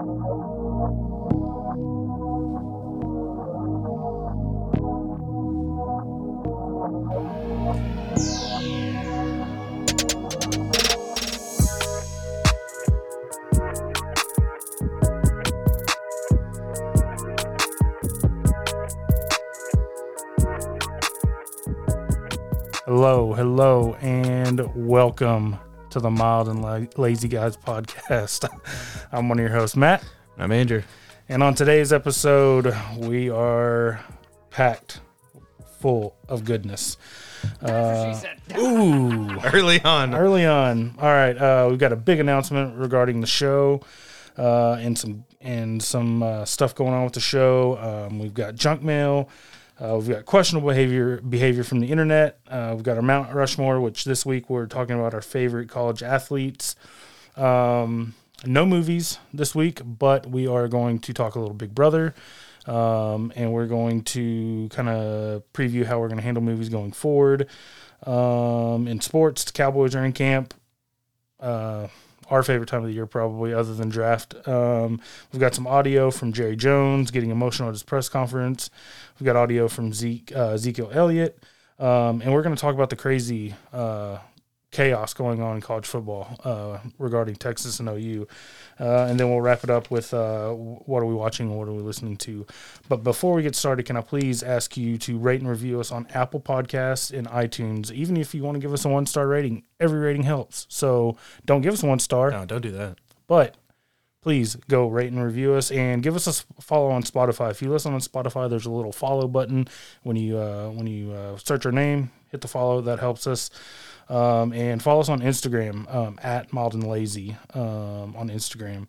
Hello, hello, and welcome to the Mild and La- Lazy Guys podcast. I'm one of your hosts, Matt, I'm Andrew. and on today's episode, we are packed full of goodness. Uh, ooh, Early on. early on. All right, uh, we've got a big announcement regarding the show, uh, and some and some uh, stuff going on with the show. Um, we've got junk mail. Uh, we've got questionable behavior behavior from the internet. Uh, we've got our Mount Rushmore, which this week we're talking about our favorite college athletes. Um, no movies this week, but we are going to talk a little Big Brother. Um, and we're going to kind of preview how we're going to handle movies going forward. Um, in sports, the Cowboys are in camp. Uh, our favorite time of the year, probably, other than draft. Um, we've got some audio from Jerry Jones getting emotional at his press conference. We've got audio from Zeke, uh, Ezekiel Elliott. Um, and we're going to talk about the crazy uh, chaos going on in college football uh, regarding Texas and OU. Uh, and then we'll wrap it up with uh, what are we watching and what are we listening to. But before we get started, can I please ask you to rate and review us on Apple Podcasts and iTunes? Even if you want to give us a one star rating, every rating helps. So don't give us one star, No, don't do that. but please go rate and review us and give us a follow on Spotify. If you listen on Spotify, there's a little follow button when you uh, when you uh, search our name, hit the follow. That helps us. Um, and follow us on Instagram um, at Mild and Lazy um, on Instagram.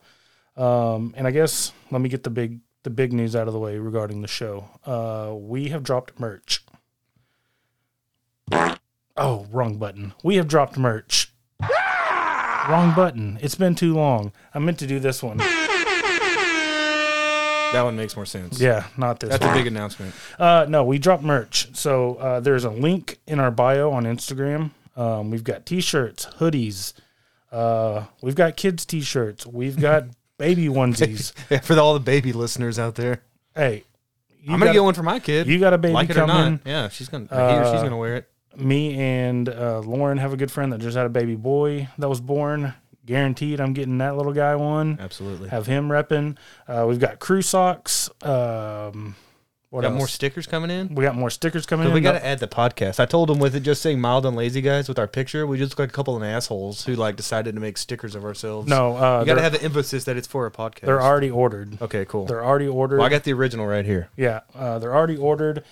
Um, and I guess let me get the big the big news out of the way regarding the show. Uh, we have dropped merch. Oh, wrong button. We have dropped merch. Wrong button. It's been too long. I meant to do this one. That one makes more sense. Yeah, not this That's one. a big announcement. Uh, no, we dropped merch. So uh, there's a link in our bio on Instagram. Um, we've got t-shirts, hoodies. Uh, we've got kids t-shirts. We've got baby onesies. For all the baby listeners out there, hey, I'm gonna get one for my kid. You got a baby like it or coming. not? Yeah, she's gonna. or she's Uh, gonna wear it. Me and uh, Lauren have a good friend that just had a baby boy that was born. Guaranteed, I'm getting that little guy one. Absolutely. Have him repping. Uh, we've got crew socks. Um, what got else? more stickers coming in. we got more stickers coming in. we got to add the podcast. I told them with it just saying mild and lazy guys with our picture, we just look like a couple of assholes who like decided to make stickers of ourselves. no, uh, you got to have the emphasis that it's for a podcast. they're already ordered. okay, cool. They're already ordered. Well, I got the original right here. yeah, uh, they're already ordered,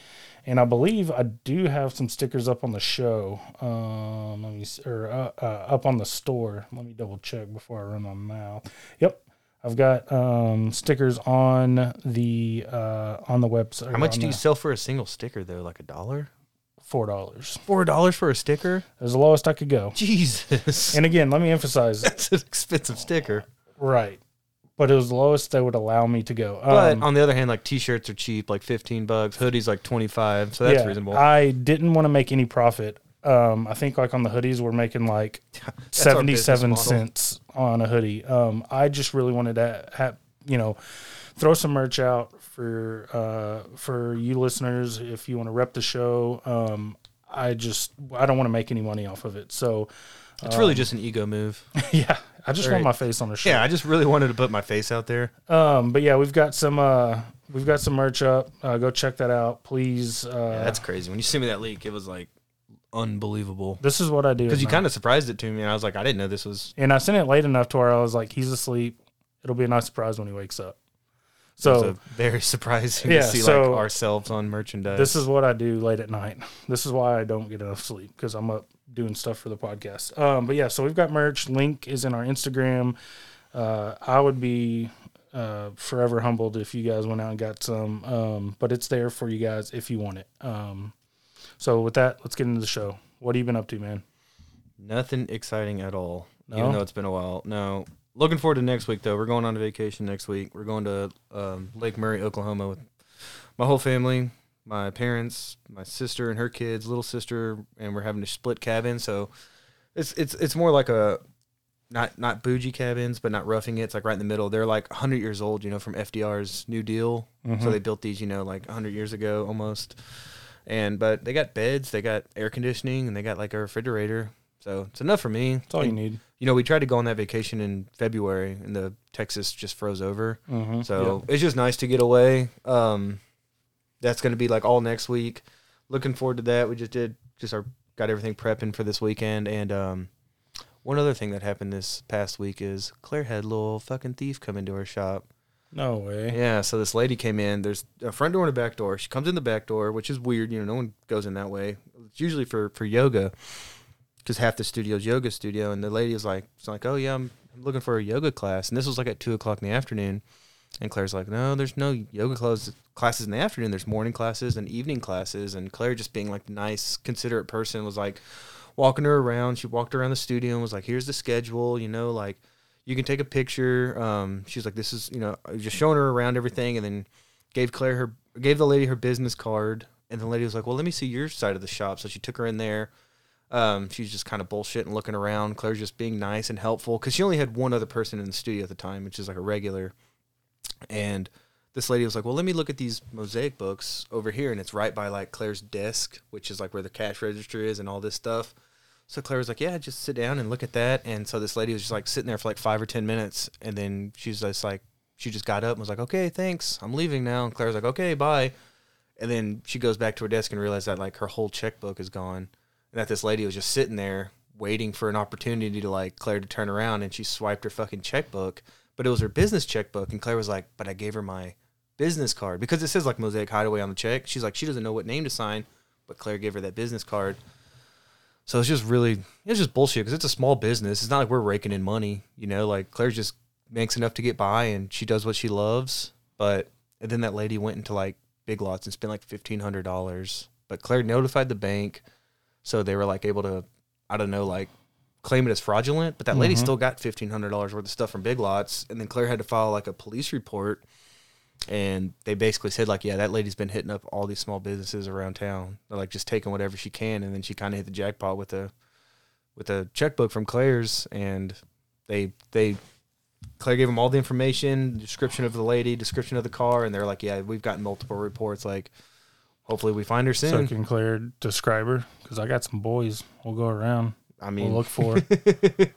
and I believe I do have some stickers up on the show. Um, let me or uh, uh, up on the store. Let me double check before I run my mouth. Yep, I've got um, stickers on the uh, on the website. How much do you sell for a single sticker though? Like a dollar? Four dollars. Four dollars for a sticker? It was the lowest I could go. Jesus. And again, let me emphasize, That's an expensive sticker. right? But it was the lowest they would allow me to go. But Um, on the other hand, like t-shirts are cheap, like fifteen bucks. Hoodies like twenty five, so that's yeah, reasonable. I didn't want to make any profit. Um, I think like on the hoodies, we're making like seventy-seven cents on a hoodie. Um, I just really wanted to have you know throw some merch out for uh, for you listeners if you want to rep the show. Um, I just I don't want to make any money off of it. So it's really just an ego move. yeah, I just want Right. my face on the shirt. Yeah, I just really wanted to put my face out there. Um, but yeah, we've got some uh, we've got some merch up. Uh, go check that out, please. Uh, Yeah, that's crazy. When you sent me that leak, it was like unbelievable. this is what I do. Because you kind of surprised it to me, and I was like, I didn't know this was. and I sent it late enough to where I was like, he's asleep. It'll be a nice surprise when he wakes up. So a very surprising Yeah, to see so like ourselves on merchandise. this is what I do late at night. This is why I don't get enough sleep because I'm up doing stuff for the podcast. Um, but yeah, so we've got merch. Link is in our Instagram. Uh, I would be uh, forever humbled if you guys went out and got some. Um, but it's there for you guys if you want it. Um, so with that, let's get into the show. What have you been up to, man? nothing exciting at all. No? Even though it's been a while. No. Looking forward to next week though. We're going on a vacation next week. We're going to um, Lake Murray, Oklahoma, with my whole family, my parents, my sister and her kids, little sister, and we're having to split cabin. So it's it's it's more like a not not bougie cabins, but not roughing it. It's like right in the middle. They're like 100 years old, you know, from FDR's New Deal. Mm-hmm. So they built these, you know, like 100 years ago almost. And but they got beds, they got air conditioning, and they got like a refrigerator. So it's enough for me. That's all you need. You know, we tried to go on that vacation in February, and the Texas just froze over. Mm-hmm. So it's just nice to get away. Um, that's going to be like all next week. Looking forward to that. We just did just our got everything prepping for this weekend. And um, one other thing that happened this past week is Claire had a little fucking thief come into her shop. No way. Yeah, so this lady came in. There's a front door and a back door. She comes in the back door, which is weird. You know, no one goes in that way. It's usually for for yoga, because half the studio's yoga studio. And the lady is like, "It's like, oh yeah, I'm, I'm looking for a yoga class." And this was like at two o'clock in the afternoon. And Claire's like, "No, there's no yoga class classes in the afternoon. There's morning classes and evening classes." And Claire, just being like the nice, considerate person, was like walking her around. She walked around the studio and was like, "Here's the schedule. You know, like." You can take a picture. Um, she's like, this is, you know, just showing her around everything, and then gave Claire her, gave the lady her business card, and the lady was like, well, let me see your side of the shop. So she took her in there. Um, she's just kind of bullshitting, looking around. Claire's just being nice and helpful because she only had one other person in the studio at the time, which is like a regular. And this lady was like, well, let me look at these mosaic books over here, and it's right by like Claire's desk, which is like where the cash register is and all this stuff. So Claire was like, "Yeah, just sit down and look at that." And so this lady was just like sitting there for like five or ten minutes, and then she's just like, she just got up and was like, "Okay, thanks, I'm leaving now." And Claire's like, "Okay, bye." And then she goes back to her desk and realized that like her whole checkbook is gone, and that this lady was just sitting there waiting for an opportunity to like Claire to turn around, and she swiped her fucking checkbook, but it was her business checkbook, and Claire was like, "But I gave her my business card because it says like Mosaic Hideaway on the check." She's like, she doesn't know what name to sign, but Claire gave her that business card. So it's just really, it's just bullshit because it's a small business. It's not like we're raking in money, you know. Like Claire just makes enough to get by, and she does what she loves. But then that lady went into like Big Lots and spent like fifteen hundred dollars. But Claire notified the bank, so they were like able to, I don't know, like claim it as fraudulent. But that lady Mhm. still got fifteen hundred dollars worth of stuff from Big Lots, and then Claire had to file like a police report. And they basically said like, yeah, that lady's been hitting up all these small businesses around town. They're like just taking whatever she can, and then she kind of hit the jackpot with a with a checkbook from Claire's, and they they Claire gave them all the information, description of the lady, description of the car, and they're like, yeah, we've gotten multiple reports. Like, hopefully we find her soon So can Claire describe her? Because I got some boys. We'll go around. I We'll mean, look for. her.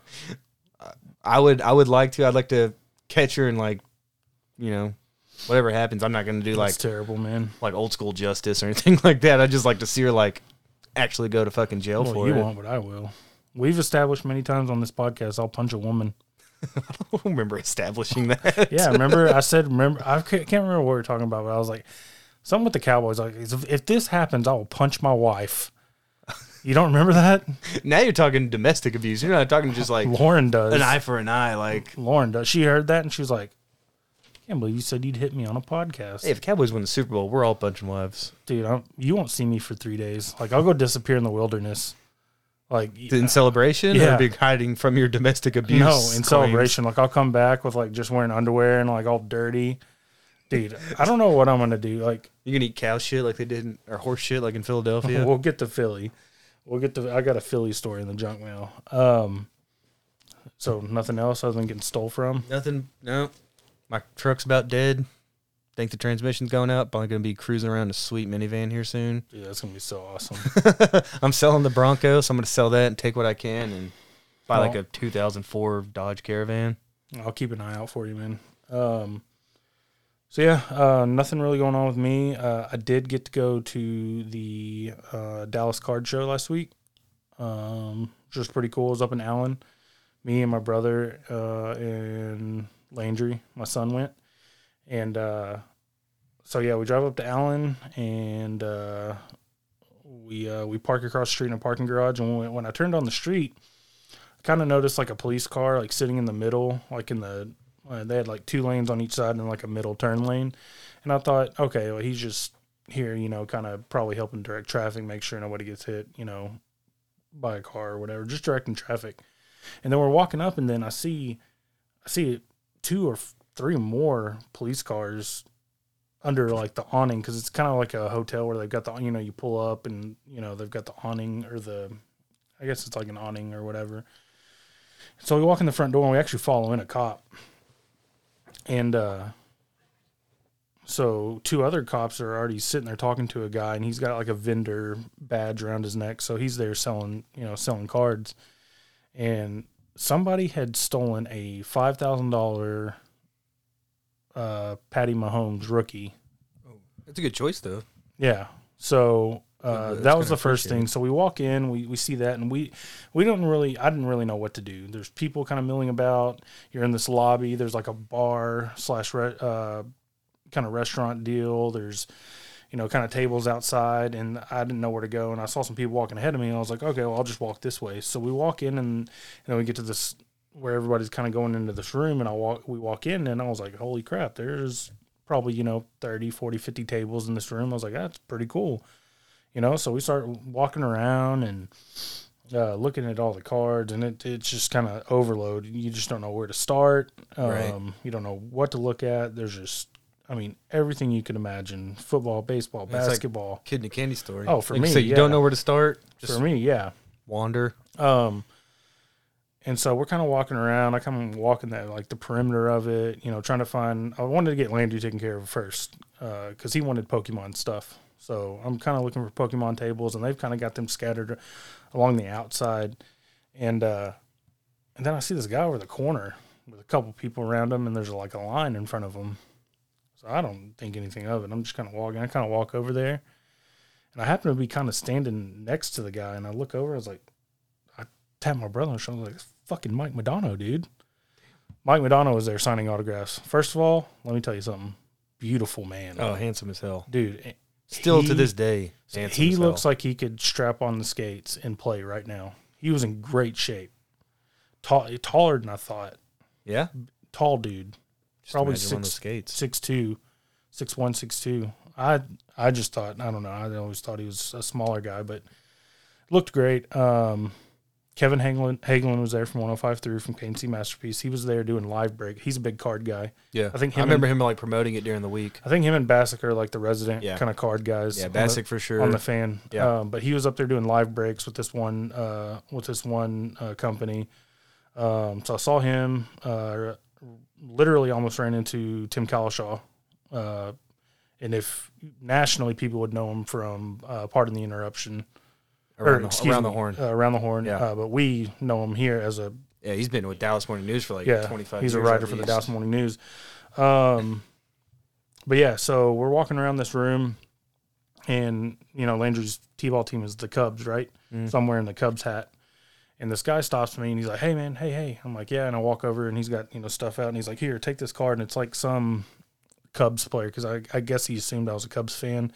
I would I would like to. I'd like to catch her and like, you know, whatever happens. I'm not gonna do like That's terrible, man. like old school justice or anything like that. I just like to see her like actually go to fucking jail Well, for you it. won't, but I will. We've established many times on this podcast. I'll punch a woman. I don't remember establishing that. Yeah, remember I said remember I ca- can't remember what we were talking about, but I was like something with the Cowboys. Like if, if this happens, I will punch my wife. You don't remember that? now you're talking domestic abuse. You're not talking just like Lauren does. an eye for an eye. Like, Lauren does. She heard that and she was like, "Can't believe you said you'd hit me on a podcast, hey, if Cowboys win the Super Bowl, we're all punching wives. dude. I'm, you won't see me for three days. Like I'll go disappear in the wilderness. Like In celebration, Yeah. or be hiding from your domestic abuse? no, in claims? celebration. Like I'll come back with like just wearing underwear and like all dirty, dude. I don't know what I'm gonna do. Like You can eat cow shit like they did, in, or horse shit like in Philadelphia. we'll get to Philly. We'll get to. I got a Philly story in the junk mail. Um, so nothing else other than getting stole from. Nothing. No, my truck's about dead. Think the transmission's going out. Probably gonna be cruising around a sweet minivan here soon. Dude, that's gonna be so awesome. I'm selling the Bronco, so I'm gonna sell that and take what I can and buy like a 2004 Dodge Caravan. I'll keep an eye out for you, man. Um, so yeah, uh, nothing really going on with me. Uh, I did get to go to the uh, Dallas Card Show last week, um, which was pretty cool. It was up in Allen. Me and my brother uh, and Landry, my son, went, and uh, so yeah, we drive up to Allen and uh, we uh, we park across the street in a parking garage. And when, when I turned on the street, I kind of noticed like a police car like sitting in the middle, like in the uh, they had like two lanes on each side and like a middle turn lane. And I thought, okay, well he's just here, you know, kind of probably helping direct traffic, make sure nobody gets hit, you know, by a car or whatever, just directing traffic. And then we're walking up, and then I see, I see two or three more police cars under like the awning because it's kind of like a hotel where they've got the you know you pull up and you know they've got the awning or the I guess it's like an awning or whatever. So we walk in the front door and we actually follow in a cop. And uh, so two other cops are already sitting there talking to a guy, and he's got like a vendor badge around his neck. So he's there selling, you know, selling cards. And somebody had stolen a five thousand dollar uh, Patty Mahomes rookie. It's a good choice though. Yeah. So uh, That's that was the first thing. So we walk in, we, we see that, and we we don't really. I didn't really know what to do. There's people kind of milling about. You're in this lobby. There's like a bar slash re, uh, kind of restaurant deal. There's you know kind of tables outside, and I didn't know where to go. And I saw some people walking ahead of me, and I was like, okay, well I'll just walk this way. So we walk in, and you know we get to this where everybody's kind of going into this room, and I walk we walk in, and I was like, holy crap, there's probably you know 30 40 50 tables in this room i was like that's pretty cool you know so we start walking around and uh, looking at all the cards and it, it's just kind of overload you just don't know where to start um, Right. you don't know what to look at there's just i mean everything you can imagine football baseball like- basketball Kid in a candy store. Oh, for Like, me, so you yeah. don't know where to start. Just for me yeah wander. um, and so we're kind of walking around. I kind of walking that like the perimeter of it, you know, trying to find. I wanted to get Landry taken care of first because he wanted Pokemon stuff. So I'm kind of looking for Pokemon tables, and they've kind of got them scattered along the outside. And uh, and then I see this guy over the corner with a couple people around him, and there's like a line in front of him. So I don't think anything of it. I'm just kind of walking. I kind of walk over there, and I happen to be kind of standing next to the guy, and I look over. I was like, I tap my brother on the shoulder. I was like, "It's fucking Mike Modano, dude. Mike Modano was there signing autographs. First of all, let me tell you something. Beautiful man, Oh, handsome as hell. dude. Eh, Still to this day, handsome He looks hell. like he could strap on the skates and play right now. He was in great shape. Tall, taller than I thought. yeah. Tall dude. Just Probably six- skates. six two, six one, six two. I I just thought I don't know. I always thought he was a smaller guy, but looked great. Um, Kevin Hagelin, Hagelin was there from 105 through from KNC Masterpiece. He was there doing live break. He's a big card guy. Yeah, I think I remember him like promoting it during the week. I think him and Bassick are like the resident Yeah. kind of card guys. Yeah, the- Bassick for sure. on the fan. Yeah. Um, but he was up there doing live breaks with this one uh, with this one uh, company. Um, so I saw him. Uh, literally, almost ran into Tim Cowlishaw. Uh, and if nationally, people would know him from uh, Pardon the Interruption around, or, the, around me, the horn. uh, around the horn. Yeah. Uh, but we know him here as a yeah, he's been with Dallas Morning News for like yeah, 25 he's a writer for the. Dallas Morning News. Um, but yeah, so we're walking around this room, and you know Landry's t-ball team is the Cubs, right? Mhm. So I'm wearing the Cubs hat, and this guy stops me and he's like, "Hey man, hey hey." I'm like, "Yeah," and I walk over and he's got you know stuff out, and he's like, "Here, take this card," and it's like some Cubs player because I, I guess he assumed I was a Cubs fan,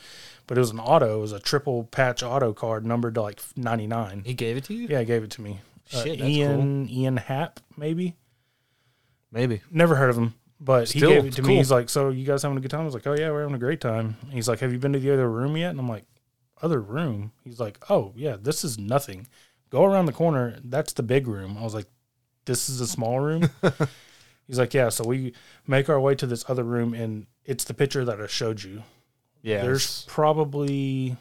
but it was an auto, it was a triple patch auto card numbered to like 99. He gave it to you? Yeah, he gave it to me. Uh, Shit, that's Ian Ian Happ maybe. Maybe. Never heard of him, but Still, he gave it to cool. me. He's like, "So you guys having a good time?" I was like, "Oh yeah, we're having a great time." He's like, "Have you been to the other room yet?" And I'm like, "Other room?" He's like, "Oh yeah, this is nothing. Go around the corner. That's the big room." I was like, "This is a small room." He's like, "Yeah." So we make our way to this other room, and it's the picture that I showed you. Yeah. There's probably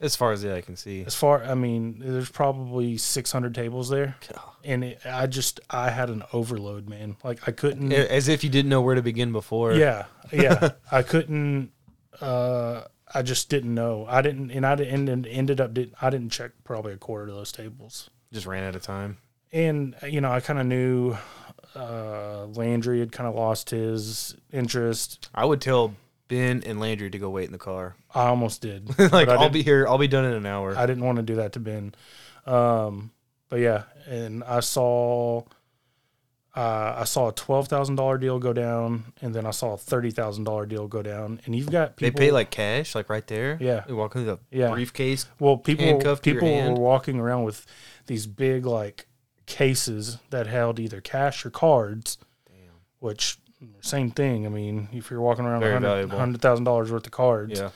as far as the eye can see. as far. I mean, there's probably 600 tables there, God. and it, I just I had an overload, man. Like I couldn't. As if you didn't know where to begin before. Yeah, yeah. I couldn't. Uh, I just didn't know. I didn't, and I didn't, and ended up. didn't. I didn't check probably a quarter of those tables, Just ran out of time. and you know I kind of knew uh, Landry had kind of lost his interest. I would tell Ben and Landry to go wait in the car. I almost did. like I'll be here. I'll be done in an hour. I didn't want to do that to Ben. Um, but yeah, and I saw. Uh, I saw a twelve thousand dollar deal go down, and then I saw a thirty thousand dollar deal go down. And you've got they people. pay like cash, like right there. Yeah. You walk into the Yeah. briefcase. Well, people handcuffed to your people were walking around with these big like cases that held either cash or cards, Damn. which same thing. I mean, if you're walking around with hundred thousand dollars worth of cards, Yeah.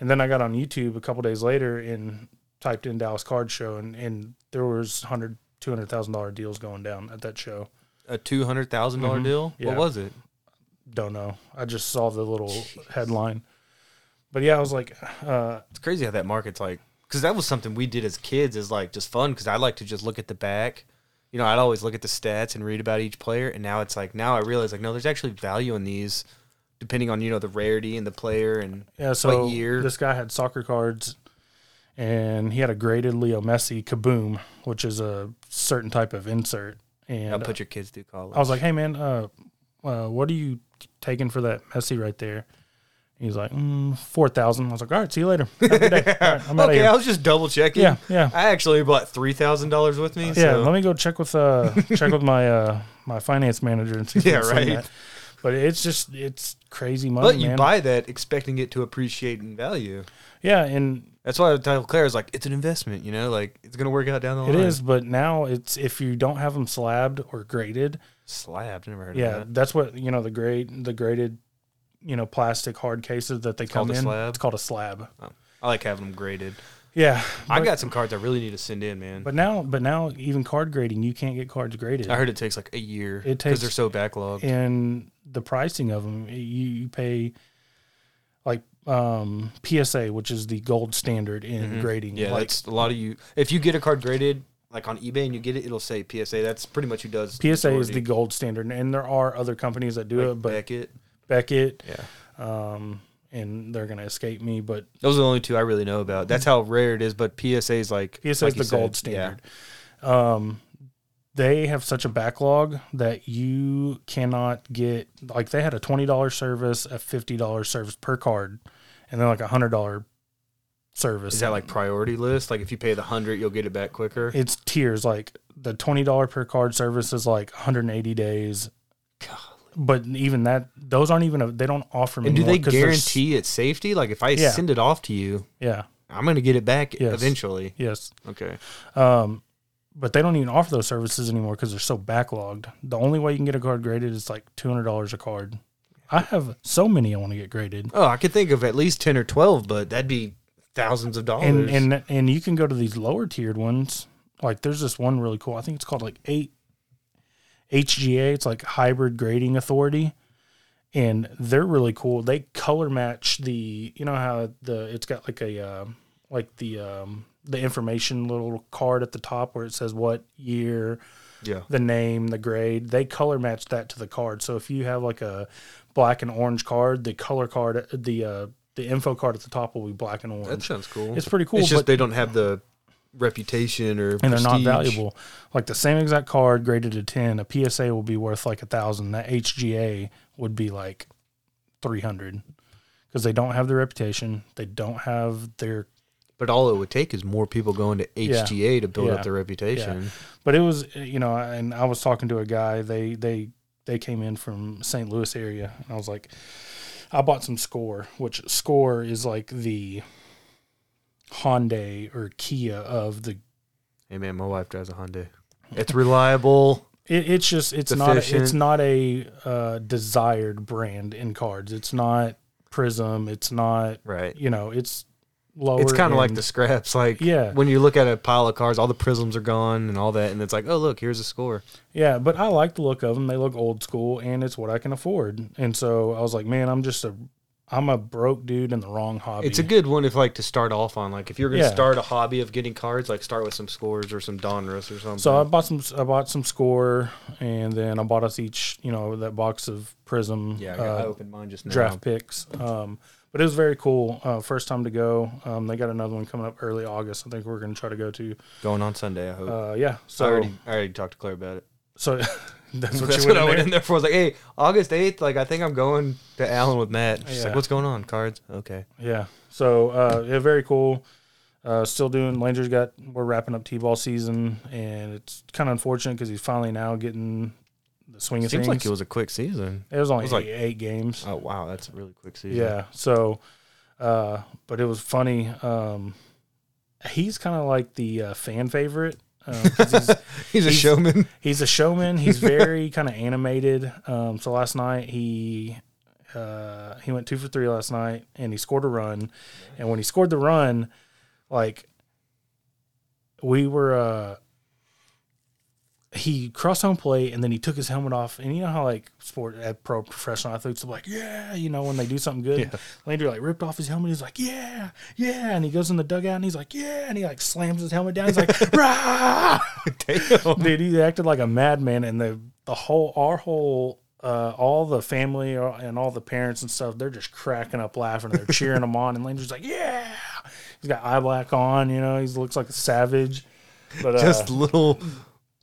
and then I got on YouTube a couple days later and typed in Dallas Card Show, and, and there was hundred two hundred thousand dollar deals going down at that show. A two hundred thousand dollar Mhm. deal. Yeah. What was it? Don't know. I just saw the little headline, but yeah, I was like, uh, It's crazy how that market's like. Because that was something we did as kids, is like just fun. Because I like to just look at the back. You know, I'd always look at the stats and read about each player, and now it's like now I realize like no, there's actually value in these, depending on you know the rarity and the player and Yeah, so what year. this guy had soccer cards, and he had a graded Leo Messi Kaboom, which is a certain type of insert. And I'll put your kids through college. I was like, "Hey, man, uh, uh, what are you taking for that Messi right there?" He's like, mm, four thousand. I was like, "All right, see you later. Have a good day. All right, I'm okay. I was just double checking. Yeah, yeah, I actually bought three thousand dollars with me. yeah. so- Let me go check with uh check with my uh my finance manager and see. If Yeah, right. that. But it's just it's crazy money, but you man. buy that expecting it to appreciate in value. yeah, and That's why I tell Claire is like it's an investment. You know, like it's gonna work out down the line. It is, But now it's if you don't have them slabbed or graded, slabbed. Never heard yeah, of that. that's what you know the grade the graded, you know, plastic hard cases that they come called a in. slab? It's called a slab. Oh, I like having them graded. Yeah, I but- got some cards I really need to send in, man. But now, but now, even card grading, you can't get cards graded. I heard it takes like a year It takes because they're so backlogged. and the pricing of them, you, you pay like um, PSA, which is the gold standard in grading. Mm-hmm. yeah, like that's a lot of you. If you get a card graded like on eBay and you get it, it'll say PSA. That's pretty much who does. PSA is the gold standard, and there are other companies that do Like it, but Beckett. Beckett, Yeah, um, and they're gonna escape me. But those are the only two I really know about. That's how rare it is. But PSA is like PSA like is the gold said, yeah. standard. Um, they have such a backlog that you cannot get like they had a twenty dollars service, a fifty dollars service per card, and then like a hundred dollar service. Is that like priority list? Like if you pay the hundred, you'll get it back quicker. it's tiers? Like the twenty dollar per card service is like one hundred and eighty days. But even that, those aren't even. A, they don't offer me. And do they guarantee its safety? Like if I Yeah. send it off to you, Yeah. I'm gonna get it back Yes. eventually. Yes. Okay. Um, but they don't even offer those services anymore because they're so backlogged. The only way you can get a card graded is like two hundred dollars a card. I have so many I want to get graded, Oh, I could think of at least ten or twelve, but that'd be thousands of dollars. and and and you can go to these lower tiered ones. Like there's this one really cool. I think it's called like eight HGA. It's like Hybrid Grading Authority, and they're really cool. They color match the you know how the it's got like a uh, like the um, the information little card at the top where it says what year yeah. the name, the grade. They color match that to the card. So if you have like a black and orange card, the color card, the uh, the info card at the top will be black and orange. That sounds cool. It's pretty cool, It's just but they don't have the reputation or and they're not valuable. Like the same exact card graded to ten, a PSA will be worth like a thousand. That HGA would be like three hundred because they don't have the reputation. They don't have their. But all it would take is more people going to Yeah. HGA to build Yeah. up their reputation. But it was you know, and I was talking to a guy. They they they came in from St. Louis area, and I was like, I bought some Score, which Score is like the Hyundai or Kia of the. Hey man, my wife drives a Hyundai. It's reliable. It, it's just it's not a, it's not a uh, desired brand in cards. It's not Prizm. It's not Right. you know it's lower. It's kind of like the scraps. Like Yeah. when you look at a pile of cars, all the Prizms are gone and all that, and it's like, oh look, here's a score. Yeah, but I like the look of them. They look old school, and it's what I can afford. And so I was like, man, I'm just a, I'm a broke dude in the wrong hobby. It's a good one if like to start off on. Like if you're gonna Yeah. start a hobby of getting cards, like start with some scores or some Donruss or something. So I bought some. I bought some score, and then I bought us each, you know, that box of Prizm yeah, I, got, I uh, opened mine just now. draft picks. Um, but it was very cool. Uh, first time to go. Um, they got another one coming up early August. I think we're going to try to go to. Going on Sunday, I hope. Uh, yeah. I So already, I already talked to Claire about it. so that's what That's what I went in there for. I was like, hey, August 8th, like, I think I'm going to Allen with Matt. She's Yeah. like, what's going on? Cards? Okay. Yeah. So uh, yeah, very cool. Uh, still doing. Langer's got. We're wrapping up t-ball season, and it's kind of unfortunate because he's finally now getting the swing of Seems things. like it was a quick season. It was only it was like- eight, eight games. Oh, wow. That's a really quick season. yeah. So, uh, but it was funny. Um, he's kind of like the uh, fan favorite. Um, 'cause he's, He's a He's- showman. he's a showman. He's very kind of animated. Um, so last night he uh, he went two for three last night, and he scored a run. And when he scored the run, like we were, uh, he crossed home plate and then he took his helmet off. And you know how like sport at pro professional athletes are like, yeah, you know, when they do something good. Landry like ripped off his helmet. He's like, yeah, yeah. And he goes in the dugout and he's like, yeah. And he like slams his helmet down. He's like, rah. Damn. Dude, he acted like a madman. And the, the whole, our whole, uh, all the family uh, and all the parents and stuff, they're just cracking up laughing. They're cheering him on. And Landry's like, yeah. He's got eye black on, you know, he looks like a savage. But uh, Just little,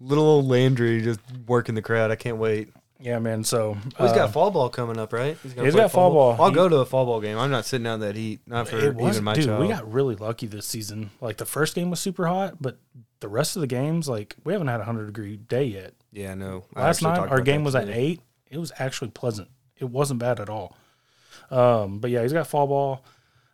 little old Landry just working the crowd. I can't wait. yeah, man. So Oh, he's uh, got fall ball coming up, right? gonna he's play got fall ball. I'll He- go to a fall ball game. I'm not sitting out that heat. Not for it was even my dude. child. We got really lucky this season. Like the first game was super hot, but the rest of the games, like we haven't had a hundred degree day yet. yeah, no. I Last actually night talked our about game that was at today. eight. It was actually pleasant. It wasn't bad at all. Um, but yeah, he's got fall ball.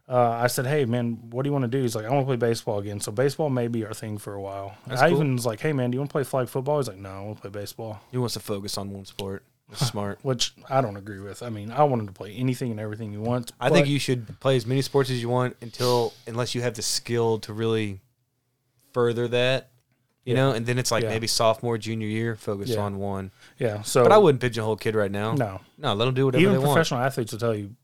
Uh, I said, hey man, what do you want to do? He's like, I want to play baseball again. So baseball may be our thing for a while. That's I cool. even was like, hey man, do you want to play flag football? He's like, no, I want to play baseball. He wants to focus on one sport. That's smart. Which I don't agree with. I mean, I want him to play anything and everything he wants. I think you should play as many sports as you want until unless you have the skill to really further that. You Yeah. know, and then it's like Yeah. maybe sophomore, junior year, focus Yeah. on one. yeah. So, But I wouldn't pigeonhole a kid right now. no. No, let them do whatever even they want. professional athletes will tell you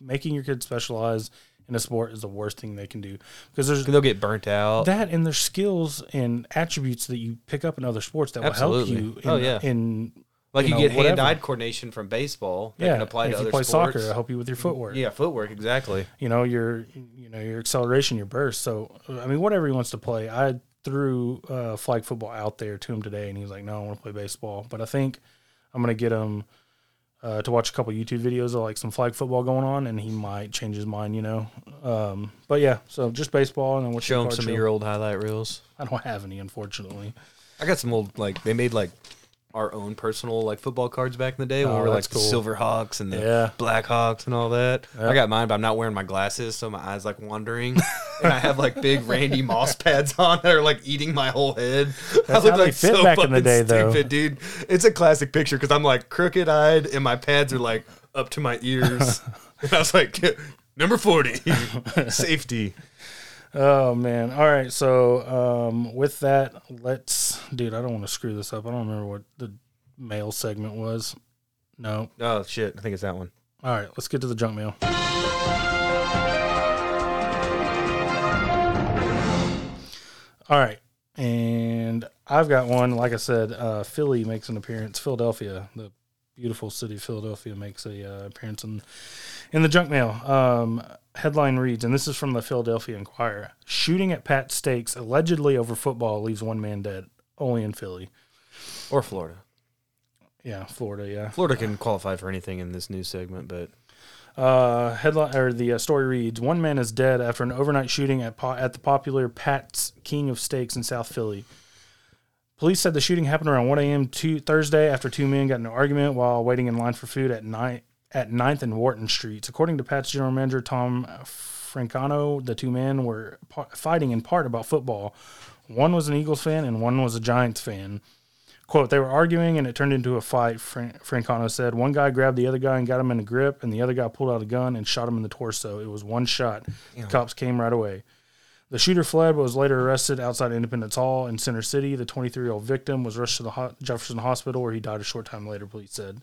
making your kid specialize in a sport is the worst thing they can do because there's They'll get burnt out. that and there's skills and attributes that you pick up in other sports that Absolutely. will help you in, Oh, yeah. in like you you, know, get hand-eye coordination from baseball. That yeah can apply if to you other play sports. soccer it'll help you with your footwork Yeah, footwork exactly. you know your you know your acceleration your burst so i mean whatever he wants to play i threw uh, flag football out there to him today and he was like no i want to play baseball but i think i'm going to get him uh, to watch a couple youtube videos of like some flag football going on and he might change his mind you know um, but yeah so just baseball and then we'll Show them card some show. of your old highlight reels. i don't have any unfortunately I got some old like they made like our own personal like football cards back in the day when Oh, we were like the cool. Silver Hawks and the Yeah. Black Hawks and all that. Yeah. I got mine, but I'm not wearing my glasses, so my eyes like wandering, and I have like big Randy Moss pads on that are like eating my whole head. I That's fit back in the fucking day, though. stupid, dude. It's a classic picture because I'm like crooked eyed and my pads are like up to my ears, and I was like. Number 40, safety. Oh man! All right, so um, with that, let's, dude. I don't want to screw this up. I don't remember what the mail segment was. No. Oh, shit. I think it's that one. All right, let's get to the junk mail. All right, and I've got one. Like I said, uh, Philly makes an appearance. Philadelphia, the beautiful city of Philadelphia, makes a uh, appearance in in the junk mail. Um, headline reads, and this is from the Philadelphia Inquirer: Shooting at Pat's Steaks allegedly over football leaves one man dead. Only in Philly. Or Florida. Yeah, Florida. Yeah. Florida can qualify for anything in this news segment, but Uh, headline or the uh, story reads: One man is dead after an overnight shooting at po- at the popular Pat's King of Steaks in South Philly. Police said the shooting happened around 1 a.m. Thursday after two men got in an argument while waiting in line for food at night at 9th and Wharton Streets. According to Pat's general manager Tom Francano, the two men were pa- fighting in part about football. One was an Eagles fan and one was a Giants fan. Quote, they were arguing and it turned into a fight, Fran- Francano said. One guy grabbed the other guy and got him in a grip, and the other guy pulled out a gun and shot him in the torso. It was one shot. The cops came right away. The shooter fled but was later arrested outside Independence Hall in Center City. The 23 year old victim was rushed to the ho- Jefferson Hospital where he died a short time later, police said.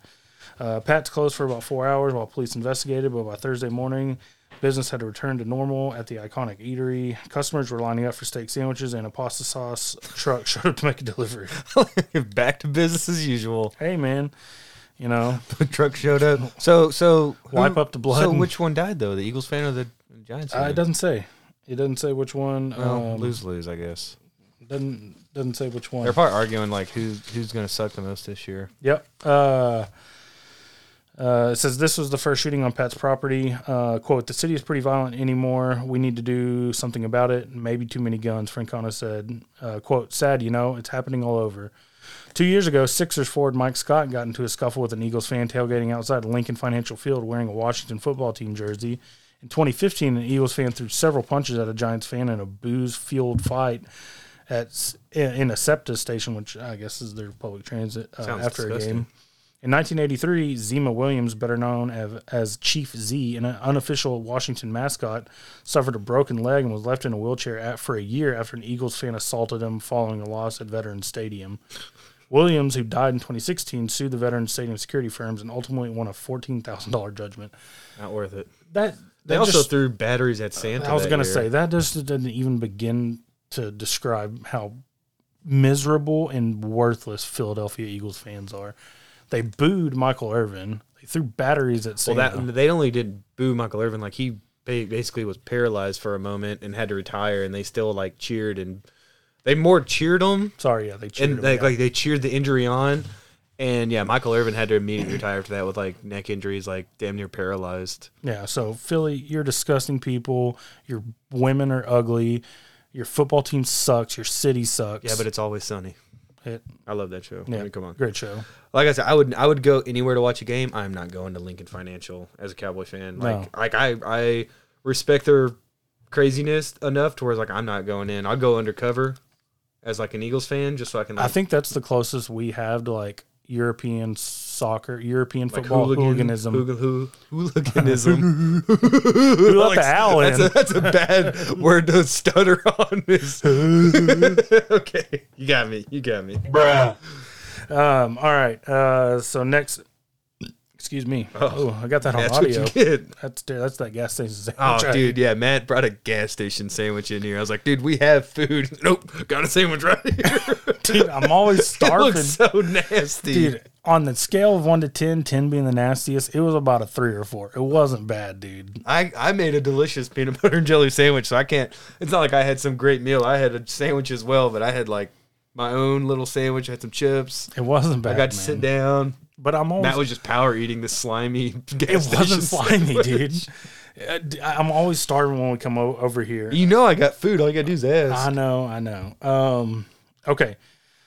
Uh, Pat's closed for about four hours while police investigated, but by Thursday morning, business had returned to normal at the iconic eatery. Customers were lining up for steak sandwiches, and a pasta sauce truck showed up to make a delivery. back to business as usual. hey, man, you know, The truck showed up. So, so Wipe up the blood So, and- which one died though? The Eagles fan or the Giants? uh, fan? it doesn't say. It doesn't say which one. Well, um, lose, lose, I guess. Doesn't doesn't say which one. They're probably arguing like who's who's going to suck the most this year. Yep. Uh, uh, it says this was the first shooting on Pat's property. Uh, quote: The city is pretty violent anymore. We need to do something about it. Maybe too many guns. Francona said. Uh, quote: Sad, you know, it's happening all over. Two years ago, Sixers forward Mike Scott got into a scuffle with an Eagles fan tailgating outside Lincoln Financial Field wearing a Washington football team jersey. In 2015, an Eagles fan threw several punches at a Giants fan in a booze-fueled fight at in a SEPTA station, which I guess is their public transit uh, after disgusting. a game. In 1983, Zema Williams, better known as, Chief Z, an unofficial Washington mascot, suffered a broken leg and was left in a wheelchair at, for a year after an Eagles fan assaulted him following a loss at Veterans Stadium. Williams, who died in 2016, sued the Veterans Stadium security firms and ultimately won a $14,000 judgment. Not worth it. That, They also just- threw batteries at Santa. I was going to say that just didn't even begin to describe how miserable and worthless Philadelphia Eagles fans are. They booed Michael Irvin. They threw batteries at him Well, that they only did boo Michael Irvin. Like he ba- basically was paralyzed for a moment and had to retire, and they still like cheered and they more cheered him Sorry, yeah, they cheated. and him, like, yeah. like they cheered the injury on. And yeah, Michael Irvin had to immediately retire after that with like neck injuries, like damn near paralyzed. Yeah, so Philly, you're disgusting people. Your women are ugly. Your football team sucks. Your city sucks. Yeah, but it's always sunny. It, I love that show. I yeah, mean, come on. great show. Like I said, I would I would go anywhere to watch a game. I'm not going to Lincoln Financial as a Cowboy fan. Like No. like I I respect their craziness enough to where it's like I'm not going in. I'll go undercover as like an Eagles fan just so I can like, I think that's the closest we have to like European soccer, European like football hooligan- hooliganism. hooligan- hooliganism. Who let the owl that's in? a, that's a bad word to stutter on. Is okay. You got me. You got me. Um, all right. Uh, so next, excuse me. Oh, I got that on That's what audio. you get. That's that's that gas station sandwich. Oh, dude, yeah, Matt brought a gas station sandwich in here. I was like, dude, we have food. Nope, got a sandwich right here. dude, I'm always starving. looks so nasty. Dude, on the scale of one to 10, 10 being the nastiest, it was about a three or four. It wasn't bad, dude. I, I made a delicious peanut butter and jelly sandwich, so I can't. It's not like I had some great meal. I had a sandwich as well, but I had like my own little sandwich. I had some chips. It wasn't bad. I got to man. sit down. But I'm always Matt was just power eating this slimy gas it wasn't slimy, dude. Uh, I'm always starving when we come over here. You know I got food. All you gotta do is ask. I know, I know. Um, okay.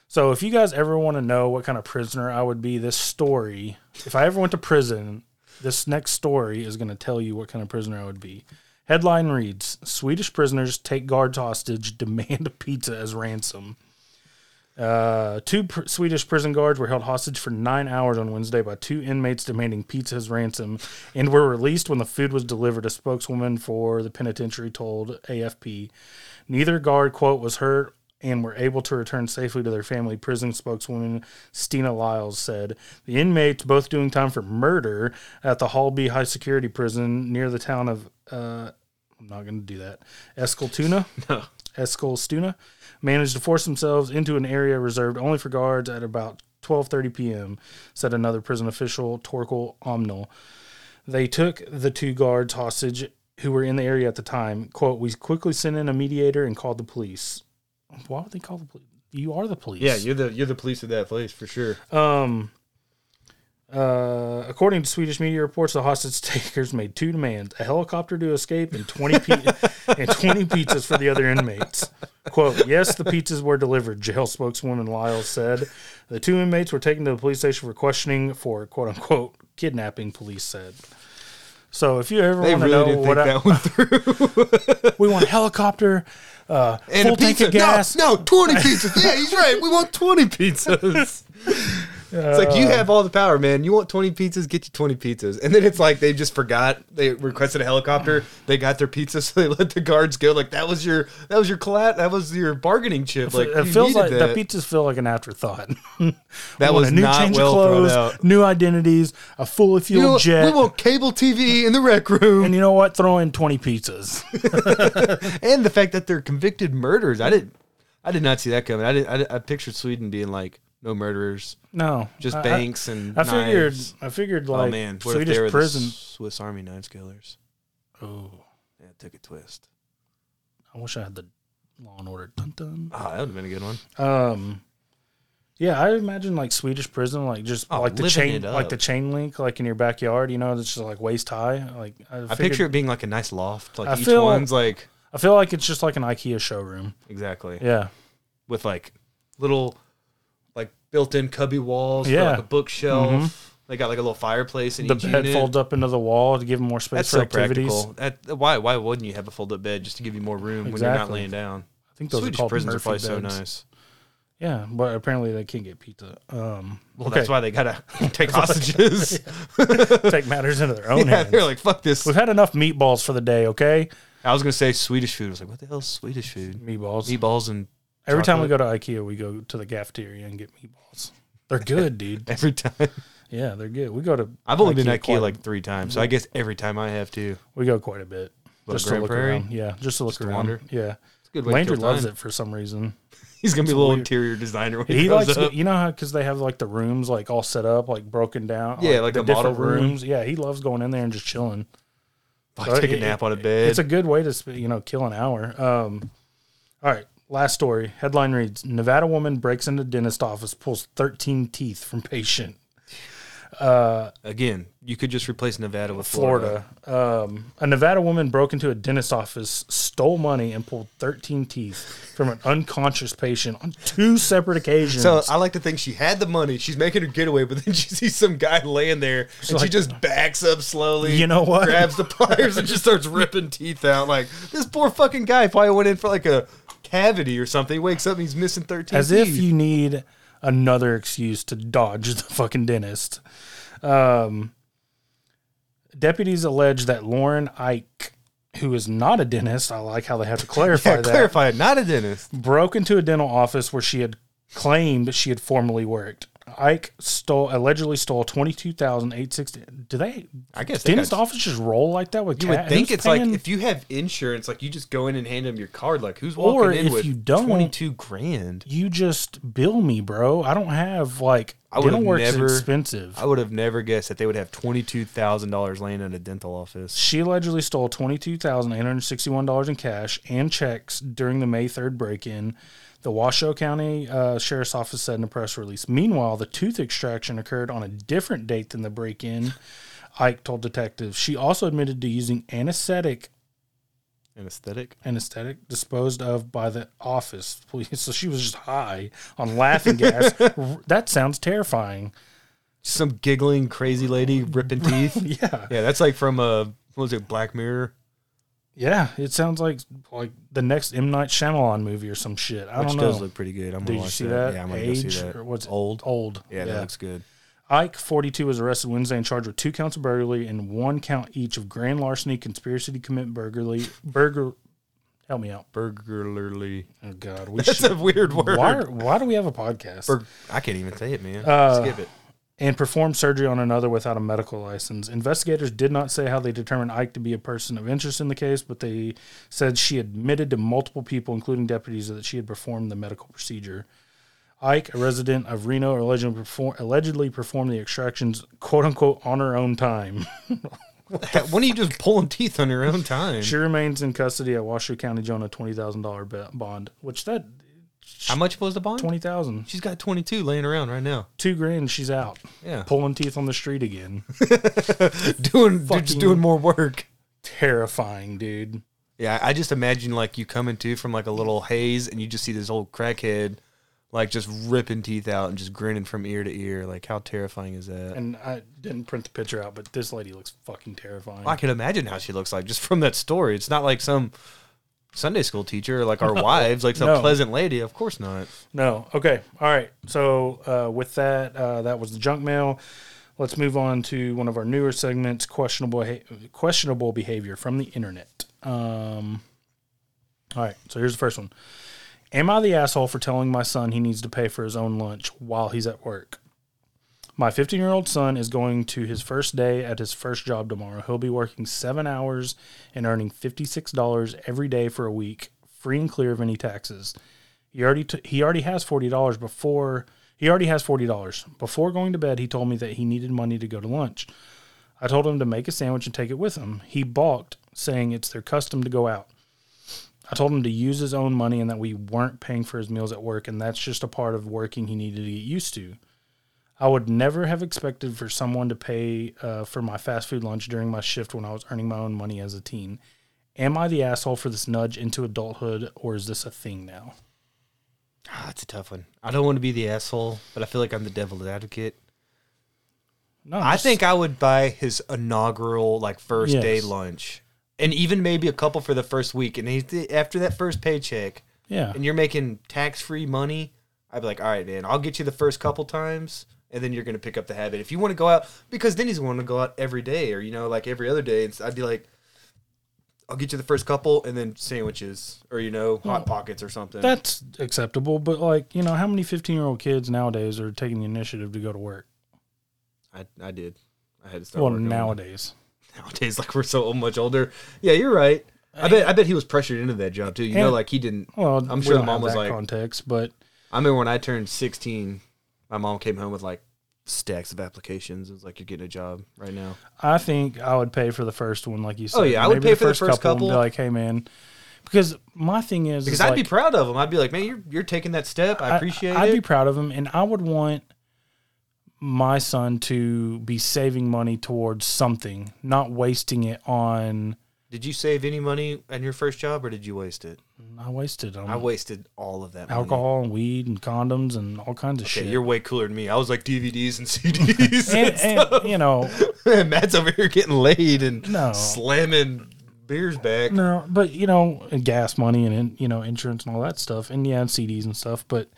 So if you guys ever want to know what kind of prisoner I would be, this story, if I ever went to prison, this next story is going to tell you what kind of prisoner I would be. Headline reads Swedish prisoners take guards hostage, demand a pizza as ransom. Uh, two pr- Swedish prison guards were held hostage for nine hours on Wednesday by two inmates demanding pizza as ransom and were released when the food was delivered, a spokeswoman for the penitentiary told AFP. Neither guard, quote, was hurt and were able to return safely to their family, prison spokeswoman Stina Lyles said. The inmates, both doing time for murder at the Hallby High Security Prison near the town of, uh, I'm not going to do that, Escaltuna. No. Escalstuna, managed to force themselves into an area reserved only for guards at about 12:30 p.m., said another prison official, Torkel Omnal. They took the two guards hostage who were in the area at the time. "Quote: We quickly sent in a mediator and called the police." Why would they call the police? You are the police. Yeah, you're the you're the police of that place for sure. Um, uh, according to Swedish media reports, the hostage takers made two demands: a helicopter to escape and twenty pi- and twenty pizzas for the other inmates. "Quote: Yes, the pizzas were delivered." Jail spokeswoman Lyle said. The two inmates were taken to the police station for questioning for "quote unquote" kidnapping. Police said. So, if you ever They want to really know what I, that one through. we want, a helicopter, uh, And full a tank pizza. of gas. No, no, twenty pizzas. yeah, he's right. We want twenty pizzas. It's like you have all the power, man. You want 20 pizzas, get you 20 pizzas. And then it's like they just forgot. They requested a helicopter. They got their pizza, so they let the guards go. Like that was your that was your collat that was your bargaining chip. Like it feels like that. the pizzas feel like an afterthought. That We want was not well thrown out. new identities, a fully You fueled know, jet, we want cable TV in the rec room, and you know what? Throw in twenty pizzas. and the fact that they're convicted murderers. I didn't, I did not see that coming. I did. I, I pictured Sweden being like no murderers, No, just I- I- banks and. I, figured. I figured like oh man, what if Swedish they were prison. the Swiss Army knives killers? Oh, Yeah, it took a twist. I wish I had the Law and Order. Dun dun. Ah, that would have been a good one. Um, yeah, I imagine like Swedish prison, like just Oh, like the chain, like the chain link, like in your backyard. You know, it's just like waist high. Like I, I picture it being like a nice loft. Like I each feel- one's like I feel like it's just like an IKEA showroom. exactly Yeah, with like little built-in cubby walls. Yeah. like a bookshelf. Mhm. They got like a little fireplace in the bed unit. folds up into the wall to give them more space That's for so activities. practical. That, why why wouldn't you have a fold-up bed just to give you more room when you're not laying down? I think those Swedish are called prisons are Murphy probably so beds. nice. Yeah, but apparently they can't get pizza. Um, Well, okay. that's why they gotta take hostages. take matters into their own yeah, hands. they're like, fuck this. We've had enough meatballs for the day. Okay, I was gonna say Swedish food. I was like, what the hell is Swedish food? meatballs. Meatballs and Every time we go to IKEA, we go to the cafeteria and get meatballs. They're good, dude. every time. Yeah, they're good. We go to. I've only been to IKEA like three times, so I guess every time I have to. We go quite a bit. Just to look Prairie? around. Yeah, just to look Just to around. wander? Yeah, It's a good way to Landry kill loves time. it for some reason. He's gonna be a little weird. interior designer when he, He grows likes, up. you know how because they have like the rooms like all set up, like broken down. Yeah, like the a model room. rooms. Yeah, he loves going in there and just chilling. Like, So take a it- nap on a bed. It's a good way to sp- you know kill an hour. Um, all right, last story. Headline reads: Nevada woman breaks into dentist office, pulls 13 teeth from patient. Again, you could just replace Nevada with Florida. Florida. Um, a Nevada woman broke into a dentist office, stole money, and pulled 13 teeth from an unconscious patient on two separate occasions. So I like to think she had the money. She's making her getaway, but then she sees some guy laying there, and she just backs up slowly. You know what? Grabs the pliers and just starts ripping teeth out. Like this poor fucking guy probably went in for like a cavity or something. He wakes up and he's missing thirteen. as teeth. if you need another excuse to dodge the fucking dentist. Um, deputies allege that Lauren Ike, who is not a dentist, I like how they have to clarify yeah, that, clarify it. Not a dentist. broke into a dental office where she had claimed she had formerly worked. Ike stole allegedly stole twenty two thousand eight sixty. Do they I guess dentist got- offices just roll like that with You ca- would think who's it's like if you have insurance, like you just go in and hand them your card. Like who's Or walking in if with you don't- twenty two grand? you just bill me, bro. I don't have like I would've dental work's never- expensive. I would have never guessed that they would have twenty two thousand dollars laying in a dental office. She allegedly stole $22,861 in cash and checks during the May 3rd break in. The Washoe County uh, Sheriff's Office said in a press release. Meanwhile, the tooth extraction occurred on a different date than the break in. Ike told detectives. She also admitted to using anesthetic Anesthetic. anesthetic disposed of by the office police. So she was just high on laughing gas. that sounds terrifying. Some giggling crazy lady ripping teeth. Yeah. Yeah, that's like from a, what was it, Black Mirror? Yeah. It sounds like like the next M. Night Shyamalan movie or some shit. I Which don't know. does look pretty good. I'm Did gonna you watch see that. Yeah, I'm gonna go see that. or what's it? old? Old. Yeah, that looks good. Ike, 42, was arrested Wednesday and charged with two counts of burglary and one count each of grand larceny, conspiracy to commit burglary. Burger. Help me out. Burglarly. Oh God, we That's should. a weird word. Why, why do we have a podcast? Bur- I can't even say it, man. Uh, Skip it. And performed surgery on another without a medical license. Investigators did not say how they determined Ike to be a person of interest in the case, but they said she admitted to multiple people, including deputies, that she had performed the medical procedure. Ike, a resident of Reno, allegedly, perform, allegedly performed the extractions, quote unquote, on her own time. when are you just pulling teeth on your own time? she remains in custody at Washoe County Jail on a twenty thousand dollar bond, which that How much was the bond? twenty thousand, She's got 22 laying around right now. two grand, she's out, Yeah. pulling teeth on the street again. doing Fucking- just doing more work. Terrifying, dude. Yeah, I just imagine like you coming to from like a little haze and you just see this old crackhead like just ripping teeth out and just grinning from ear to ear. Like how terrifying is that? And I didn't print the picture out, but this lady looks fucking terrifying. I can imagine how she looks like just from that story. It's not like some Sunday school teacher like our wives, like some No. pleasant lady. Of course not. No. Okay. All right. So uh, with that, uh, that was the junk mail. Let's move on to one of our newer segments: questionable questionable behavior from the internet. Um, all right. So here's the first one: Am I the asshole for telling my son he needs to pay for his own lunch while he's at work? My 15 year old son is going to his first day at his first job tomorrow. He'll be working seven hours and earning $56 every day for a week, free and clear of any taxes. He already t- he already has forty dollars before he already has forty dollars. Before going to bed, he told me that he needed money to go to lunch. I told him to make a sandwich and take it with him. He balked, saying it's their custom to go out. I told him to use his own money and that we weren't paying for his meals at work, and that's just a part of working he needed to get used to. I would never have expected for someone to pay uh, for my fast food lunch during my shift when I was earning my own money as a teen. Am I the asshole for this nudge into adulthood, or is this a thing now? Ah, that's a tough one. I don't want to be the asshole, but I feel like I'm the devil's advocate. No, I think I would buy his inaugural like first day lunch, and even maybe a couple for the first week. And he, after that first paycheck, yeah. and you're making tax free money, I'd be like, all right, man, I'll get you the first couple times, and then you're gonna pick up the habit. If you want to go out, because then he's going to go out every day, or you know, like every other day. And I'd be like, I'll get you the first couple, and then sandwiches or you know hot hmm. pockets or something. That's acceptable, but like you know, how many fifteen-year-old kids nowadays are taking the initiative to go to work? I I did. I had to start. Well, working on it. nowadays, nowadays, like we're so much older. Yeah, you're right. I bet I bet he was pressured into that job too. You know, like he didn't. well, I'm sure the mom was like- context, but I remember when I turned 16, my mom came home with like stacks of applications. It was like you're getting a job right now. I think I would pay for the first one, like you oh, said. Oh, yeah, I would Maybe pay for the first and couple. Be like, hey man, because my thing is, Because is I'd like, be proud of them. I'd be like, man, you're you're taking that step. I appreciate it. I'd it. be proud of them, and I would want my son to be saving money towards something, not wasting it on. Did you save any money on your first job, or did you waste it? I wasted on I wasted all of that. money. alcohol and weed and condoms and all kinds of Okay, shit. you're way cooler than me. I was like DVDs and CDs. and, and, and you know, Matt's over here getting laid and No. slamming beers back. no, but you know, and gas money and you know insurance and all that stuff, and yeah, and CDs and stuff. But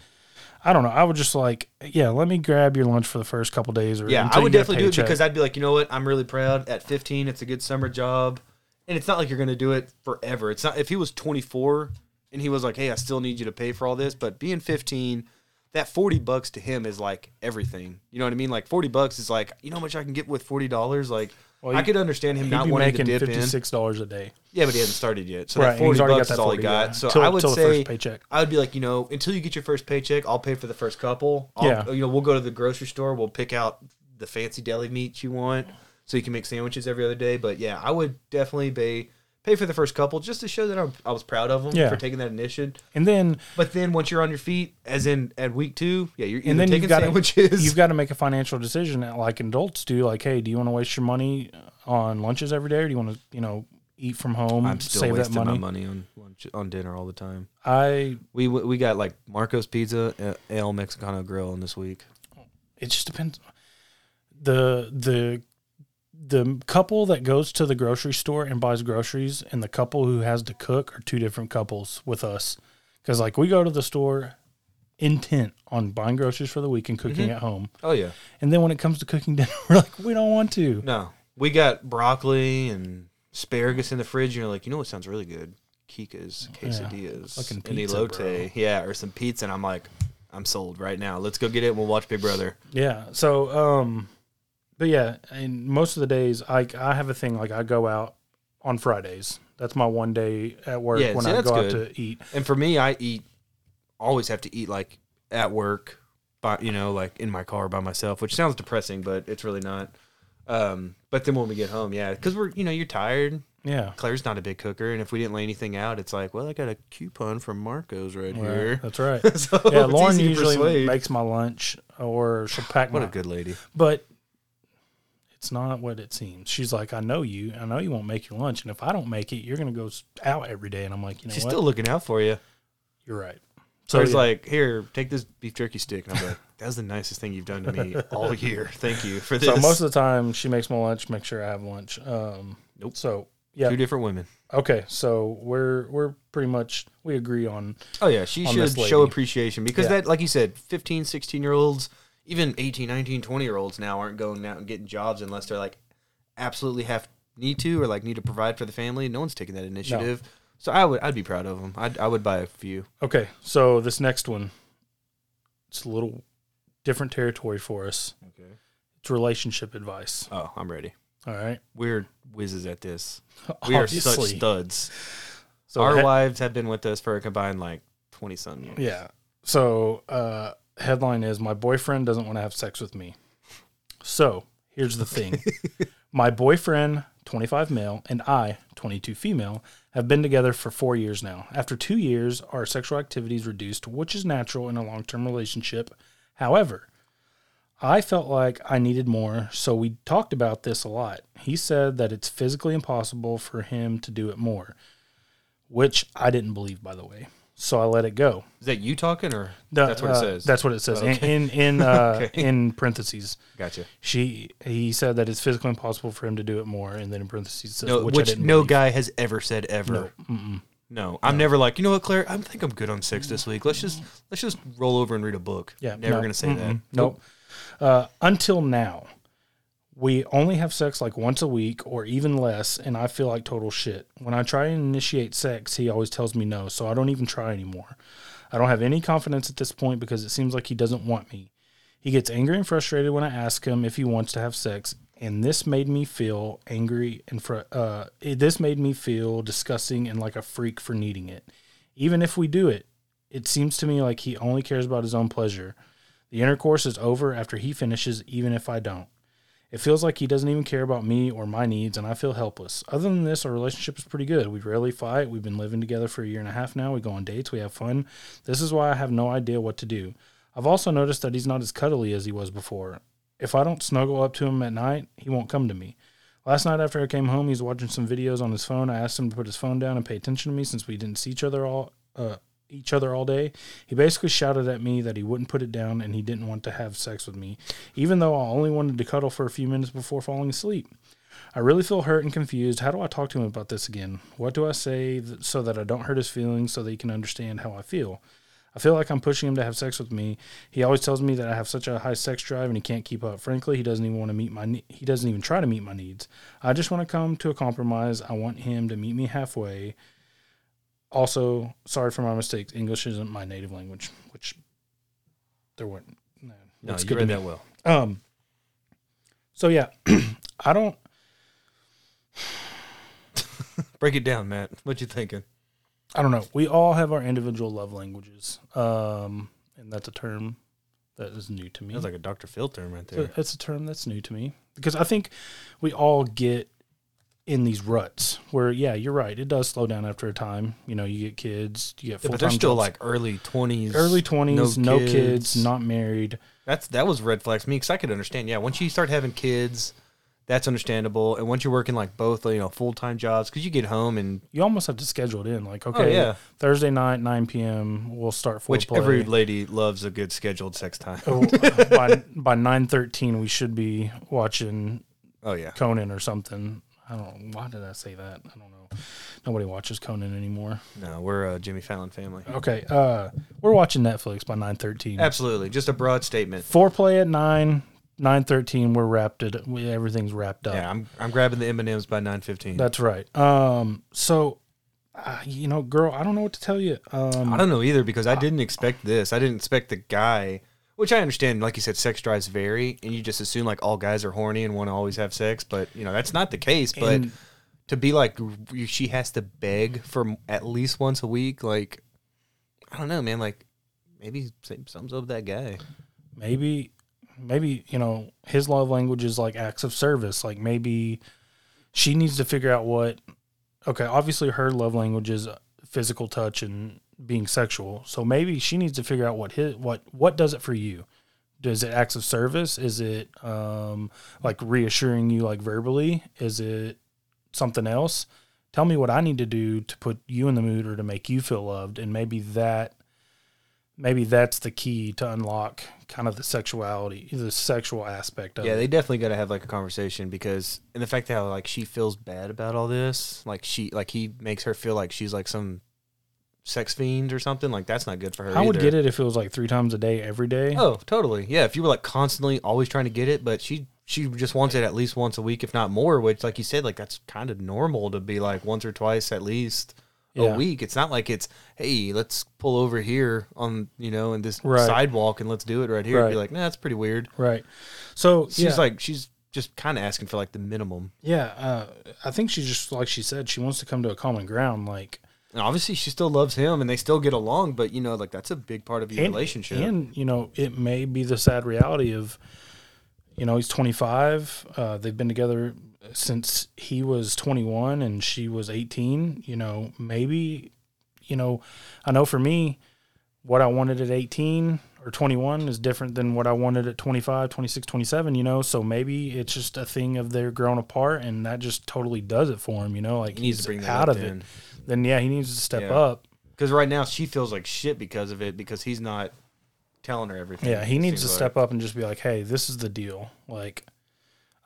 I don't know. I would just like, yeah, let me grab your lunch for the first couple days, or Yeah, I would you get a definitely do it because I'd be like, you know what? I'm really proud. At 15, it's a good summer job, and it's not like you're going to do it forever. It's not if he was 24 and he was like, hey, I still need you to pay for all this, but being 15, that 40 bucks to him is like everything. You know what I mean? Like 40 bucks is like, you know how much I can get with 40 dollars? Like. Well, I could understand him not wanting to making dip fifty in. six dollars a day. Yeah, but he hasn't started yet. So Right, that 40 he's already got bucks is all 40, he got. yeah. So Till- I would say first paycheck. I would be like, you know, until you get your first paycheck, I'll pay for the first couple. I'll, Yeah. You know, we'll go to the grocery store. We'll pick out the fancy deli meat you want, so you can make sandwiches every other day. But yeah, I would definitely pay pay for the first couple just to show that I'm, I was proud of them Yeah. for taking that initiative. And then But then once you're on your feet, as in at week two, yeah, you're and then taking you've got sandwiches. to you've got to make a financial decision like adults do. Like, hey, do you want to waste your money on lunches every day, or do you want to you know eat from home, I'm still save that wasting money? my money on lunch, on dinner all the time. I We we got like Marco's Pizza, uh, El Mexicano Grill in this week. it just depends. The the the couple that goes to the grocery store and buys groceries and the couple who has to cook are two different couples with us. Because like we go to the store intent on buying groceries for the week and cooking at home, Oh yeah. and then when it comes to cooking dinner, we're like we don't want to. No, we got broccoli and asparagus in the fridge. And you're like, you know what sounds really good? Kika's quesadillas, Fucking and pizza, elote, bro. yeah, or some pizza. And I'm like, I'm sold right now. Let's go get it. and We'll watch Big Brother. Yeah. So, um, but yeah, and most of the days, I I have a thing like I go out on Fridays. That's my one day at work Yeah, when see, I go out to eat. And for me, I eat always have to eat like at work, by you know, like in my car by myself, which sounds depressing, but it's really not. Um, but then when we get home, yeah, because we're you know you're tired. Yeah. Claire's not a big cooker, and if we didn't lay anything out, it's like, well, I got a coupon from Marco's right Right, here. That's right. so Yeah, Lauren usually makes my lunch, or she'll pack What my. a good lady. But it's not what it seems. She's like, I know you. I know you won't make your lunch, and if I don't make it, you're gonna go out every day. And I'm like, you know She's what? still looking out for you. you're right. So it's yeah. like, here, take this beef jerky stick. And I'm like, that was the nicest thing you've done to me all year. Thank you for this. So most of the time, she makes my lunch. Make sure I have lunch. Um, Nope. So yeah. Two different women. Okay. So we're we're pretty much we agree on Oh, yeah. She should show appreciation because Yeah. that, like you said, 15, 16 year olds, even 18, 19, 20 year olds now aren't going out and getting jobs unless they're like absolutely have need to or like need to provide for the family. No one's taking that initiative. So I would, I'd be proud of them. I'd, I would buy a few. Okay, so this next one, it's a little different territory for us. Okay. It's relationship advice. Oh, I'm ready. All right. We're whizzes at this. We are such studs. So Our he- wives have been with us for a combined like 20 some years. yeah. So uh, headline is my boyfriend doesn't want to have sex with me. So here's the thing: my boyfriend, 25 male, and I, 22 female, have been together for four years now. After two years, our sexual activities reduced, which is natural in a long-term relationship. However, I felt like I needed more, so we talked about this a lot. He said that it's physically impossible for him to do it more, which I didn't believe, by the way. So I let it go. Is that you talking or The- that's what it uh, says? That's what it says Okay. in in in, uh, Okay. in parentheses. Gotcha. She he said that it's physically impossible for him to do it more, and then in parentheses says No, which, which, I didn't no believe. guy has ever said ever. No. No, I'm never like, you know what, Claire? I think I'm good on six this week. Let's just let's just roll over and read a book. Yeah, never no, gonna say that. mm-mm, Nope. Uh, until now, We only have sex like once a week or even less, and I feel like total shit. When I try and initiate sex, he always tells me no, so I don't even try anymore. I don't have any confidence at this point because it seems like he doesn't want me. He gets angry and frustrated when I ask him if he wants to have sex, and this made me feel angry and fr- uh, this made me feel disgusting and like a freak for needing it. Even if we do it, it seems to me like he only cares about his own pleasure. The intercourse is over after he finishes, even if I don't. It feels like he doesn't even care about me or my needs, and I feel helpless. Other than this, our relationship is pretty good. We rarely fight. We've been living together for a year and a half now. We go on dates. We have fun. This is why I have no idea what to do. I've also noticed that he's not as cuddly as he was before. If I don't snuggle up to him at night, he won't come to me. Last night after I came home, he was watching some videos on his phone. I asked him to put his phone down and pay attention to me since we didn't see each other all uh, each other all day. He basically shouted at me that he wouldn't put it down and he didn't want to have sex with me, even though I only wanted to cuddle for a few minutes before falling asleep. I really feel hurt and confused. How do I talk to him about this again? What do I say th- so that I don't hurt his feelings so that he can understand how I feel? I feel like I'm pushing him to have sex with me. He always tells me that I have such a high sex drive and he can't keep up. Frankly, he doesn't even want to meet my ne- he doesn't even try to meet my needs. I just want to come to a compromise. I want him to meet me halfway. Also, sorry for my mistakes. English isn't my native language, which there weren't. No, No, it's you good read that well. Um. So yeah, I don't. Break it down, Matt. What you thinking? I don't know. We all have our individual love languages, um, and that's a term that is new to me. Sounds like a Dr. Phil term right there. a- it's a term that's new to me because I think we all get in these ruts where, yeah, you're right. It does slow down after a time. You know, you get kids, you get Yeah, full but time they're still like early twenties. early twenties, no, kids. kids. not married. That's that was red flags me because I could understand. Yeah, once you start having kids, that's understandable. And once you're working like both, you know, full time jobs, because you get home and You almost have to schedule it in. Like, oh, okay, Oh, yeah. Thursday night, nine p.m. We'll start foreplay. which every lady loves a good scheduled sex time. Oh, by by nine thirteen, we should be watching Oh yeah, Conan or something. I don't know. Why did I say that? I don't know. Nobody watches Conan anymore. no, we're a Jimmy Fallon family. Okay, uh, we're watching Netflix by nine thirteen. Absolutely, just a broad statement. Foreplay at nine, nine thirteen. We're wrapped it. We, everything's wrapped up. Yeah, I'm I'm grabbing the M and M's by nine fifteen. That's right. Um, so, uh, you know, girl, I don't know what to tell you. Um, I don't know either because I didn't expect this. I didn't expect the guy, which I understand. Like you said, sex drives vary, and you just assume like all guys are horny and want to always have sex, but you know that's not the case. But And- to be like she has to beg for at least once a week, like I don't know, man. Like maybe sums up that guy. maybe maybe you know his love language is like acts of service like maybe she needs to figure out what okay obviously her love language is uh, physical touch and being sexual. So maybe she needs to figure out what his what what does it for you? Does it acts of service? Is it um like reassuring you like verbally? Is it something else? Tell me what i need to do to put you in the mood or to make you feel loved. And maybe that maybe that's the key to unlock kind of the sexuality, the sexual aspect of Yeah, it. they definitely got to have like a conversation because, and the fact that like she feels bad about all this, like she like he makes her feel like she's like some sex fiend or something. Like that's not good for her. I would either. get it if it was like three times a day, every day. Oh, totally. Yeah, if you were like constantly always trying to get it, but she she just wants it at least once a week, if not more. Which, like you said, like that's kind of normal to be like once or twice at least a Yeah. week. It's not like it's hey, let's pull over here on you know in this Right. sidewalk and let's do it right here. It'd Be Right. like, nah, that's pretty weird. Right. So She's yeah, like she's just kind of asking for like the minimum. yeah. Uh, I think she just like she said, she wants to come to a common ground. Like And obviously, she still loves him, and they still get along. But you know, like that's a big part of your and, relationship. and you know, it may be the sad reality of, you know, he's 25. Uh, they've been together since he was 21 and she was 18. You know, maybe, you know, I know for me, what I wanted at 18 or 21 is different than what I wanted at 25, 26, 27, you know? So maybe it's just a thing of they're growing apart and that just totally does it for him, you know? Like he needs he's to bring that out of then. it. Then yeah, he needs to step Yeah. up. Because right now she feels like shit because of it because he's not telling her everything. Yeah, he it needs to seems step up and just be like, "Hey, this is the deal. Like,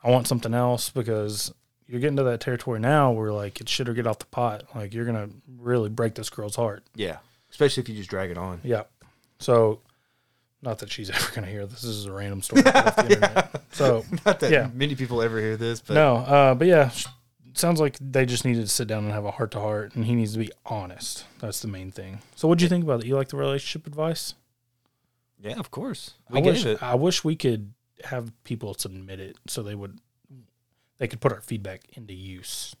I want something else because you're getting to that territory now where like it's shit or get off the pot. Like, you're gonna really break this girl's heart. Yeah, especially if you just drag it on. Yeah. So Not that she's ever going to hear this. This is a random story off the internet. So Not that Yeah. many people ever hear this, but no, uh, but yeah, sh- sounds like they just needed to sit down and have a heart to heart, and he needs to be honest. That's the main thing. So, what do you think about it? You like the relationship advice? yeah, of course. I wish it. I wish we could have people submit it so they would they could put our feedback into use.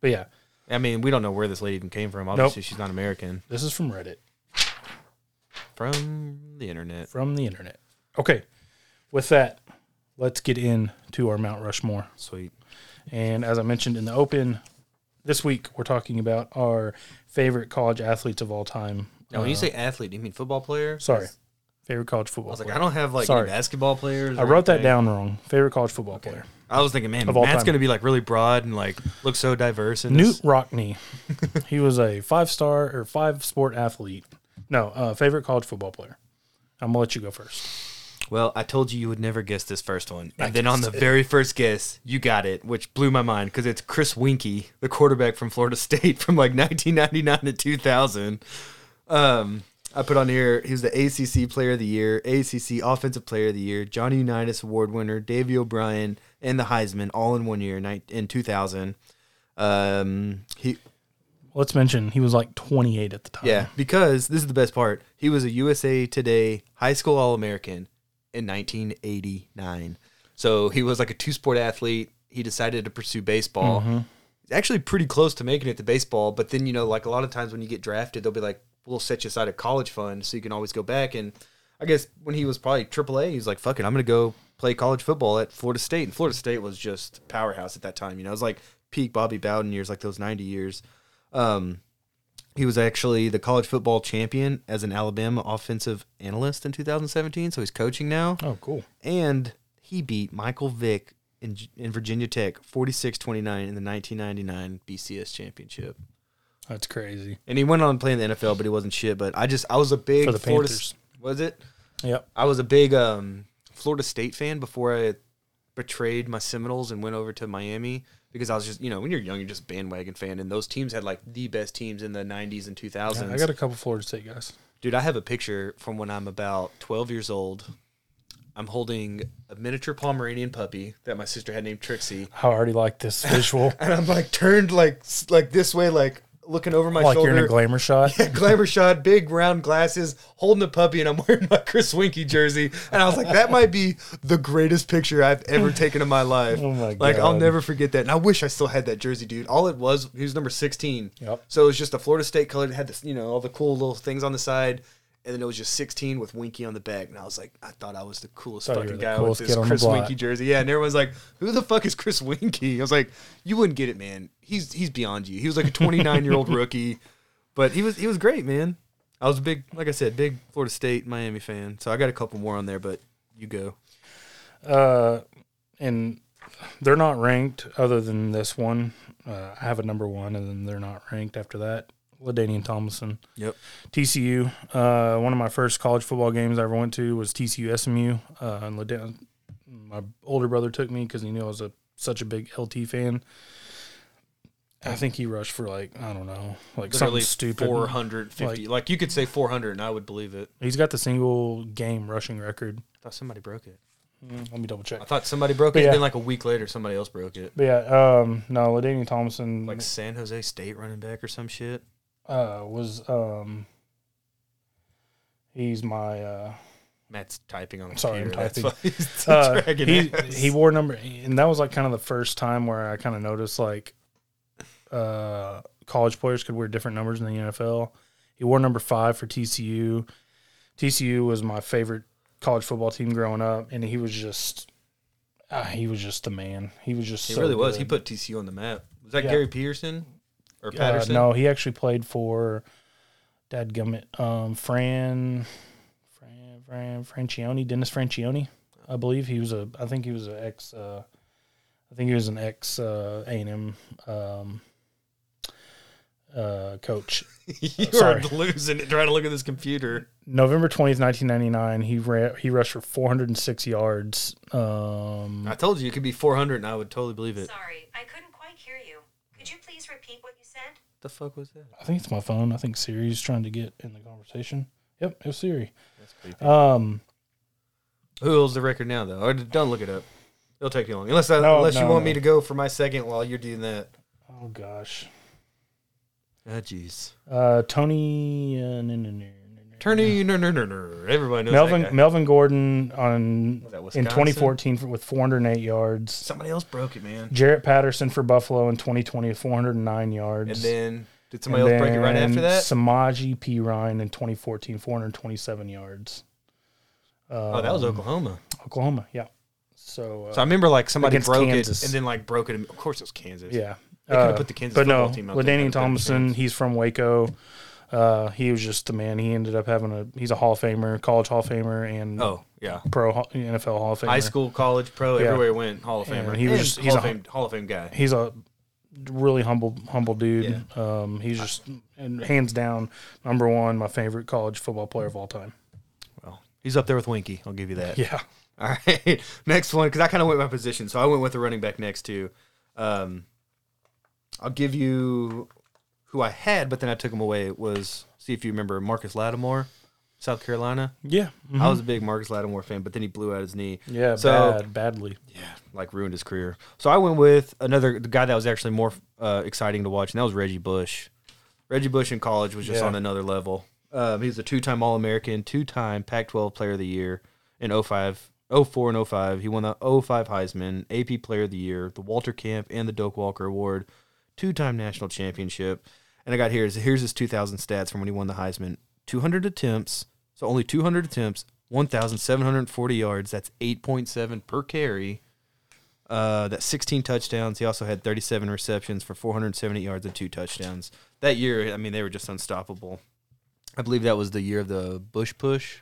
But yeah, I mean, we don't know where this lady even came from. Obviously, she's not American. this is from Reddit From the internet. from the internet. Okay, with that, let's get into our Mount Rushmore. Sweet. And as I mentioned in the open, this week we're talking about our favorite college athletes of all time. Now, when you Uh, say athlete, do you mean football player? sorry, favorite college football I was like, player. I don't have like Sorry. any basketball players. I or wrote that anything. down wrong. Favorite college football player. I was thinking, man, Of all Matt's time. going to be like really broad and like look so diverse. And Knute Rockne. he was a five star or five sport athlete. No, uh, favorite college football player. I'm gonna let you go first. Well, I told you you would never guess this first one. I And then on the it. very first guess, you got it, which blew my mind because it's Chris Weinke, the quarterback from Florida State from like 1999 to 2000. Um, I put on here, he was the ACC Player of the Year, ACC Offensive Player of the Year, Johnny Unitas Award winner, Davey O'Brien, and the Heisman all in one year in 2000. Um, he Let's mention he was like 28 at the time. yeah, because this is the best part. He was a USA Today High School All American in 1989. So he was like a two sport athlete. He decided to pursue baseball. Mm-hmm. Actually pretty close to making it to baseball, but then, you know, like a lot of times when you get drafted, they'll be like, we'll set you aside a college fund so you can always go back. And I guess when he was probably AAA, he's like, fuck it, I'm going to go play college football at Florida State. And Florida State was just powerhouse at that time. You know, it was like peak Bobby Bowden years, like those 90 years. Um, he was actually the college football champion as an Alabama offensive analyst in 2017. So he's coaching now. Oh, cool. And he beat Michael Vick in, in Virginia Tech 46 29 in the 1999 BCS championship. That's crazy. And he went on to play in the NFL, but he wasn't shit. But I just, I was a big For the Florida, Panthers. Was it? Yep. I was a big um, Florida State fan before I betrayed my Seminoles and went over to Miami because I was just, you know, when you're young, you're just a bandwagon fan. And those teams had like the best teams in the 90s and 2000s. I got a couple Florida State guys. Dude, I have a picture from when I'm about 12 years old. I'm holding a miniature Pomeranian puppy that my sister had named Trixie, I already like this visual. and I'm like turned like like this way, like looking over my like shoulder. you're in a glamour shot. glamour shot, big round glasses, holding a puppy, and I'm wearing my Chris Weinke jersey. And I was like, that might be the greatest picture I've ever taken in my life. Oh my Like I'll never forget that. And I wish I still had that jersey, dude. All it was, he was number 16. Yep. So it was just a Florida State color. It had this, you know, all the cool little things on the side. And then it was just 16 with Weinke on the back. And I was like, I thought I was the coolest Thought fucking the guy with this kid on the Chris. Weinke jersey. Yeah. And everyone's like, who the fuck is Chris Weinke? I was like, you wouldn't get it, man. He's he's beyond you. He was like a 29 year old rookie. But he was he was great, man. I was a big, like I said, big Florida State Miami fan. So I got a couple more on there, but you go. Uh, and they're not ranked other than this one. Uh, I have a number one, and then they're not ranked after that. LaDainian Tomlinson. Yep. TCU. Uh, one of my first college football games I ever went to was TCU SMU. Uh, and my older brother took me because he knew I was a such a big LT fan. I think he rushed for like I don't know, like something stupid. 450. Like, you could say 400 and I would believe it. He's got the single game rushing record. I thought somebody broke it. Mm, Let me double check. I thought somebody broke But it, yeah. and then like a week later, somebody else broke it. But yeah, um, no, LaDainian Thompson Like San Jose State running back or some shit. Uh, was um, he's my uh, Matt's typing on the Sorry, I'm computer. That's why he's uh, dragging he he wore number, and that was like kind of the first time where I kind of noticed like uh, college players could wear different numbers in the NFL. He wore number five for TCU. TCU was my favorite college football team growing up, and he was just. Uh, he was just the man. He was just. He so really was. He put TCU on the map. Was that Yeah. Gary Patterson or Uh, no, he actually played for Dad Gummit, um, Fran, Fran, Fran, Franchione, Dennis Franchione, I believe he was a. I think he was an ex. Uh, I think he was an ex uh, A and M um, uh, coach. you Sorry. are losing it trying to look at this computer. November twentieth, nineteen ninety nine. He ran. He rushed for four hundred and six yards. Um, I told you it could be 400, and I would totally believe it. Sorry, I couldn't quite hear you. Could you please repeat what you said? The fuck was that? I think it's my phone. I think Siri's trying to get in the conversation. Yep, it was Siri. That's creepy. Um, Who holds the record now, though? Or don't look it up. It'll take you long. Unless, I, No, unless you no, want no. me to go for my second while you're doing that. Oh gosh. Ah, jeez. Uh, Tony. Uh, no, no, no, no, no. No, no, no. Everybody knows that Melvin. Melvin Gordon on in 2014 for, with 408 yards. Somebody else broke it, man. Jaret Patterson for Buffalo in 2020 with 409 yards. And then did somebody And else break it right after that? Samaje Perine in 2014, 427 yards. oh, that was Um, Oklahoma. Oklahoma, yeah. So, uh, So I remember like somebody broke Kansas. it and then like broke it. Of course, it was Kansas. yeah. They could've Uh, put the Kansas but football no, team out with there, Danny had Thomason, he's from Waco. Uh, he was just the man. He ended up having a. He's a Hall of Famer, college Hall of Famer, and Oh yeah. pro NFL Hall of Famer. High school, college, pro, Yeah. everywhere he went, Hall of Yeah, Famer. he was And just- he's of a- Fame, Hall of Fame guy. He's a really humble, humble dude. Um, he's just and hands down number one, my favorite college football player of all time. Well, he's up there with Weinke. I'll give you that. Yeah. All right. Next one, because I kind of went my position, so I went with the running back next to. Um, I'll give you who I had, but then I took him away. It was see if you remember Marcus Lattimore, South Carolina. Yeah. mhm. I was a big Marcus Lattimore fan, but then he blew out his knee. yeah. so- bad, badly. Yeah, like ruined his career. So I went with another the guy that was actually more uh, exciting to watch, and that was Reggie Bush. Reggie Bush in college was just Yeah. on another level. Um, he was a two-time All-American, two-time Pac-12 Player of the Year in 05, 04 and 05. He won the 05 Heisman, AP Player of the Year, the Walter Camp, and the Doak Walker Award, two-time national championship. And I got here is Here's his 2,000 stats from when he won the Heisman: 200 attempts, so only 200 attempts, 1,740 yards. That's 8.7 per carry. Uh, that's 16 touchdowns. He also had 37 receptions for 470 yards and two touchdowns. That year, I mean, they were just unstoppable. I believe that was the year of the Bush push.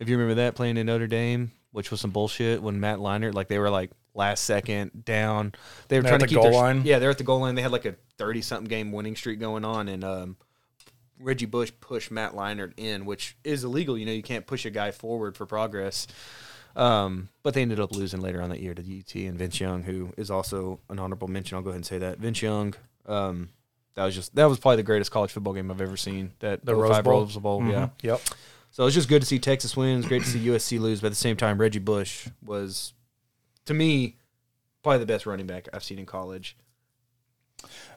If you remember that playing in Notre Dame, which was some bullshit when Matt Leinart, like they were like last second down. They were They're trying to keep goal their, line? Yeah, they're at the goal line. They had like a 30 something game winning streak going on, and um, Reggie Bush pushed Matt Leinart in, which is illegal. You know, you can't push a guy forward for progress. Um, but they ended up losing later on that year to UT and Vince Young, who is also an honorable mention. I'll go ahead and say that Vince Young. Um, that was just that was probably the greatest college football game I've ever seen. That The 05 Rose Bowl? Rose Bowl, Mhm. yeah. Yep. So it's just good to see Texas win. It's great to see USC lose, but at the same time, Reggie Bush was, to me, probably the best running back I've seen in college.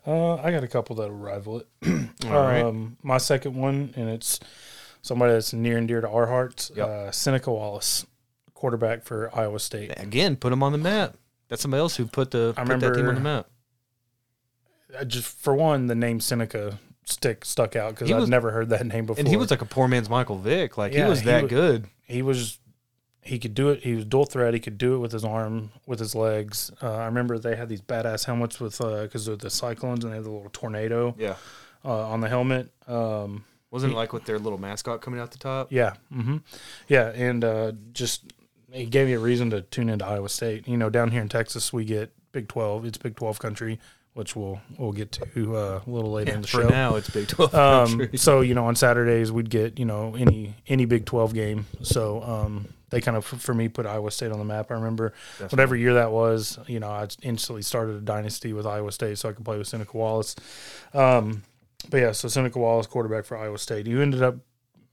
Uh, I got a couple that'll rival it. All right. um, my second one, and it's somebody that's near and dear to our hearts. Yep. Uh, Seneca Wallace, quarterback for Iowa State. Again, put him on the map. That's somebody else who put the I put that team on the map. Uh, Just for one, the name Seneca stick stuck out because I'd never heard that name before. And he was like a poor man's Michael Vick. Like he Yeah, was he that good. he was he could do it. He was dual threat. He could do it with his arm, with his legs. Uh, I remember they had these badass helmets with because of the cyclones and they had the little tornado Yeah. uh, on the helmet. Um, Wasn't it like with their little mascot coming out the top? Yeah. Mm-hmm. Yeah. And uh, just it gave me a reason to tune into Iowa State. You know, down here in Texas, we get Big 12. It's Big 12 country, which we'll we'll get to uh, a little later in the For show. now, it's Big Twelve. Um, so you know, on Saturdays we'd get you know any any Big 12 game. So um, they kind of for me put Iowa State on the map. I remember whatever year that was. You know, I instantly started a dynasty with Iowa State, so I could play with Seneca Wallace. Um, but yeah, so Seneca Wallace, quarterback for Iowa State. You ended up,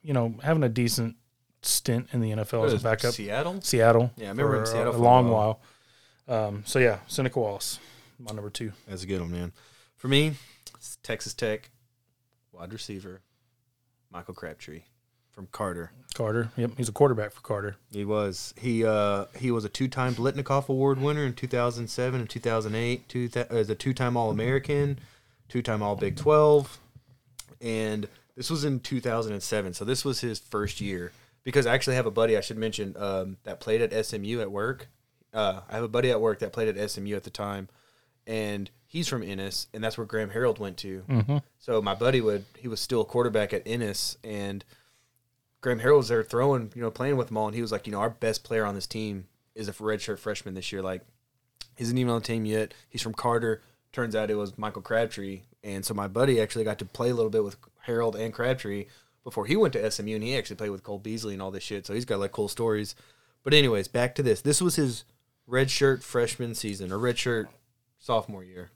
you know, having a decent stint in the NFL as a backup. Seattle. Seattle. Yeah, I remember for in Seattle a, for a long while. while. Um, so yeah, Seneca Wallace, my number two. That's a good one, man. For me, Texas Tech wide receiver Michael Crabtree from Carter. Carter. Yep, he's a quarterback for Carter. He was he uh he was a two-time Biletnikoff Award winner in 2007 and 2008. Two th- as a two-time All-American, two-time All Big 12, and this was in 2007. So this was his first year because I actually have a buddy I should mention um, that played at SMU at work. Uh, I have a buddy at work that played at SMU at the time, and he's from Ennis, and that's where Graham Harrell went to. So my buddy would he was still a quarterback at Ennis, and Graham Harrell was there throwing, you know, playing with them all, and he was like, you know, our best player on this team is a redshirt freshman this year. Like, he isn't even on the team yet. He's from Carter. Turns out it was Michael Crabtree, and so my buddy actually got to play a little bit with Harrell and Crabtree before he went to SMU, and he actually played with Cole Beasley and all this shit. So he's got like cool stories. But anyways, back to this. This was his redshirt freshman season or redshirt sophomore year,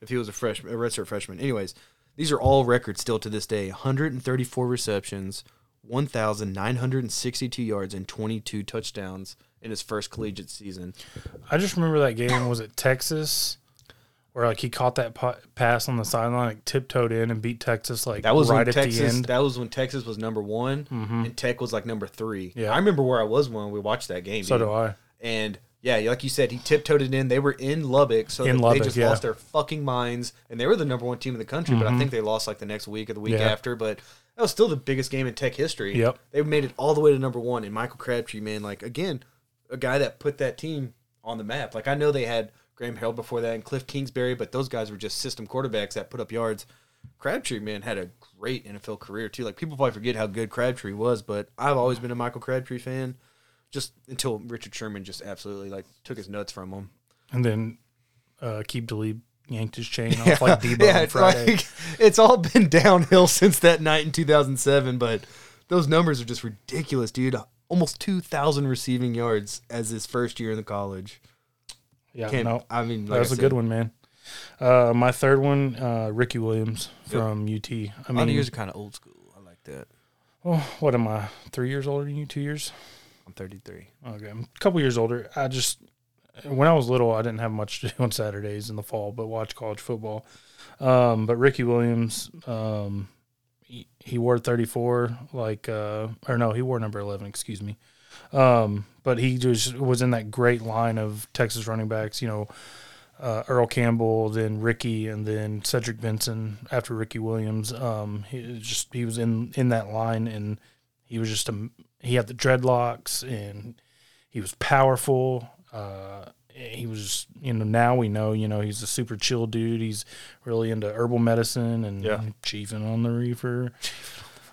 if he was a freshman, a redshirt freshman. Anyways, these are all records still to this day. 134 receptions, 1,962 yards and 22 touchdowns in his first collegiate season. I just remember that game. Was it Texas? Where like he caught that pa- pass on the sideline, like tiptoed in and beat Texas like That was right at Texas. the end. That was when Texas was number one, and Tech was like number three. Yeah. I remember where I was when we watched that game. so dude. do I. And yeah, like you said, he tiptoed it in. They were in Lubbock, so In they just yeah. lost their fucking minds. And they were the number one team in the country, but I think they lost like the next week or the week Mm-hmm. Yeah. after. But that was still the biggest game in Tech history. Yep. They made it all the way to number one. And Michael Crabtree, man, like again, a guy that put that team on the map. Like I know they had Graham Harrell before that and Cliff Kingsbury, but those guys were just system quarterbacks that put up yards. Crabtree, man, had a great NFL career too. Like people probably forget how good Crabtree was, but I've always been a Michael Crabtree fan. Just until Richard Sherman just absolutely like took his nuts from him. And then uh, keep Delete yanked his chain off like Debo yeah, on it's Friday. like it's all been downhill since that night in 2007. But those numbers are just ridiculous, dude. Almost 2,000 receiving yards as his first year in the college. yeah, Can't, no, I mean, like that was I a said, good one, man. Uh, my third one, uh, Ricky Williams from UT. I A lot of mean, yours are kind of old school. I like that. oh, what am I? Three years older than you? Two years? I'm 33. Okay, I'm a couple years older. I just when I was little, I didn't have much to do on Saturdays in the fall, but watch college football. Um, but Ricky Williams, um, he, he wore 34, like, uh, or no, he wore number 11. Excuse me. Um, but he just was in that great line of Texas running backs. You know, uh, Earl Campbell, then Ricky, and then Cedric Benson after Ricky Williams. Um, he just he was in in that line, and he was just a he had the dreadlocks, and he was powerful. Uh, he was, you know, now we know, you know, he's a super chill dude. He's really into herbal medicine and Yeah. chiefing on the reefer.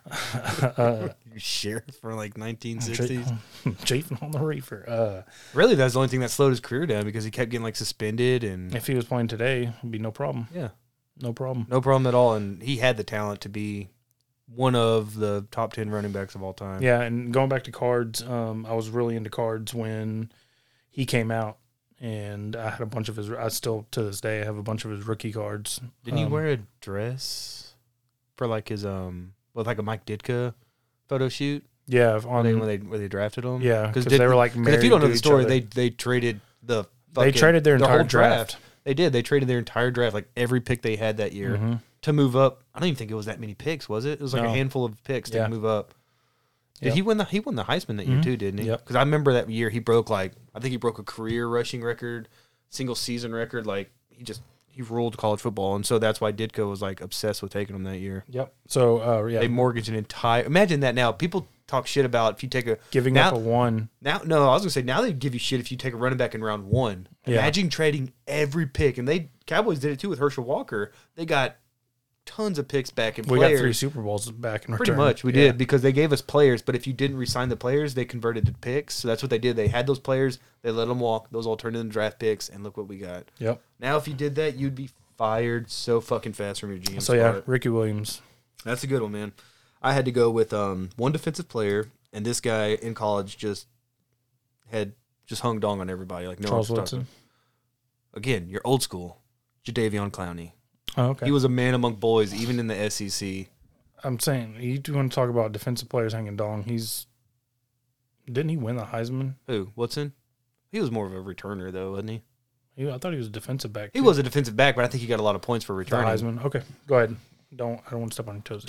You sheriff for like 1960s. Chafing on the reefer. Uh, really, that's the only thing that slowed his career down because he kept getting like suspended and if he was playing today, it'd be no problem. yeah, No problem. no problem at all. And he had the talent to be one of the top 10 running backs of all time. Yeah, and going back to cards, um, I was really into cards when he came out, and I had a bunch of his. I still to this day have a bunch of his rookie cards. Didn't he Um, wear a dress for like his um with like a Mike Ditka photo shoot Yeah, when on they when they when they drafted him? yeah, because they were like if you don't know the story, they they traded the they traded their entire whole draft. They did. They traded their entire draft, like every pick they had that year, Mhm. to move up. I don't even think it was that many picks, was it? It was like No. a handful of picks to Yeah. move up. Did Yep. he win the he won the Heisman that year Mhm. too, didn't he? Yep. Because I remember that year he broke like I think he broke a career rushing record, single season record. Like he just he ruled college football, and so that's why Ditka was like obsessed with taking him that year. Yep. So uh, yeah, They mortgaged an entire. Imagine that now. People talk shit about if you take a giving now, up a one. now. No, I was gonna say now they give you shit if you take a running back in round one. Yeah. Imagine trading every pick, and they Cowboys did it too with Herschel Walker. They got tons of picks back in We players. got three Super Bowls back in Pretty return. much, we Yeah. did because they gave us players. But if you didn't resign the players, they converted to picks. So that's what they did. They had those players, they let them walk. Those all turned into draft picks, and look what we got. Yep. Now, if you did that, you'd be fired so fucking fast from your GM. So yeah. Ricky Williams. that's a good one, man. I had to go with um, one defensive player, and this guy in college just had just hung dong on everybody. Like no Charles. Woodson. Again, you're old school. Jadeveon Clowney. Oh, okay. He was a man among boys, even in the SEC. I'm saying you do want to talk about defensive players hanging dong. He's didn't he win the Heisman? Who? Woodson? He was more of a returner, though, wasn't he? He, I thought he was a defensive back. He too. was a defensive back, but I think he got a lot of points for the returning. Heisman. Okay, go ahead. Don't I don't want to step on your toes.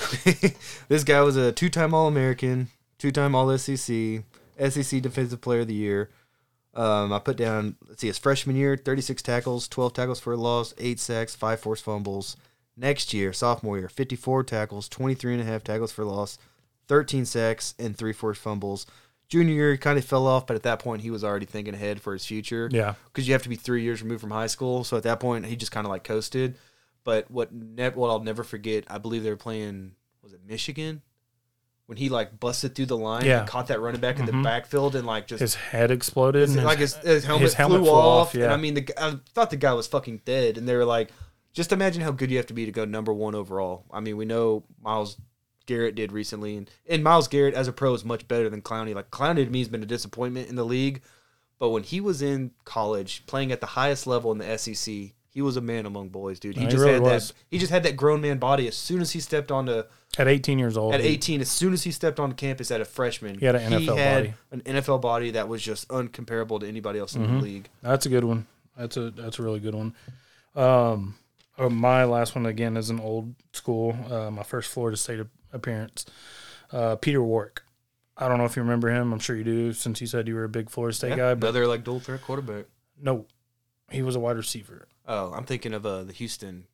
this guy was a two-time All-American, two-time All-SEC, SEC Defensive Player of the Year. Um, I put down, let's see, his freshman year, 36 tackles, 12 tackles for a loss, 8 sacks, 5 forced fumbles. Next year, sophomore year, 54 tackles, 23 and a half tackles for loss, 13 sacks, and 3 forced fumbles. Junior year, he kind of fell off, but at that point, he was already thinking ahead for his future yeah, because you have to be three years removed from high school. So at that point, he just kind of like coasted. But what ne- what I'll never forget, I believe they were playing was it Michigan when he like busted through the line Yeah. and caught that running back in Mhm. the backfield and like just his head exploded. his- and like his, his, his helmet, his helmet flew, flew off. off, yeah. And I mean, the, g- I thought the guy was fucking dead. And they were like, just imagine how good you have to be to go number one overall. I mean, we know Myles Garrett did recently, and, and Myles Garrett as a pro is much better than Clowney. Like Clowney to me has been a disappointment in the league, but when he was in college playing at the highest level in the SEC, he was a man among boys, dude. He No, he just really had was. that. He just had that grown man body. As soon as he stepped onto At 18 years old, At he- 18, as soon as he stepped onto campus at a freshman, He had an NFL had body. an NFL body that was just uncomparable to anybody else in Mm-hmm. the league. That's a good one. That's a that's a really good one. Um, uh, my last one again is an old school. Uh, my first Florida State appearance. Uh, Peter Warrick. I don't know if you remember him. I'm sure you do, since you said you were a big Florida State Yeah, guy. But another like dual threat quarterback. no, he was a wide receiver. Oh, I'm thinking of uh, the Houston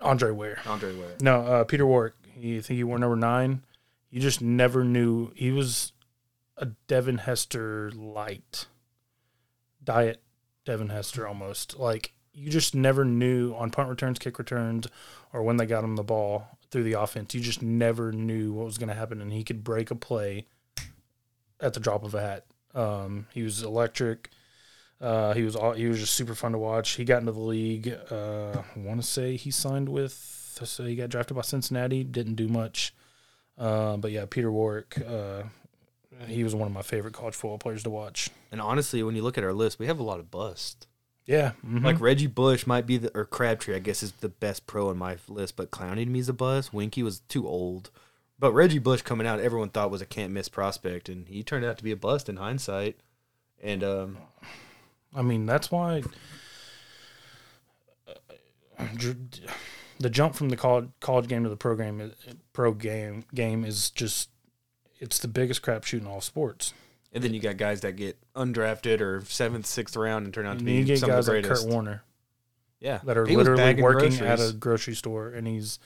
Andre Ware. Andre Ware. No, uh, Peter Warrick. You think he wore number nine? You just never knew he was a Devin Hester light, diet Devin Hester almost. Like you just never knew on punt returns, kick returns, or when they got him the ball through the offense. You just never knew what was going to happen, and he could break a play at the drop of a hat. Um, he was electric. Uh, he was all, he was just super fun to watch. He got into the league. Uh, I want to say he signed with. So he got drafted by Cincinnati. Didn't do much, uh, but yeah, Peter Warrick. Uh, he was one of my favorite college football players to watch. And honestly, when you look at our list, we have a lot of bust. Yeah, mhm. Like Reggie Bush might be the or Crabtree, I guess is the best pro on my list, but Clowney to me is a bust. Weinke was too old. But Reggie Bush coming out, everyone thought was a can't miss prospect, and he turned out to be a bust in hindsight. And um, I mean that's why uh, the jump from the college college game to the program is- pro game game is just it's the biggest crapshoot in all sports. and then you got guys that get undrafted or seventh, sixth round and turn out to And be you get some guys of the like greatest. Kurt Warner yeah, that are He literally bagging working at a grocery store, and he's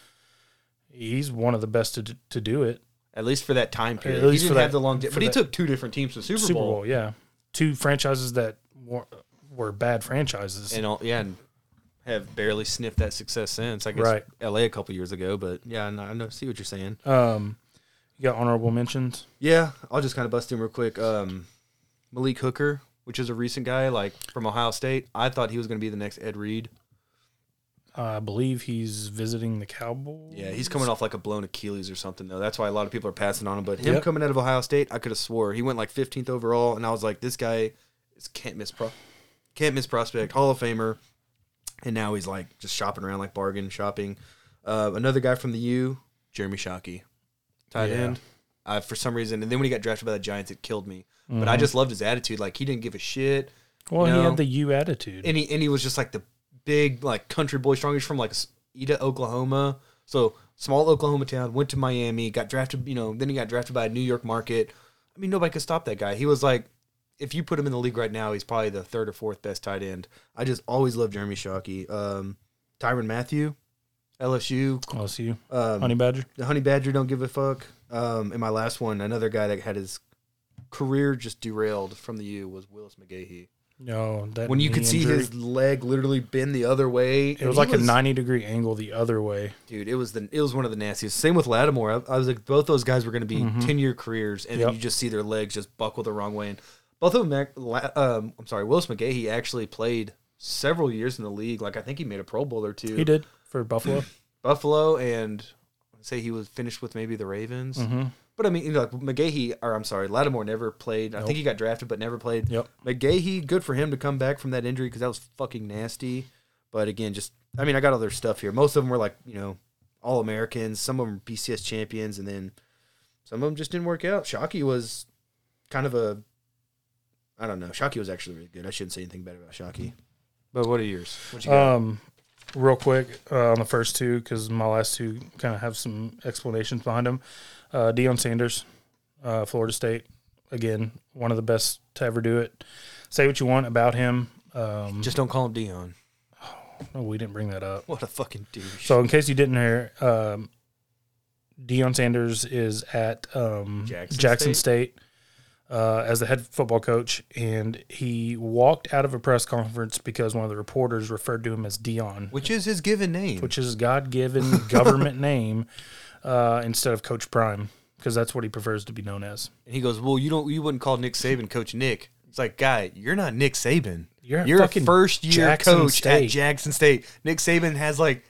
he's one of the best to to do it. at least for that time period. At he least didn't for have that- the long, for but he that- took two different teams to Super, Super Bowl. Bowl, yeah, two franchises that were, were bad franchises. and all, yeah, and have barely sniffed that success since. I guess Right. L.A. a couple years ago, but yeah, I know, I know see what you're saying. um, you got honorable mentions. Yeah, I'll just kind of bust him real quick. Um, Malik Hooker, which is a recent guy, like from Ohio State. I thought he was going to be the next Ed Reed. I believe he's visiting the Cowboys. Yeah, he's coming off like a blown Achilles or something though. That's why a lot of people are passing on him. But him Yep. coming out of Ohio State, I could have swore he went like 15th overall, and I was like, this guy is can't miss pro, can't miss prospect, Hall of Famer, and now he's like just shopping around like bargain shopping. Uh, another guy from the U, Jeremy Shockey, tight Yeah. end. Uh, for some reason, and then when he got drafted by the Giants, it killed me. But Mm-hmm. I just loved his attitude. Like he didn't give a shit. Well, you he had the U attitude. and he and he was just like the big like country boy strong. He's from like Ada, Oklahoma, so small Oklahoma town. Went to Miami, got drafted. You know, then he got drafted by a New York market. I mean, nobody could stop that guy. He was like, if you put him in the league right now, he's probably the third or fourth best tight end. I just always love Jeremy Shockey. Um, Tyrann Mathieu, LSU. LSU, Um, Honey Badger. the Honey Badger don't give a fuck. Um, and my last one, another guy that had his career just derailed from the U was Willis McGahee No, that when you could see injury, his leg literally bend the other way. it was like a ninety degree angle the other way. dude. It was the it was one of the nastiest. Same with Lattimore. I, I was like, both those guys were going to be ten year careers, and Yep. then you just see their legs just buckle the wrong way. And both of them, um, I'm sorry, Willis McGahee actually played several years in the league. Like I think he made a Pro Bowl or two. He did for Buffalo. Buffalo, and say he was finished with maybe the Ravens. mm-hmm. But I mean, you know, like McGahee, or I'm sorry, Lattimore never played. I Nope. think he got drafted, but never played. Yep. McGahee, good for him to come back from that injury because that was fucking nasty. But again, just I mean, I got all their stuff here. Most of them were like you know all Americans. Some of them BCS champions, and then some of them just didn't work out. Shockey was kind of a I don't know. Shockey was actually really good. I shouldn't say anything bad about Shockey. But what are yours? What you got? Um, real quick uh, on the first two because my last two kind of have some explanations behind them. Uh, Deion Sanders, uh, Florida State, again one of the best to ever do it. Say what you want about him. Um, just don't call him Dion. oh, we didn't bring that up. What a fucking douche. So in case you didn't hear, um, Deion Sanders is at um, Jackson Jackson, State? State, uh, as the head football coach, and he walked out of a press conference because one of the reporters referred to him as Dion, which is his given name. which is God-given government name, uh, instead of Coach Prime, because that's what he prefers to be known as. And he goes, "Well, you don't. You wouldn't call Nick Saban Coach Nick." It's like, guy, you're not Nick Saban. You're You're a first year Jackson coach State. at Jackson State. Nick Saban has like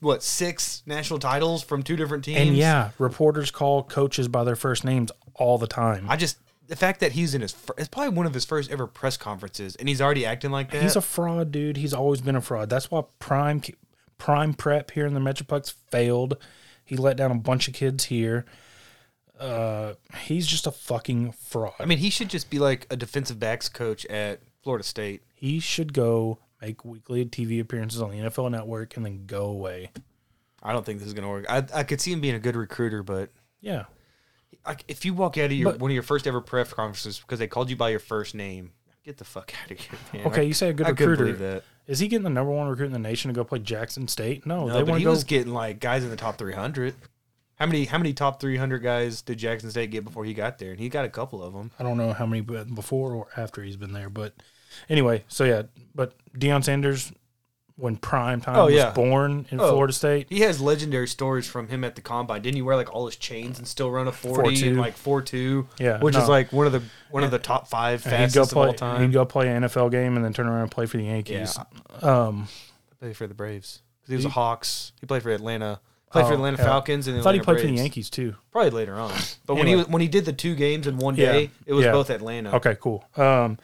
what six national titles from two different teams. And yeah, reporters call coaches by their first names all the time. I just the fact that he's in his fir- it's probably one of his first ever press conferences, and he's already acting like that. He's a fraud, dude. He's always been a fraud. That's why Prime Prime Prep here in the Metroplex failed. He let down a bunch of kids here. Uh, he's just a fucking fraud. I mean, he should just be like a defensive backs coach at Florida State. he should go make weekly TV appearances on the NFL Network and then go away. I don't think this is gonna work. I I could see him being a good recruiter, but Yeah, like if you walk out of your But- one of your first ever press conferences because they called you by your first name, get the fuck out of here, man. Okay, you say a good I couldn't recruiter. believe that. is he getting the number one recruit in the nation to go play Jackson State? No, No, they but want he to go. was getting like guys in the top 300. How many how many top 300 guys did Jackson State get before he got there? And he got a couple of them. I don't know how many but before or after he's been there, but anyway, so yeah, but Deion Sanders, when prime time Oh, was yeah. born in Oh. Florida State, He has legendary stories from him at the combine. Didn't he wear like all his chains and still run a 40 4.2. and like 4-2? Yeah, Which no. is like one of the one of the top 5 and he'd go fastest of play. all time. He'd go play an NFL game and then turn around and play for the Yankees. Um, played for the Braves. 'Cause he was a Hawks. He played for Atlanta. Played for Oh, Atlanta yeah. Falcons and I thought he Atlanta played for the Yankees too. Probably later on. But when he when he did the two games in one Yeah. day, it was Yeah. both Atlanta. Okay, cool. Um,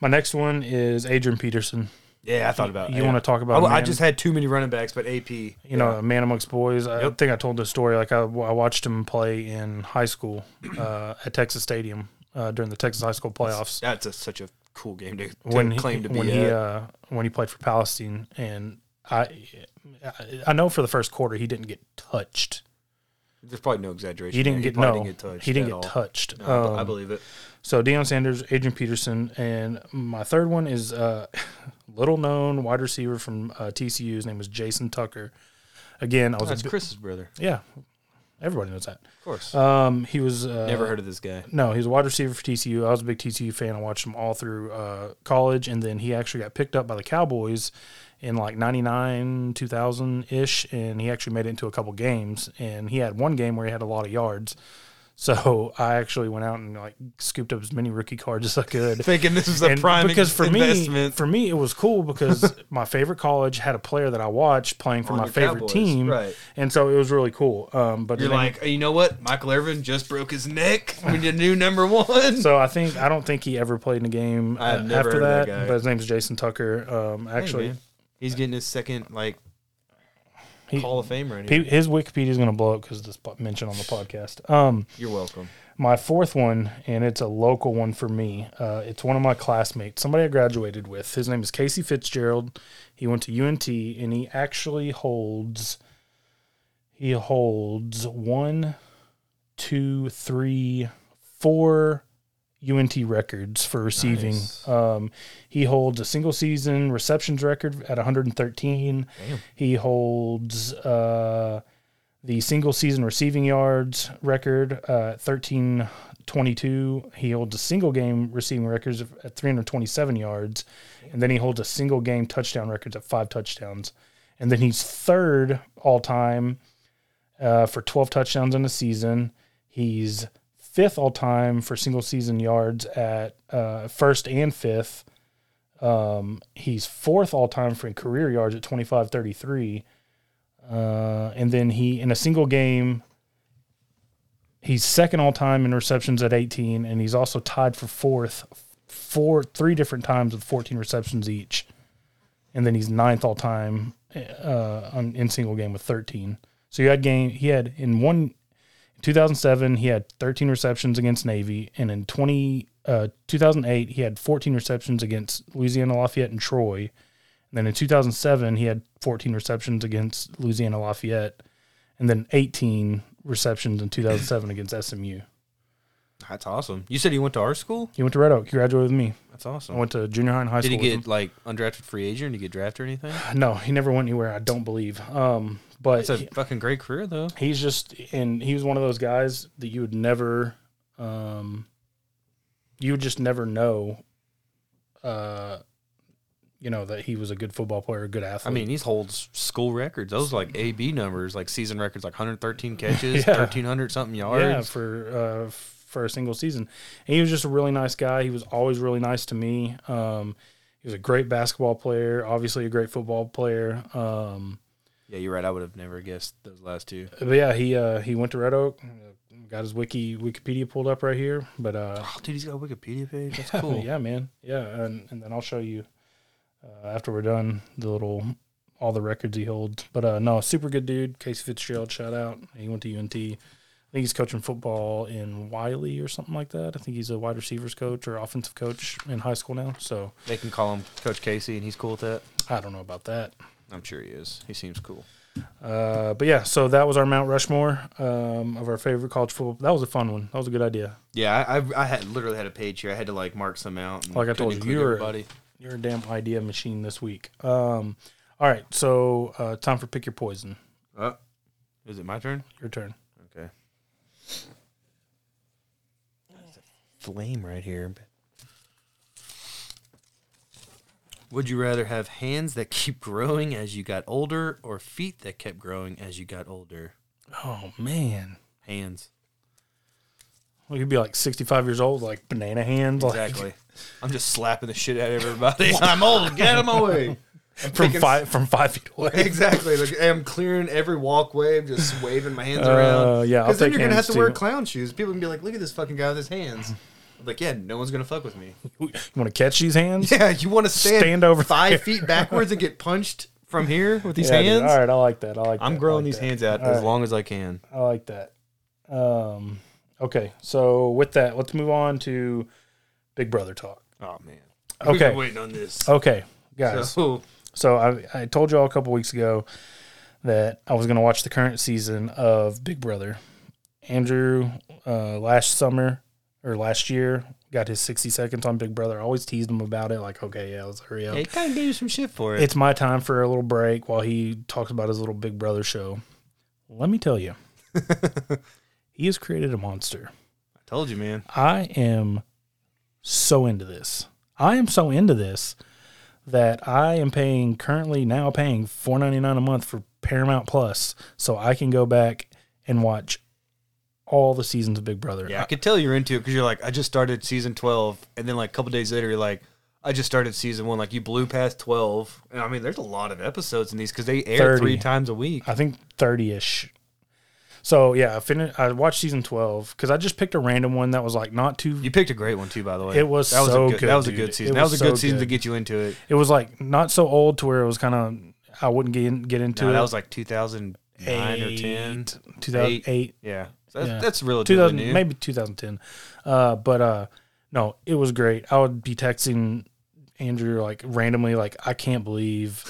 my next one is Adrian Peterson. Yeah, I thought about. You yeah. wanna talk about I, I just had too many running backs, but AP. You know, a man amongst boys. I Yep. think I told this story. Like I, I watched him play in high school uh, at Texas Stadium uh, during the Texas high school playoffs. that's a, such a cool game to, to when he, claim to be. when he uh, when he played for Palestine, and I I know for the first quarter he didn't get touched. There's probably no exaggeration. He didn't there. get no. didn't get touched. he didn't at get all. touched. No, I Um, believe it. So Deion Sanders, Adrian Peterson, and my third one is uh, little known wide receiver from uh, TCU. His name is Jason Tucker. Again, I was That's a Chris's brother, yeah, everybody knows that. of course. Um, he was uh, Never heard of this guy. No, he's a wide receiver for TCU. I was a big TCU fan. I watched him all through uh, college, and then he actually got picked up by the Cowboys in like '99, 2000 ish, and he actually made it into a couple games. And he had one game where he had a lot of yards. So I actually went out and like scooped up as many rookie cards as I could. Thinking this was a And prime because for me, for me, it was cool because my favorite college had a player that I watched playing for On my favorite Cowboys, team, right. and so it was really cool. Um, but You're like, you know what? Michael Irvin just broke his neck. We need a new number one. So I think I don't think he ever played in a game uh, after that. that but his name's Jason Tucker. Um, actually, man. he's getting his second like he, Hall of Fame right here. he, his Wikipedia is going to blow up because this mentioned on the podcast. Um, You're welcome. my fourth one, and it's a local one for me. Uh, it's one of my classmates, somebody I graduated with. His name is Casey Fitzgerald. He went to UNT, and he actually holds. He holds one, two, three, four UNT records for receiving. Nice. Um, he holds a single season receptions record at 113. Damn. He holds uh, the single season receiving yards record uh, at 1322. He holds a single game receiving records at 327 yards. And then he holds a single game touchdown records at five touchdowns. And then he's third all time uh, for 12 touchdowns in a season. He's fifth all time for single season yards at uh, first and fifth. Um, he's fourth all time for career yards at 25 33. Uh, and then he, in a single game, he's second all time in receptions at 18. And he's also tied for fourth, four, three different times with 14 receptions each. And then he's ninth all time uh, on, in single game with 13. So you had game, he had in one, 2007, he had 13 receptions against Navy, and in 20, uh, 2008, he had 14 receptions against Louisiana Lafayette and Troy. And then in 2007, he had 14 receptions against Louisiana Lafayette, and then 18 receptions in 2007 against SMU. That's awesome. You said he went to our school. He went to Red Oak. He graduated with me. That's awesome. I went to junior high and high school. Did he get like undrafted free agent? Did he get drafted or anything? No, he never went anywhere. I don't believe. Um, but That's a he- fucking great career though. he's just and he was one of those guys that you would never um you would just never know uh you know that he was a good football player a good athlete. I mean, he holds school records. Those like AB numbers, like season records, like 113 catches, Yeah. 1300 something yeah yards. for uh for a single season and he was just a really nice guy he was always really nice to me um he was a great basketball player obviously a great football player um Yeah, you're right. I would have never guessed those last two. but yeah he uh he went to red oak got his wiki wikipedia pulled up right here but uh Oh, dude, he's got a Wikipedia page. That's cool. yeah, man. Yeah, and, and then I'll show you uh, after we're done the little all the records he holds. But uh, no, super good dude. Casey Fitzgerald, shout out. He went to UNT. I think he's coaching football in Wylie or something like that. I think he's a wide receivers coach or offensive coach in high school now. So They can call him Coach Casey, and he's cool with that. I don't know about that. I'm sure he is. He seems cool. Uh, but yeah, so that was our Mount Rushmore um, of our favorite college football. That was a fun one. That was a good idea. Yeah, I, I, I had literally had a page here. I had to like mark some out. and Like I told you, you're everybody. you're a damn idea machine this week. Um, all right, so uh, time for pick your poison. Oh, is it my turn? Your turn. Okay. There's a flame right here. Would you rather have hands that keep growing as you got older or feet that kept growing as you got older? Oh man, Hands. well, you'd be like 65 years old, like banana hands, like, Exactly. I'm just slapping the shit out of everybody. I'm old. Get them away. I'm from picking- five from five feet away. Exactly. Like I'm clearing every walkway, I'm just waving my hands Uh, around. yeah, Because then take you're gonna have hands, to wear clown shoes. People can be like, "Look at this fucking guy with his hands." Like, yeah, no one's gonna fuck with me. You want to catch these hands? Yeah, you want to stand, Stand over five there. feet backwards and get punched from here with these Yeah, dude. hands. All right, I like that. I like. I'm that. Growing like these that. hands out All as right, long as I can. I like that. Um, okay, so with that, let's move on to Big Brother talk. Oh man. Okay. We've been waiting on this. Okay, guys. So, So I, I told you all a couple weeks ago that I was going to watch the current season of Big Brother. Andrew, uh, last summer or last year, got his 60 seconds on Big Brother. I always teased him about it, like, okay, yeah, let's hurry up. he kind of gave you some shit for it. It's my time for a little break while he talks about his little Big Brother show. Let me tell you, he has created a monster. I told you, man. I am so into this. I am so into this that I am paying currently now paying four ninety nine a month for Paramount Plus, so I can go back and watch all the seasons of Big Brother. Yeah, I could tell you're into it because you're like, I just started season 12, and then like a couple days later, you're like, I just started season one. Like you blew past 12, and I mean, there's a lot of episodes in these because they air 30. three times a week. I think thirty ish. So yeah, I finished. I watched season twelve because I just picked a random one that was like not too. You picked a great one too, by the way. It was that was so a good, good, That was a dude. good It season. That was was a good so season to get you into it. It was like not so old to where it was kind of I wouldn't get in, get into No, it. that was like 2009 or 10. 2008, Yeah, so that's, Yeah. that's relatively 2000, new. maybe 2010. Uh, but uh, no, it was great. I would be texting Andrew like randomly, like I can't believe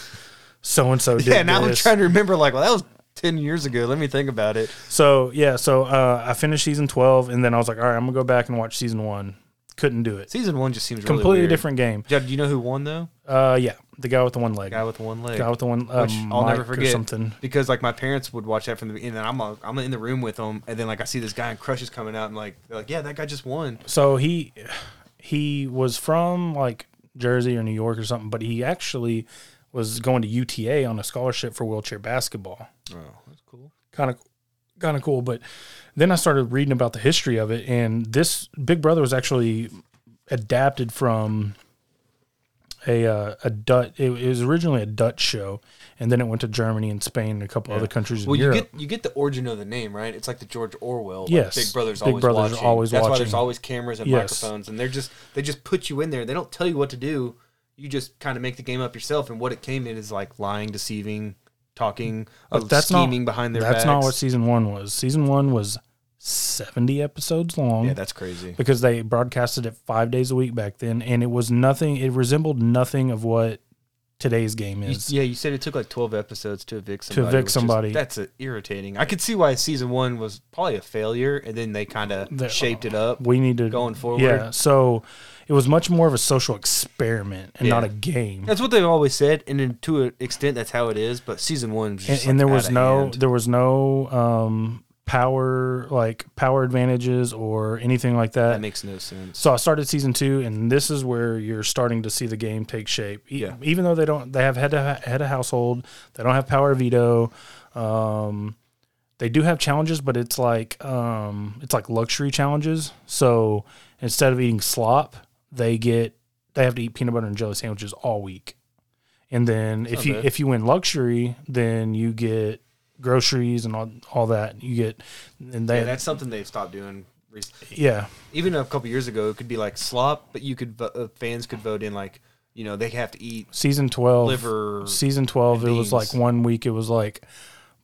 so and so did yeah, now I'm trying to remember. Like, well, that was 10 years ago. Let me think about it. so yeah, so uh, I finished season 12, and then I was like, all right, I'm gonna go back and watch season one. Couldn't do it. Season one just seems really Completely weird. different game. Yeah, do you know who won though? Uh, yeah, the guy with the one leg, Guy with the one leg. guy with the one, uh, Which I'll never Mike or forget. something. because like my parents would watch that from the beginning. And I'm uh, I'm in the room with them, and then like I see this guy and Crush is coming out, and like they're like, yeah, that guy just won. So he he was from like Jersey or New York or something, but he actually was going to UTA on a scholarship for wheelchair basketball. Oh, that's cool. Kind of kind of cool, but then I started reading about the history of it and this Big Brother was actually adapted from a uh, a Dutch it, it was originally a Dutch show and then it went to Germany and Spain and a couple other countries Well, you Europe. get you get the origin of the name, right? It's like the George Orwell. like, Yes. Big Brother's Big always Brother's watching. always That's why there's always cameras and Yes. microphones, and they're just they just put you in there. They don't tell you what to do. You just kind of make the game up yourself. And what it came in is like lying, deceiving, talking, But that's scheming not, behind their back. That's backs. not what season 1 was. Season 1 was 70 episodes long. yeah, that's crazy. because they broadcasted it five days a week back then, and it was nothing. It resembled nothing of what today's game You- is. yeah, you said it took like twelve episodes to evict To somebody. evict which is- somebody. that's uh irritating. I could see why season one was probably a failure, and then they kind of shaped it up. We need to Going forward. Yeah, so it was much more of a social experiment and not a game. That's what they've always said, and then to an extent, that's how it is. But season one, was And, just, and there was outta no hand. there was no um, power like power advantages or anything like that. that makes no sense. So I started season two, and this is where you're starting to see the game take shape. E- Yeah. Even though they don't, they have head to head a household. They don't have power veto. Um, they do have challenges, but it's like um, it's like luxury challenges. So instead of eating slop, they get they have to eat peanut butter and jelly sandwiches all week. And then if you if you win luxury, then you get groceries and all all that. You get and they yeah, that's something they've stopped doing. recently. yeah Even a couple years ago, it could be like slop, but you could uh, fans could vote in like you know, they have to eat Season twelve. liver. Season twelve. It was like one week. It was like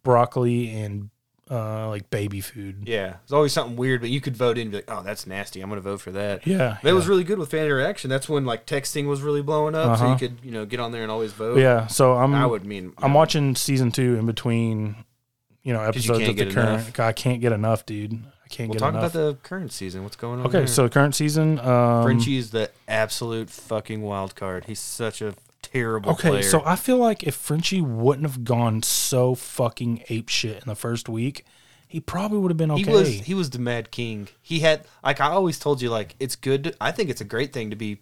broccoli and uh, like baby food. Yeah, it's always something weird, but you could vote in and be like, oh, that's nasty. I'm going to vote for that. Yeah. That was really good with fan interaction. That's when like texting was really blowing up, so Uh-huh. you could you know get on there and always vote. Yeah. So I'm I would mean I'm watching season two in between, you know, episodes can't of the current. enough. I can't get enough, dude. I can't We'll get talk enough. about the current season. What's going on? okay, there. so current season. Um, Frenchie is the absolute fucking wild card. He's such a terrible Okay, player. so I feel like if Frenchie wouldn't have gone so fucking ape shit in the first week, he probably would have been okay. He was he was the Mad King. He had like I always told you like it's good. To, I think it's a great thing to be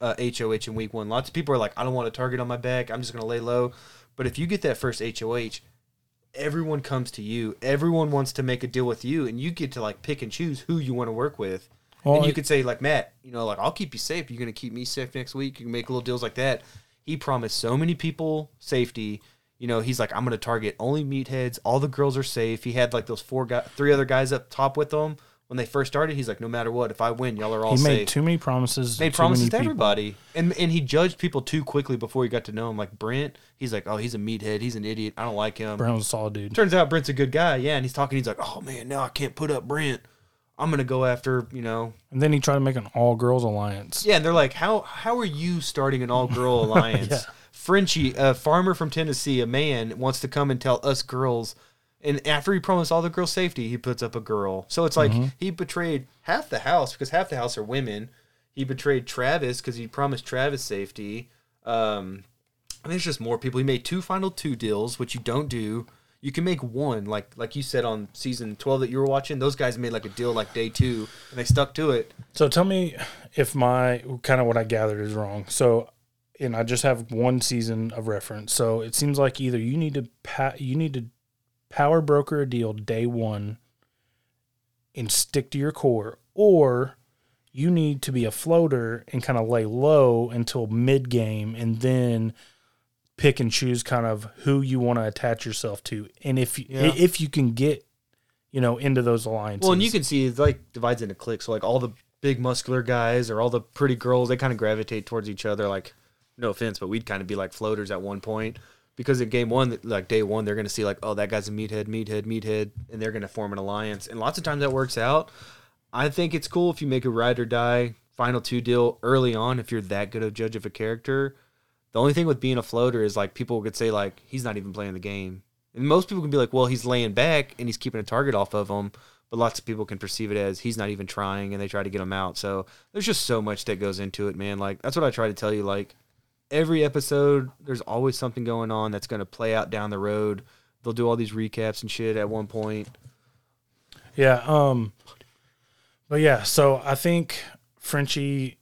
uh, HOH in week one. Lots of people are like I don't want a target on my back. I'm just gonna lay low. But if you get that first HOH, everyone comes to you. Everyone wants to make a deal with you, and you get to like pick and choose who you want to work with. Well, and you could say like Matt, you know, like I'll keep you safe. You're gonna keep me safe next week. You can make little deals like that. He promised so many people safety. You know, he's like, I'm gonna target only meatheads. All the girls are safe. He had like those four guys, three other guys up top with him when they first started. He's like, no matter what, if I win, y'all are all he safe. made too many promises. made promises to people. everybody, and and he judged people too quickly before he got to know him. Like Brent, he's like, oh, he's a meathead. He's an idiot. I don't like him. Brown was a solid dude. Turns out Brent's a good guy. Yeah, and he's talking. He's like, oh man, now I can't put up Brent. I'm gonna go after you know And then he tried to make an all girls alliance. yeah, and they're like, "How how are you starting an all girl alliance?" Yeah. Frenchie, a farmer from Tennessee, a man wants to come and tell us girls, and after he promised all the girls safety, he puts up a girl. So it's like Mm-hmm. he betrayed half the house because half the house are women. He betrayed Travis because he promised Travis safety. Um, and there's just more people. He made two final two deals, which you don't do. You can make one, like like you said on season twelve that you were watching. Those guys made like a deal like day two, and they stuck to it. So tell me if my kind of what I gathered is wrong. So, and I just have one season of reference. So it seems like either you need to pa- you need to power broker a deal day one and stick to your core, or you need to be a floater and kind of lay low until mid game and then pick and choose kind of who you want to attach yourself to, and if Yeah. if you can get you know into those alliances. Well, and you can see it like divides into cliques. So like all the big muscular guys or all the pretty girls, they kind of gravitate towards each other. Like, no offense, but we'd kind of be like floaters at one point because in game one, like day one, they're gonna see like, oh, that guy's a meathead, meathead, meathead, and they're gonna form an alliance. And lots of times that works out. I think it's cool if you make a ride or die final two deal early on if you're that good of a judge of a character. The only thing with being a floater is like people could say like he's not even playing the game. And most people can be like, well, he's laying back and he's keeping a target off of him. But lots of people can perceive it as he's not even trying and they try to get him out. So there's just so much that goes into it, man. Like that's what I try to tell you. Like every episode, there's always something going on that's going to play out down the road. They'll do all these recaps and shit at one point. Yeah. Um. But yeah, so I think Frenchie,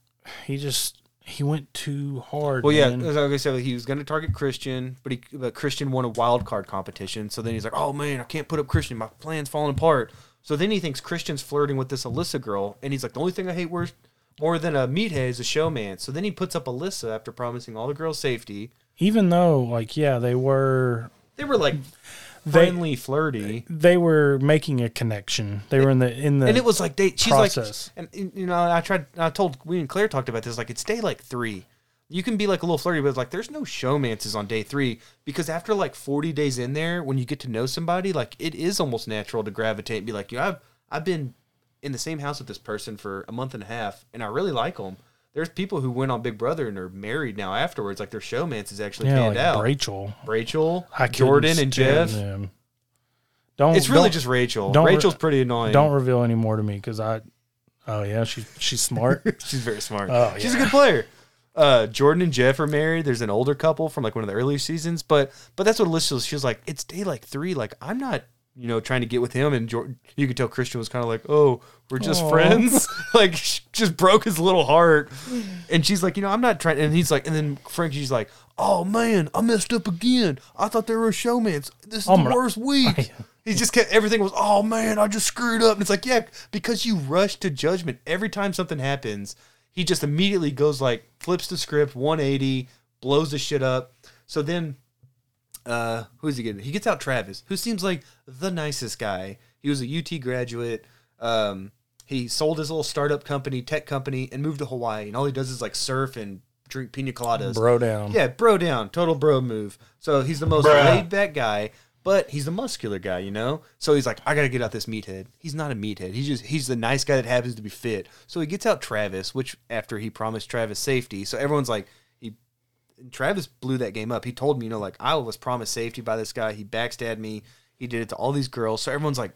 he just he went too hard. Well, yeah, man. as I said, he was going to target Christian, but he but Christian won a wild card competition. So then he's like, "Oh man, I can't put up Christian. My plan's falling apart." So then he thinks Christian's flirting with this Alyssa girl, and he's like, "The only thing I hate worse more than a meathead is a showman." So then he puts up Alyssa after promising all the girls safety. Even though, like, yeah, they were They were like They- friendly, flirty, they were making a connection. They were in the in the and it was like they. She's process. like, and you know, I tried. I told we and Claire talked about this. Like, it's day like three. You can be like a little flirty, but it's like there's no showmances on day three because after like 40 days in there, when you get to know somebody, like it is almost natural to gravitate and be like, you know, I've I've been in the same house with this person for a month and a half, and I really like them. There's people who went on Big Brother and are married now afterwards. Like their showmances actually yeah, panned like out. Rachel, Rachel, I Jordan, and Jeff. them. Don't It's really don't- just Rachel. don't re- Rachel's pretty annoying. don't reveal any more to me because I. Oh yeah, she's she's smart. She's very smart. Oh, She's a good player. Uh, Jordan and Jeff are married. There's an older couple from like one of the earlier seasons, but but that's what Alyssa was. She was like, it's day like three. Like I'm not, you know, trying to get with him. And Jordan, you could tell Christian was kind of like, oh, we're just Aw. friends. like just broke his little heart. And she's like, you know, I'm not trying. And he's like, and then Frankie's like, oh man, I messed up again. I thought they were showmans. This is the worst week. He just kept everything was, oh man, I just screwed up. And it's like, yeah, because you rush to judgment every time something happens. He just immediately goes like flips the script 180, blows the shit up. So then, uh, who's he getting? He gets out Travis, who seems like the nicest guy. He was a UT graduate. Um, he sold his little startup company, tech company, and moved to Hawaii. And all he does is like surf and drink pina coladas. Bro down. Yeah, bro down, total bro move. So he's the most Bruh. laid back guy, but he's the muscular guy, you know. So he's like, I gotta get out this meathead. He's not a meathead. He's just he's the nice guy that happens to be fit. So he gets out Travis, which after he promised Travis safety, so everyone's like, he Travis blew that game up. He told me, you know, like I was promised safety by this guy. He backstabbed me. He did it to all these girls. So everyone's like,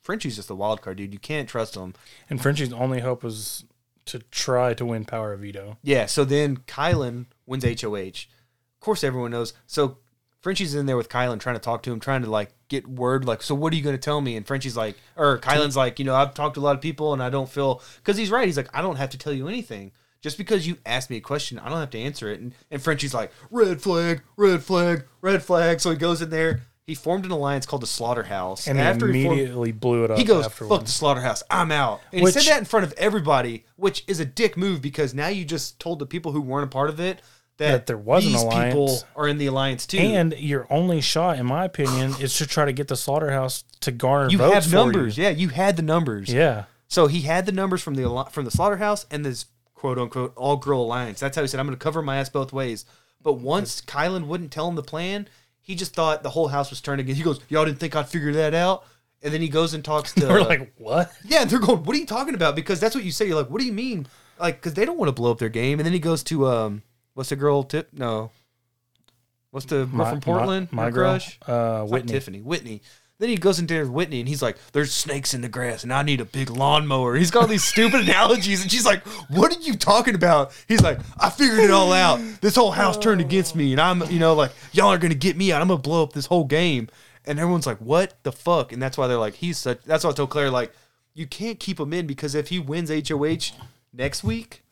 Frenchie's just a wild card, dude. You can't trust him. And Frenchie's only hope was to try to win Power of Veto. Yeah, so then Kylan wins HOH. Of course, everyone knows. So Frenchie's in there with Kylan trying to talk to him, trying to like get word, like, so what are you going to tell me? And Frenchie's like, or Kylan's like, you know, I've talked to a lot of people and I don't feel, because he's right. He's like, I don't have to tell you anything. Just because you asked me a question, I don't have to answer it. And, and Frenchie's like, red flag, red flag, red flag. So he goes in there. He formed an alliance called the Slaughterhouse. And he after he formed- immediately blew it up he goes, afterwards. "Fuck the slaughterhouse, I'm out." And Which- he said that in front of everybody, which is a dick move because now you just told the people who weren't a part of it that, That there was an alliance. people are in the alliance too. And your only shot, in my opinion, is to try to get the slaughterhouse to garner you votes have numbers, You. yeah, you had the numbers. Yeah. So he had the numbers from the from the slaughterhouse and this quote unquote all girl alliance. That's how he said, "I'm going to cover my ass both ways." But once Kylan wouldn't tell him the plan, he just thought the whole house was turned against. He goes, "Y'all didn't think I'd figure that out." And then he goes and talks to. We're like, what? Yeah, and they're going, "What are you talking about?" Because that's what you say. You're like, "What do you mean?" Like, because they don't want to blow up their game. And then he goes to, um, what's the girl? Tip? No. What's the girl from Portland? My, girl, crush? uh, Whitney. Tiffany. Whitney. Then he goes into Whitney and he's like, "There's snakes in the grass, and I need a big lawnmower." He's got all these stupid analogies, and she's like, "What are you talking about?" He's like, "I figured it all out. This whole house turned against me, and I'm, you know, like y'all are gonna get me out. I'm gonna blow up this whole game." And everyone's like, "What the fuck?" And that's why they're like, "He's such." That's why I told Claire like, "You can't keep him in because if he wins HOH next week,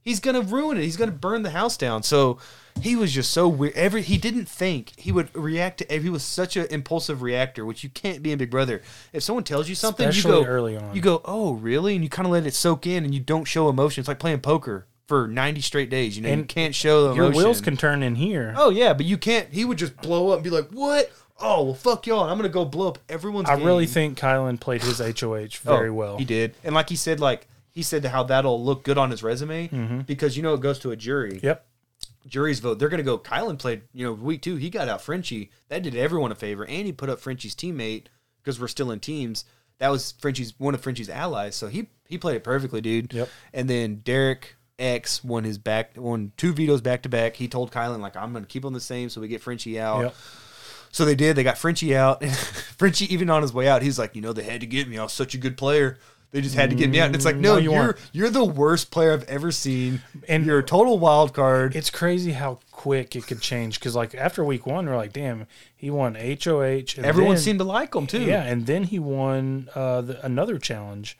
he's gonna ruin it. He's gonna burn the house down. So he was just so weird. Every he didn't think he would react to. He was such an impulsive reactor, which you can't be in Big Brother. If someone tells you something, Especially you go early on. You go, oh really? And you kind of let it soak in, and you don't show emotion. It's like playing poker for ninety straight days. You know, you And can't show the Your emotion. wheels can turn in here. Oh yeah, but you can't. He would just blow up and be like, what? Oh well, fuck y'all. I'm gonna go blow up everyone's. I really think Kylan played his HOH Oh, very well. He did, and like he said, like he said how that'll look good on his resume mm-hmm. because you know it goes to a jury. Yep. Jury's vote. They're gonna go. Kylan played, you know, week two. He got out Frenchie. That did everyone a favor, and he put up Frenchie's teammate because we're still in teams. That was Frenchie's one of Frenchie's allies, so he he played it perfectly, dude. Yep. And then Derek X won his back, won two vetoes back to back. He told Kylan like, I'm gonna keep them the same, so we get Frenchie out. Yep. So they did. They got Frenchie out. Frenchie, even on his way out, he's like, you know, they had to get me. I was such a good player. They just had to get me out. And it's like, no, No, you are you're the worst player I've ever seen. And- you're a total wild card. It's crazy how quick it could change. Because like after week one, we're like, damn, he won HOH. And Everyone then- seemed to like him too. Yeah, and then he won uh, the, another challenge.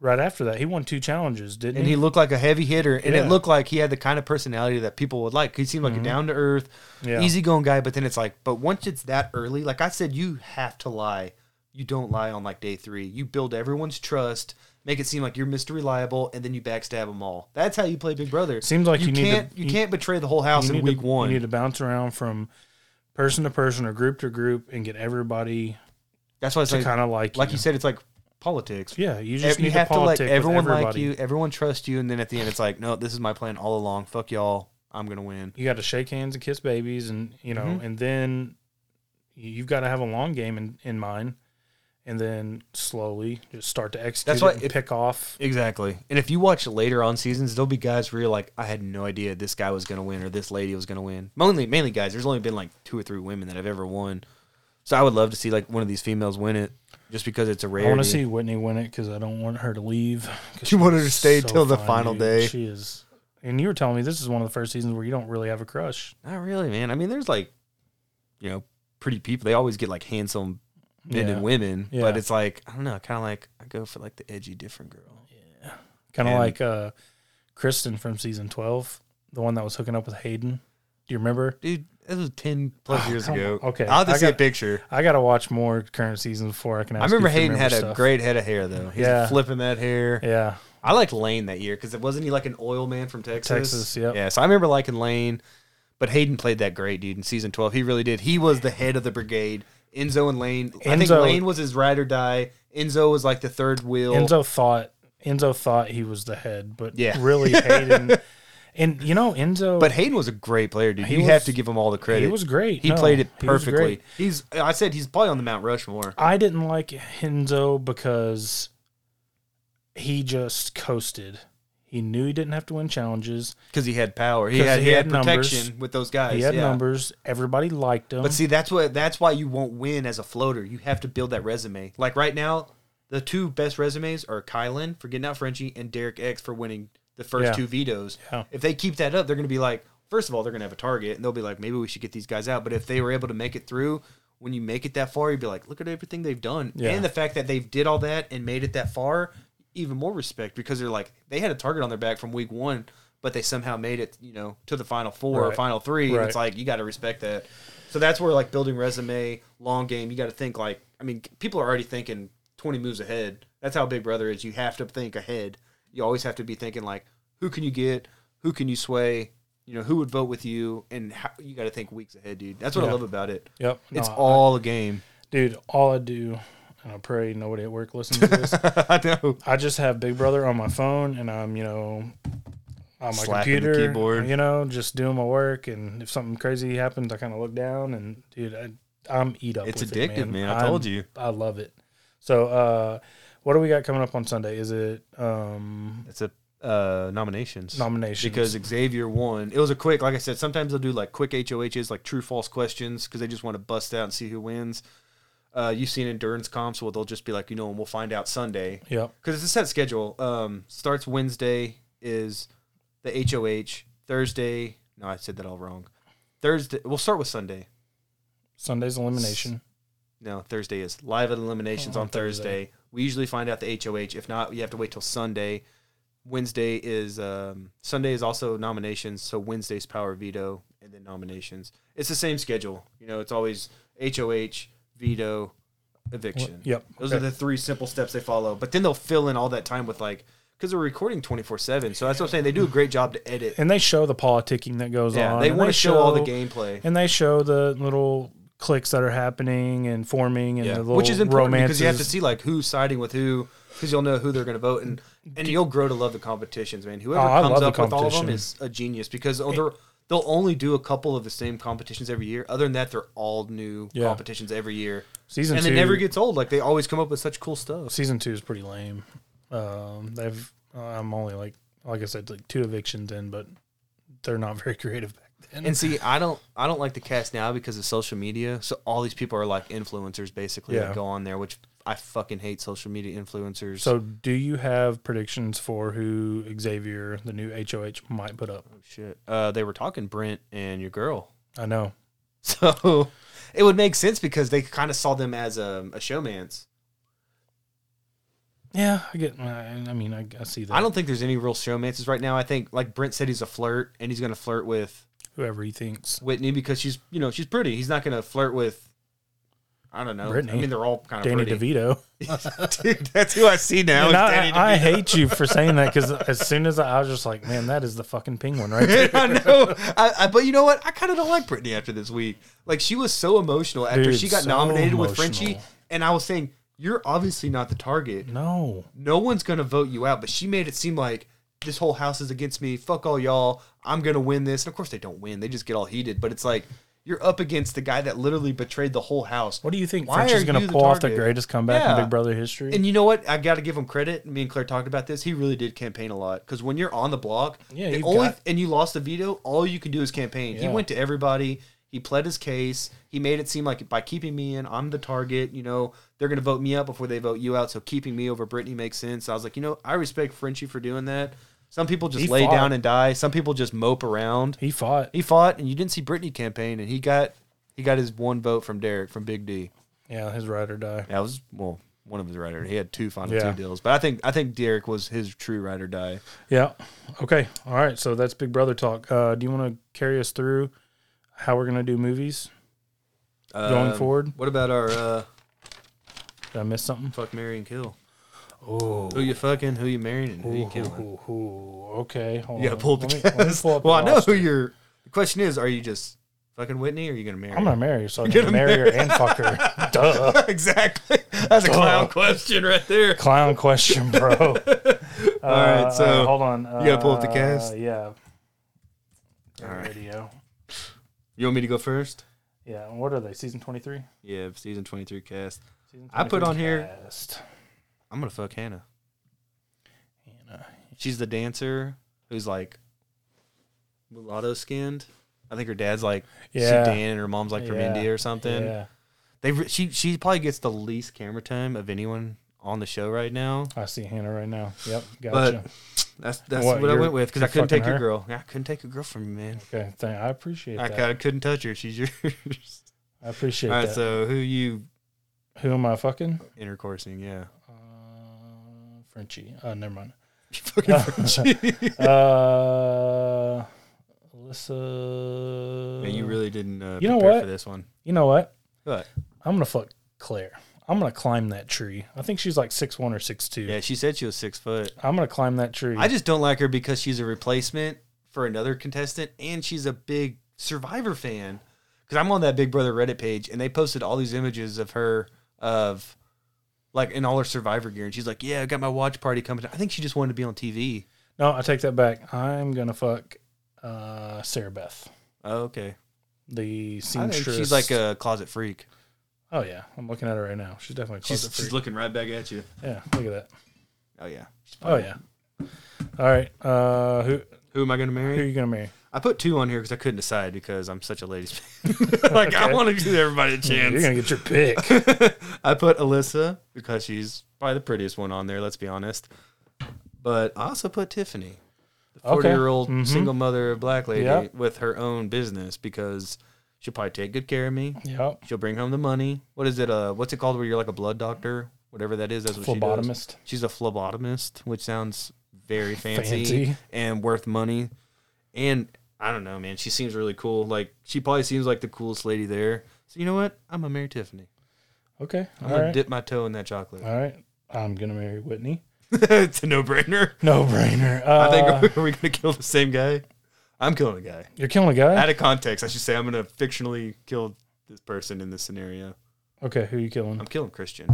Right after that, he won two challenges, didn't he? And he? he looked like a heavy hitter, and Yeah. it looked like he had the kind of personality that people would like. He seemed like a down to earth, Yeah. easygoing guy. But then it's like, but once it's that early, like I said, you have to lie. You don't lie on like day three. You build everyone's trust, make it seem like you're Mr. Reliable, and then you backstab them all. That's how you play Big Brother. Seems like you need to- can't you, you- can't betray the whole house in week to, one. You need to bounce around from person to person or group to group and get everybody That's why it's like kind of like like you said, it's like politics. Yeah, you just you need have to to let everyone like you, everyone trust you, and then at the end, it's like, no, this is my plan all along. Fuck y'all, I'm gonna win. You got to shake hands and kiss babies, and you know, Mhm. and then you've got to have a long game in, in mind, and then slowly just start to execute That's why and if- pick off. Exactly. And if you watch later on seasons, there'll be guys where you're like, I had no idea this guy was gonna win or this lady was gonna win. Mainly, mainly guys. There's only been like two or three women that have ever won. So I would love to see like one of these females win it, just because it's a rarity. I want to see Whitney win it because I don't want her to leave. You want her to stay till the final day. She is, and you were telling me this is one of the first seasons where you don't really have a crush. Not really, man. I mean, there's like, you know, pretty people. They always get like handsome men Yeah. and women, Yeah. but it's like I don't know. Kind of like I go for like the edgy, different girl. Yeah, kind of like uh, Kristen from season twelve, the one that was hooking up with Hayden. Do you remember? Dude, this was ten plus Oh, years ago. on. Okay, I'll I see a got- picture. I got to watch more current seasons before I can. Ask I remember you if you Hayden had remember a great head of hair though. He's Yeah. flipping that hair. Yeah, I liked Lane that year because it wasn't he like an oil man from Texas? Texas, yep. Yeah, so I remember liking Lane, but Hayden played that great, dude. In season twelve, he really did. He was the head of the brigade. Enzo and Lane. I think Enzo- Lane was his ride or die. Enzo was like the third wheel. Enzo thought Enzo thought he was the head, but Yeah. really Hayden And you know, Enzo, But Hayden was a great player, dude. He You was- have to give him all the credit. he was great. He No, played it he was perfectly. great. He's. I said he's probably on the Mount Rushmore. I didn't like Enzo because he just coasted. He knew he didn't have to win challenges. because he had power. He had he had, had numbers. protection with those guys. He had yeah. numbers. Everybody liked him. But see, that's what that's why you won't win as a floater. You have to build that resume. Like right now, the two best resumes are Kylan for getting out Frenchie and Derek X for winning the first Yeah. two vetoes. Yeah. If they keep that up, they're going to be like, first of all, they're going to have a target, and they'll be like, maybe we should get these guys out. But if they were able to make it through, when you make it that far, you'd be like, look at everything they've done, and the fact that they did all that and made it that far, even more respect because they're like they had a target on their back from week one. But they somehow made it, you know, to the final four or final three. And it's like you got to respect that. So that's where like building resume, long game, you got to think like I mean, people are already thinking 20 moves ahead. That's how Big Brother is. You have to think ahead. You always have to be thinking like who can you get? Who can you sway? You know, who would vote with you and how, you got to think weeks ahead, dude. That's what. I love about it. yep. It's No, all a game. dude. All I do, and I pray nobody at work listens to this. I know. I just have Big Brother on my phone, and I'm you know on my Slapping the computer, keyboard. you know, just doing my work. And if something crazy happens, I kind of look down, and dude, I, I'm eat up. It's addictive, it, man. I told I'm- you. I love it. So, uh, what do we got coming up on Sunday? Is it um, It's a uh, nominations. nominations? because Xavier won. It was a quick, like I said, sometimes they'll do like quick HOHs, like true false questions, because they just want to bust out and see who wins. Uh, you've seen endurance comps where they'll just be like, you know, and we'll find out Sunday Yeah. because it's a set schedule. Um, starts Wednesday is the HOH. Thursday, no, I said that all wrong. Thursday, we'll start with Sunday. Sunday's elimination. No, Thursday is live at eliminations Oh, on Thursday. Thursday. We usually find out the HOH. If not, you have to wait till Sunday. Wednesday is um, Sunday is also nominations. So Wednesday's power veto and then nominations. It's the same schedule. You know, it's always HOH, veto, eviction. Yep. Those okay. are the three simple steps they follow. But then they'll fill in all that time with like because they're recording twenty four seven. So that's what I'm saying. They do a great job to edit. and they show the politicking that goes Yeah, on. they want to show all the gameplay. and they show the little cliques that are happening and forming and Yeah, the little which is important romances. because you have to see like who's siding with who, because you'll know who they're going to vote, and and you'll grow to love the competitions, man. Oh, Whoever Oh, comes up with all of them is a genius because oh, they're, they'll only do a couple of the same competitions every year. Other than that, they're all new Yeah. competitions every year, season and two it never gets old. Like they always come up with such cool stuff. season two is pretty lame. Um, they've I'm only like like I said like two evictions in, but they're not very creative back then. And see, I don't I don't like the cast now because of social media. So all these people are like influencers basically Yeah. that go on there, which I fucking hate social media influencers. so, do you have predictions for who Xavier, the new HOH, might put up? Oh, shit. Uh, they were talking Brent and your girl. I know. So it would make sense because they kind of saw them as a, a showman's. Yeah, I get. I, I mean, I, I see that. I don't think there's any real showmances right now. I think, like Brent said, he's a flirt and he's going to flirt with whoever he thinks. Whitney because she's, you know, she's pretty. He's not going to flirt with, I don't know. Britini. I mean, they're all kind of Danny pretty. DeVito. Dude, that's who I see now. And is Danny I, I hate you for saying that because as soon as I, I was just like, man, that is the fucking penguin right there. I know. I, I, but you know what? I kind of don't like Britini after this week. Like she was so emotional after Dude, she got so nominated with Frenchie, and I was saying, "You're obviously not the target. No. No one's gonna vote you out." But she made it seem like this whole house is against me. Fuck all y'all. I'm gonna win this. And of course they don't win. They just get all heated. But it's like you're up against the guy that literally betrayed the whole house. What do you think Why Frenchie's are going to the pull off the greatest comeback Yeah. in Big Brother history? And you know what? I got to give him credit. Me and Claire talked about this. He really did campaign a lot because when you're on the block, Yeah, the only got- and you lost the veto, all you can do is campaign. He went to everybody. He pled his case. He made it seem like by keeping me in, I'm the target. You know, they're going to vote me out before they vote you out. So keeping me over Britini makes sense. I was like, you know, I respect Frenchie for doing that. Some people just He lay fought. down and die. Some people just mope around. he fought. He fought, and you didn't see Britini campaign, and he got he got his one vote from Derek from Big D. Yeah, his ride or die. That was well, one of his rider. He had two final Yeah. two deals, but I think I think Derek was his true ride or die. Yeah. Okay. All right. So that's Big Brother talk. Uh, do you want to carry us through how we're going to do movies going Um, forward? What about our uh, Did I miss something? fuck, marry, and kill? Oh. Who you fucking? Who you marrying? And who you killing? Ooh, ooh, okay. Hold You gotta pull up the Let me- me cast. pull up Well, I know roster. who you're. The question is, are you just fucking Whitney, or are you gonna marry? I'm her? gonna marry her, so I'm gonna gonna marry her and fuck her. Duh. exactly. That's a clown question right there. Clown question, bro. All right, so hold on. you gotta pull up the Uh, cast? Yeah. All right. video. You want me to go first? Yeah. What are they? Season twenty three. Yeah, season 23 cast. Season I put 23 on here- cast. I'm to fuck Hannah. Hannah. She's the dancer who's like mulatto skinned. I think her dad's like Yeah. Sudan and her mom's like from Yeah. India or something. Yeah. They she she probably gets the least camera time of anyone on the show right now. I see Hannah right now. Yep. Gotcha. That's that's What, what, I went with because I couldn't take your girl. I couldn't take a girl from you, man. okay. Thank, I appreciate I, that. cou- couldn't touch her. She's yours. I appreciate All right, that. so who you Who am I fucking? intercoursing? Yeah, Frenchie. Uh, never mind. You fucking Frenchie. Uh, Alyssa. Man, you really didn't. Uh, You know prepare what? for this one? You know what? What? I'm gonna fuck Claire. I'm gonna climb that tree. I think she's like six one or six two. Yeah, she said she was six foot. I'm gonna climb that tree. I just don't like her because she's a replacement for another contestant, and she's a big Survivor fan. Because I'm on that Big Brother Reddit page, and they posted all these images of her of like in all her Survivor gear, and she's like, "Yeah, I got my watch party coming." I think she just wanted to be on TV. no, I take that back. I'm gonna fuck uh, Sarah Beth, Oh, okay. the I seamstress. think she's like a closet freak. Oh yeah, I'm looking at her right now. She's definitely a She's, closet she's freak. looking right back at you. yeah, look at that. Oh yeah. Oh yeah. All right. Uh, who Who am I gonna marry? who are you gonna marry? I put two on here because I couldn't decide because I'm such a ladies man. like I want to give everybody a chance. You're gonna get your pick. I put Alyssa because she's probably the prettiest one on there. Let's be honest. But I also put Tiffany, the forty-year-old Mhm. single mother black lady Yep. with her own business because she'll probably take good care of me. yep. She'll bring home the money. What is it? Uh, what's it called? Where you're like a blood doctor, whatever that is. That's what she does. Phlebotomist. She's a phlebotomist, which sounds very fancy, Fancy. and worth money. And I don't know, man. She seems really cool. Like she probably seems like the coolest lady there. So you know what? I'm gonna marry Tiffany. Okay. I'm gonna right. dip my toe in that chocolate. All right. I'm gonna marry Whitney. it's a no-brainer. No brainer. Uh, I think are we gonna kill the same guy? I'm killing a guy. you're killing a guy. Out of context, I should say I'm gonna fictionally kill this person in this scenario. Okay, who are you killing? I'm killing Christian.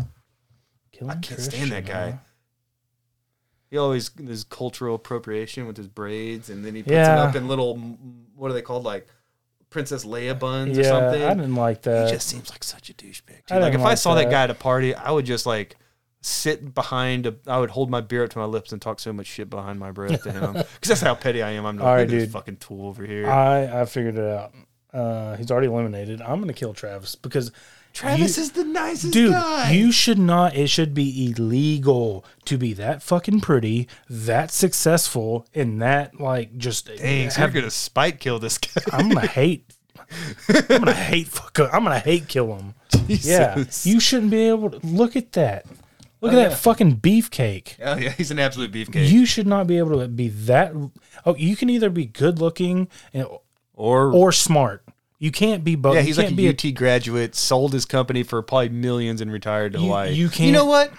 killing I can't stand that guy. He always his cultural appropriation with his braids, and then he puts Yeah. them up in little what are they called, like Princess Leia buns or something. I didn't like that. he just seems like such a douchebag. Like if I saw that that. guy at a party, I would just like sit behind. A, I would hold my beer up to my lips and talk so much shit behind my breath to him because that's how petty I am. I'm not All right, like, dude. fucking tool over here. I I figured it out. Uh, he's already eliminated. I'm gonna kill Travis because Travis you- is the nicest dude, guy. you should not. It should be illegal to be that fucking pretty, that successful, and that like just. Dang, so have- you're gonna spite kill this guy. I'm gonna hate. I'm gonna hate. Fuck. I'm gonna hate kill him. Yeah, you shouldn't be able to look at that. Look Oh, at yeah. that fucking beefcake. Oh yeah, he's an absolute beefcake. You should not be able to be that. Oh, you can either be good looking and, or or smart. You can't be both. yeah, he's like a UT graduate, sold his company for probably millions, and retired to You- Hawaii. You can't- You know what?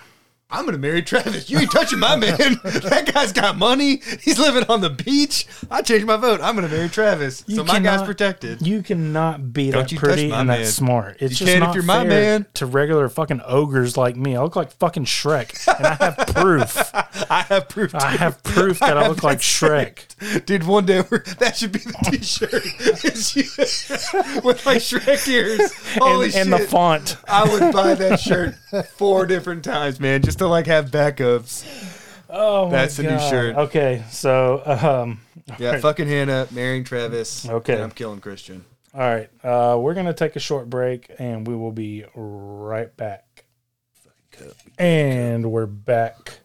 I'm gonna marry Travis. You ain't touching my man. that guy's got money. He's living on the beach. I changed my vote. I'm gonna marry Travis. You so my guy's protected. You cannot be Don't that you touch pretty my and that smart. It's You just can if not you're my fair man. to regular fucking ogres like me. I look like fucking Shrek, and I have proof. I have proof. I have proof that I look like Shrek. Dude, one day we're, that should be the T-shirt with like Shrek ears. Holy and, shit! and the font. I would buy that shirt four different times, man, just to like have backups. Oh, my That's the new shirt. Okay, so um, Yeah, fucking Hannah, marrying Travis. Okay. and I'm killing Christian. all right, uh, we're gonna take a short break, and we will be right back. And we're back.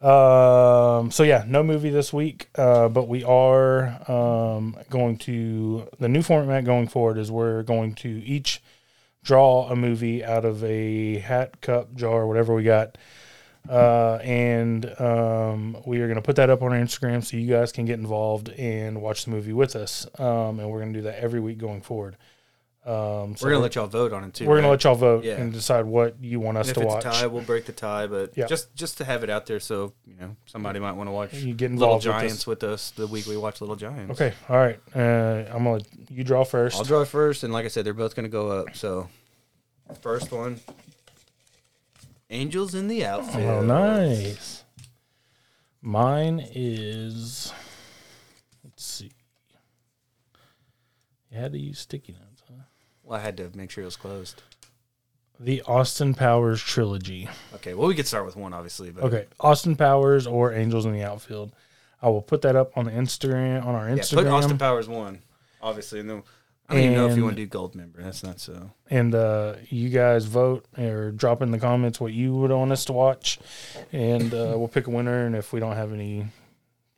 Um, so yeah, no movie this week, uh, but we are um, going to the new format going forward is we're going to each draw a movie out of a hat, cup, jar, whatever we got. Uh, and um, we are going to put that up on our Instagram so you guys can get involved and watch the movie with us. Um, and we're going to do that every week going forward. Um, so We're gonna let y'all vote on it too. we're gonna let y'all vote Yeah. and decide what you want us And to if it's watch. a tie, we'll break the tie. But Yeah. just just to have it out there, so you know somebody might want to watch You get Little involved with Giants us. with, us the week we watch Little Giants. Okay, all right. Uh, I'm gonna let you draw 1st I'll draw first, and like I said, they're both gonna go up. So first one, Angels in the outfield. Oh, nice. Mine is. Let's see. You had to use sticky notes. Well, I had to make sure it was closed. The Austin Powers trilogy. Okay, well, we could start with one, obviously. But Okay, Austin Powers or Angels in the Outfield. I will put that up on the Instagram on our yeah, Instagram. put Austin Powers one, obviously. And then I don't even know if you And- want to do gold member. That's not so. and uh, you guys vote or drop in the comments what you would want us to watch, and uh, we'll pick a winner. And if we don't have any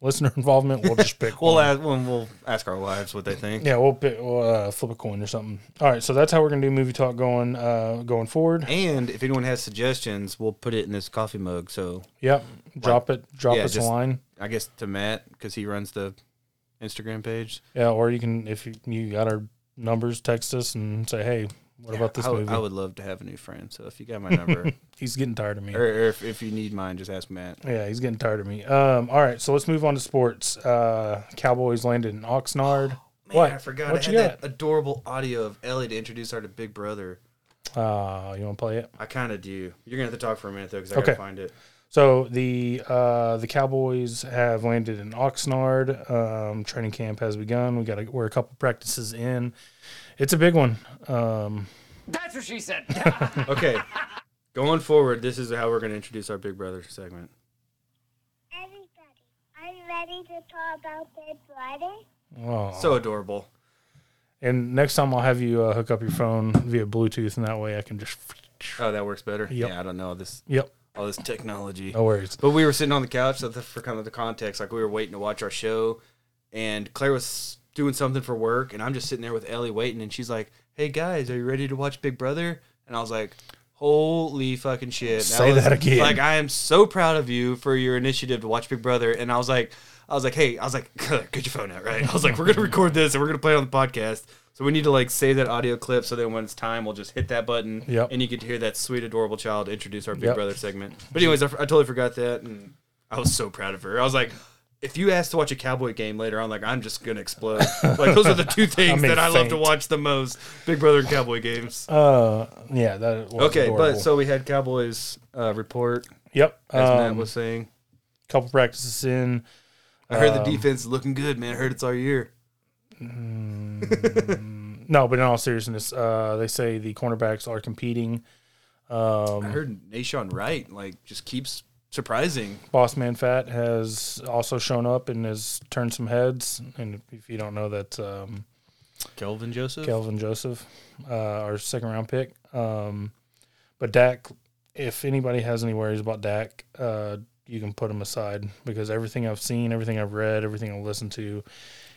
listener involvement, we'll just pick. We'll one. ask, we'll, ask our wives what they think. Yeah, we'll, pick, we'll uh, flip a coin or something. All right, so that's how we're gonna do movie talk going uh, going forward. And if anyone has suggestions, we'll put it in this coffee mug. So Yep, drop it, drop yeah, us a line. I guess to Matt because he runs the Instagram page. Yeah, or you can if you, you got our numbers, text us and say, hey, what about this I, would- movie? I would love to have a new friend. So if you got my number, He's getting tired of me. or, or if, if you need mine, just ask Matt. Yeah, he's getting tired of me. Um, all right, so let's move on to sports. Uh, Cowboys landed in Oxnard. Man, What? I forgot. What I you had that adorable audio of Ellie to introduce her to Big Brother. Uh, you want to play it? I kind of do. You're gonna have to talk for a minute though, because I Okay. gotta find it. So the uh, the Cowboys have landed in Oxnard. Um, training camp has begun. We got to we're a couple practices in. It's a big one. Um, That's what she said. Okay, going forward, this is how we're gonna introduce our Big Brother segment. Everybody, are you ready to talk about Big Brother? oh. So adorable. and next time I'll have you uh, hook up your phone via Bluetooth, and that way I can just. Oh, that works better. Yep. Yeah, I don't know this Yep, all this technology. no worries. But we were sitting on the couch so the, for kind of the context, like we were waiting to watch our show, and Claire was doing something for work, and I'm just sitting there with Ellie waiting, and she's like, "Hey guys, are you ready to watch Big Brother?" And I was like, "Holy fucking shit!" Say was- that again. Like I am so proud of you for your initiative to watch Big Brother, and I was like, I was like, "Hey, I was like, get your phone out, right?" I was like, "We're gonna record this and we're gonna play it on the podcast." So we need to like save that audio clip so then when it's time, we'll just hit that button Yep. and you get to hear that sweet, adorable child introduce our Big Yep. Brother segment. But anyways, I, I totally forgot that, and I was so proud of her. I was like, if you asked to watch a Cowboy game later on, like I'm just gonna explode. like those are the two things may that I love to watch the most: Big Brother and Cowboy games. Uh, yeah, that was Okay, adorable. but so we had Cowboys uh, report, yep, as Matt um, was saying. couple practices in. I heard the um, defense is looking good, man. I heard it's our year. No, but in all seriousness, uh, they say the cornerbacks are competing. Um, I heard Nahshon Wright like just keeps surprising. Boss Man Fat has also shown up and has turned some heads. And if you don't know, that, um, Kelvin Joseph. Kelvin Joseph, uh, our second round pick. Um, but Dak, if anybody has any worries about Dak, uh, you can put him aside because everything I've seen, everything I've read, everything I've listened to,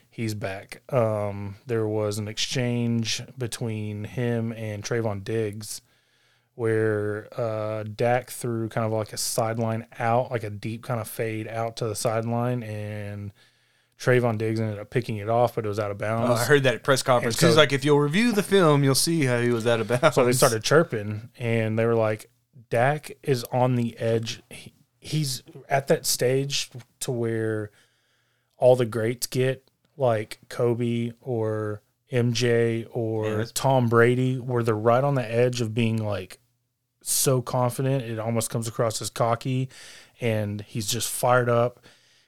he's back. Um, there was an exchange between him and Trevon Diggs where uh, Dak threw kind of like a sideline out, like a deep kind of fade out to the sideline, and Trevon Diggs ended up picking it off, but it was out of bounds. Oh, I heard that at press conference. And so- He's like, if you'll review the film, you'll see how he was out of bounds. So they started chirping, and they were like, "Dak is on the edge. He, he's at that stage to where all the greats get, like Kobe or MJ or Yeah, Tom Brady, where they're right on the edge of being like so confident it almost comes across as cocky, and he's just fired up.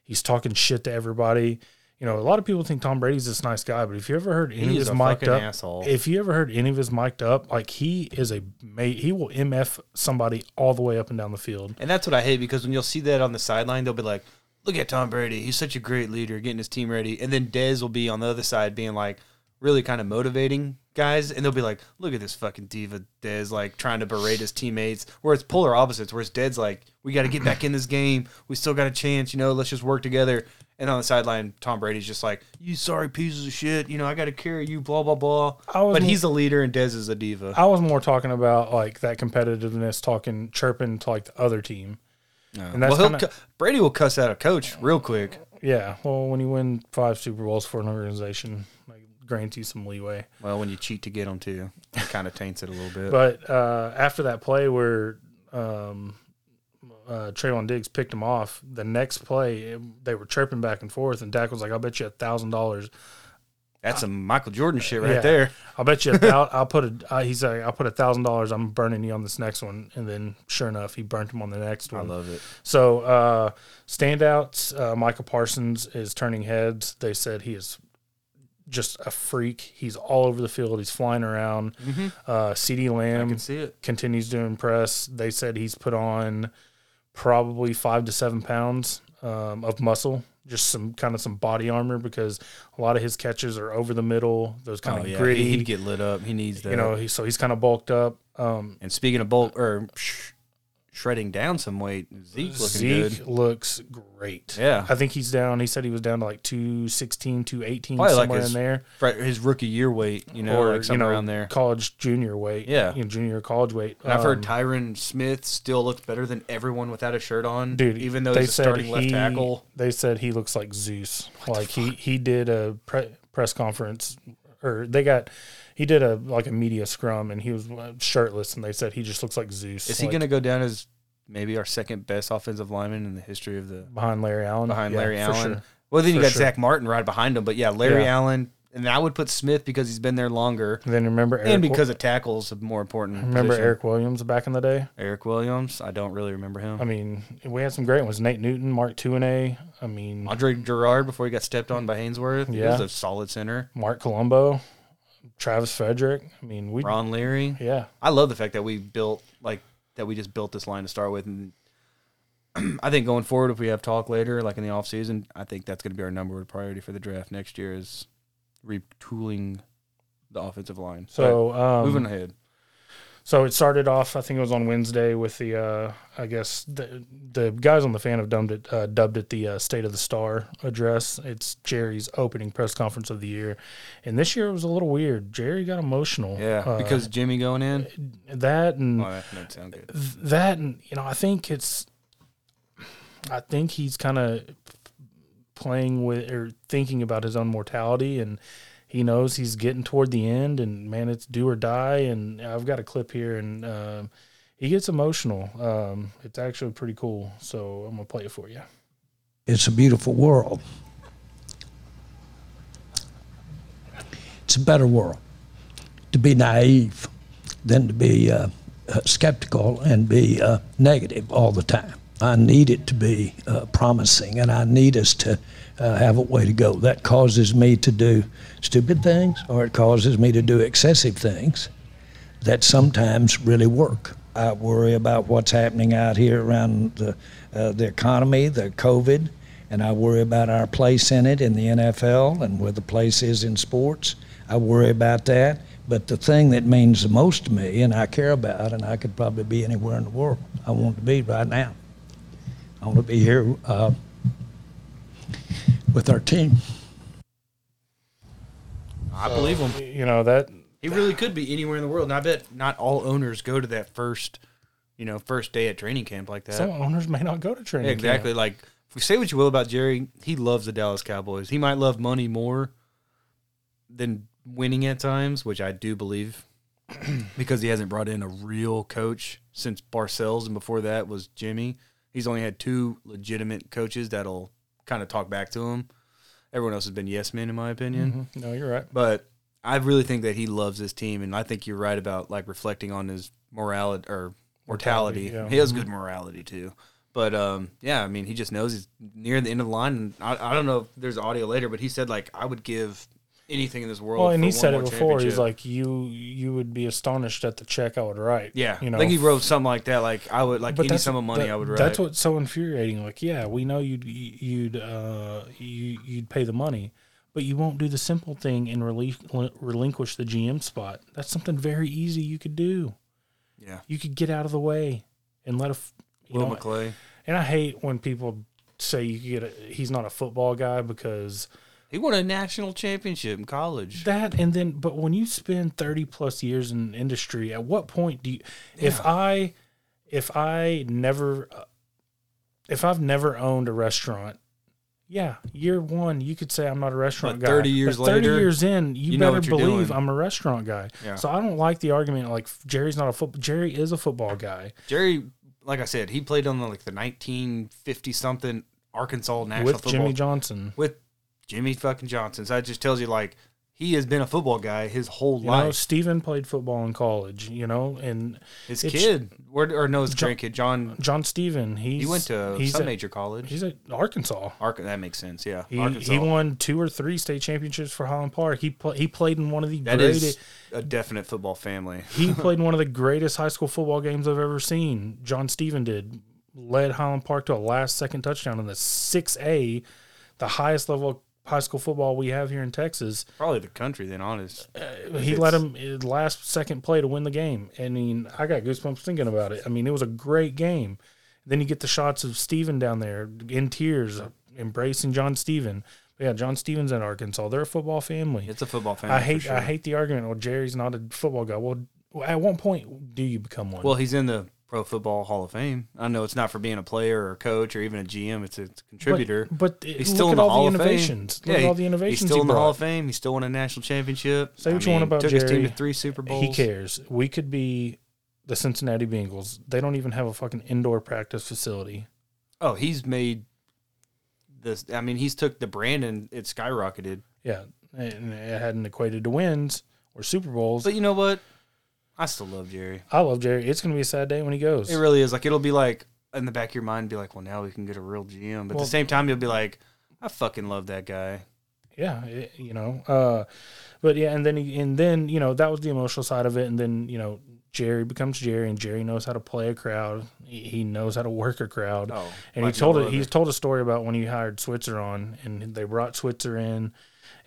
He's talking shit to everybody." You know, a lot of people think Tom Brady's this nice guy, but if you ever heard any of his mic'd up, asshole. if you ever heard any of his mic'd up, like he is a mate, he will mf somebody all the way up and down the field. And that's what I hate because when you'll see that on the sideline, they'll be like, "Look at Tom Brady. He's such a great leader, getting his team ready." And then Dez will be on the other side, being like, really kind of motivating guys, and they'll be like, "Look at this fucking diva, Dez, like trying to berate his teammates." Where it's polar opposites. Whereas Dez like, "We got to get back in this game. We still got a chance. You know, let's just work together." And on the sideline, Tom Brady's just like, "You sorry pieces of shit. You know, I got to carry you." Blah blah blah. I was But mo- he's a leader, and Dez is a diva. I was more talking about like that competitiveness, talking chirping to like the other team. And that's well, he'll kinda- cu- Brady will cuss out a coach real quick. Yeah, well, when you win five Super Bowls for an organization, grants you some leeway. Well, when you cheat to get them too, it kind of taints it a little bit. But uh, after that play where um, uh, Trevon Diggs picked him off, the next play it- they were chirping back and forth, and Dak was like, "I'll bet you a thousand dollars That's some Michael Jordan shit right Yeah. there. I'll bet you. A thou- I'll put a. Uh, he's like, I'll put a thousand dollars. I'm burning you on this next one, and then sure enough, he burnt him on the next one. I love it. So uh, standouts. Uh, Michael Parsons is turning heads. They said he is just a freak. He's all over the field. He's flying around. Uh, CeeDee Lamb can see it. continues to impress. They said he's put on probably five to seven pounds um, of muscle, just some kind of some body armor because a lot of his catches are over the middle, those kind Oh of yeah, gritty. he- he'd get lit up. He needs that. you know, he, so he's kind of bulked up. Um, and speaking of bulk or sh- shredding down some weight, Zeke looking Zeke good. looks great. Yeah. I think he's down. He said he was down to like 216, 218, Probably like somewhere his- in there. Right, his rookie year weight, you know, or, like you somewhere know, around there. college junior weight. Yeah. You know, junior college weight. And I've heard Um, Tyron Smith still looks better than everyone without a shirt on, dude. Even though they he's starting left he- tackle. They said he looks like Zeus. like he he did a pre- press conference, or they got he did a like a media scrum, and he was uh, shirtless, and they said he just looks like Zeus. Is he like, going to go down as maybe our second best offensive lineman in the history of the behind Larry Allen? behind Yeah, Larry for Allen? sure. Well, then you For got sure. Zack Martin right behind him, but yeah, Larry Yeah. Allen, and I would put Smith because he's been there longer, And then remember Erik, and because of tackles, a more important. remember position. Erik Williams back in the day. Erik Williams? I don't really remember him. I mean, we had some great ones. Nate Newton, Mark Tuinei. I mean, Andre Gurode before he got stepped on by Haynesworth. He was a solid center. Marc Colombo, Travis Frederick. I mean, we Ron Leary. yeah. I love the fact that we built like that we just built this line to start with and I think going forward if we have talk later like in the off season, I think that's going to be our number one priority for the draft next year is retooling the offensive line. So um, moving ahead. So it started off. I think it was on Wednesday with the. Uh, I guess the the guys on the fan have dubbed it uh, dubbed it the uh, State of the Star address. It's Jerry's opening press conference of the year, and this year it was a little weird. Jerry got emotional. Yeah, Uh, because Jimmy going in. that and Oh, that sound good. that and you know I think it's. I think he's kind of playing with or thinking about his own mortality and he knows he's getting toward the end and man it's do or die and i've got a clip here and um, he gets emotional um, it's actually pretty cool so i'm gonna play it for you It's a beautiful world. It's a better world to be naive than to be uh, uh, skeptical and be uh, negative all the time. I need it to be uh, promising, and I need us to uh, have a way to go. That causes me to do stupid things, or it causes me to do excessive things that sometimes really work. I worry about what's happening out here around the, uh, the economy, the COVID, and I worry about our place in it in the NFL and where the place is in sports. I worry about that. But the thing that means the most to me and I care about, and I could probably be anywhere in the world I want to be right now. I want to be here uh, with our team. I believe him. you know that He really could be anywhere in the world. And I bet not all owners go to that first, you know, first day at training camp like that. some owners may not go to training Yeah, exactly. camp. Like, say what you will about Jerry, he loves the Dallas Cowboys. He might love money more than winning at times, which I do believe, because he hasn't brought in a real coach since Parcells, and before that was Jimmy. He's only had two legitimate coaches that'll kind of talk back to him. Everyone else has been yes men, in my opinion. Mhm. no you're right But I really think that he loves his team, and I think you're right about like reflecting on his morality or mortality. Mortality, yeah. He has good morality too. But um, yeah, I mean, he just knows he's near the end of the line. And I, I don't know if there's audio later, but he said like I would give anything in this world. well and he said it before he's like you you would be astonished at the check i would write yeah, you know like he wrote something like that. Like I would like any sum of money that- I would write. That's what's so infuriating. Like, yeah, we know you'd you'd uh, you, you'd pay the money, but you won't do the simple thing and relief, relinquish the GM spot. That's something very easy you could do. yeah, You could get out of the way and let a Will know. McClay. And I hate when people say you could get a, he's not a football guy because He won a national championship in college. that and then but when you spend 30 plus years in industry at what point do you if i if i never uh, if i've never owned a restaurant yeah year one you could say i'm not a restaurant But guy 30 years but 30 later, years in you, you better believe doing. i'm a restaurant guy Yeah. so i don't like the argument like jerry's not a football jerry is a football guy Jerry, like I said, he played on the, like the 1950 something Arkansas national with football jimmy johnson with Jimmy fucking Johnson. So that just tells you like he has been a football guy his whole You know, life. Stephen played football in college, you know, and his kid, or, or no, his John- grandkid, John. John Stephen, he's He went to some at, major college. He's at Arkansas. Ark, that makes sense. Yeah, He, Arkansas. he won two or three state championships for Highland Park. He he played in one of the That greatest. is a definite football family. he played in one of the greatest high school football games I've ever seen. John Stephen did led Highland Park to a last second touchdown in the six A, the highest level of high school football we have here in Texas. Probably the country, then, honest. Uh, he let him uh, last second play to win the game. I mean, I got goosebumps thinking about it. I mean, it was a great game. Then you get the shots of Stephen down there in tears, embracing John Stephen. Yeah, John Stephen's in Arkansas. They're a football family. It's a football family. I hate sure. I hate the argument. Well, Jerry's not a football guy. Well, at one point do you become one? Well, he's in the Pro Football Hall of Fame. I know it's not for being a player or a coach or even a GM. It's a, it's a contributor. but, but he's look still at in the all Hall the of innovations. Fame. Look he- all the innovations. He's still he in the Hall of Fame. He still won a national championship. Say what you want about took his team to three Super Bowls. He cares. We could be the Cincinnati Bengals. They don't even have a fucking indoor practice facility. Oh, he's made this. I mean, he's took the brand and it skyrocketed. Yeah, and it hadn't equated to wins or Super Bowls. But you know what? I still love Jerry. I love Jerry. It's gonna be a sad day when he goes. It really is. Like it'll be like in the back of your mind, be like, well, now we can get a real GM. But at the same time, you'll be like, I fucking love that guy. yeah, it- you know. Uh, but yeah, and then he, and then you know that was the emotional side of it, and then you know Jerry becomes Jerry, and Jerry knows how to play a crowd. He, he knows how to work a crowd. Oh, and like he told it. He's told a story about when he hired Switzer on, and they brought Switzer in,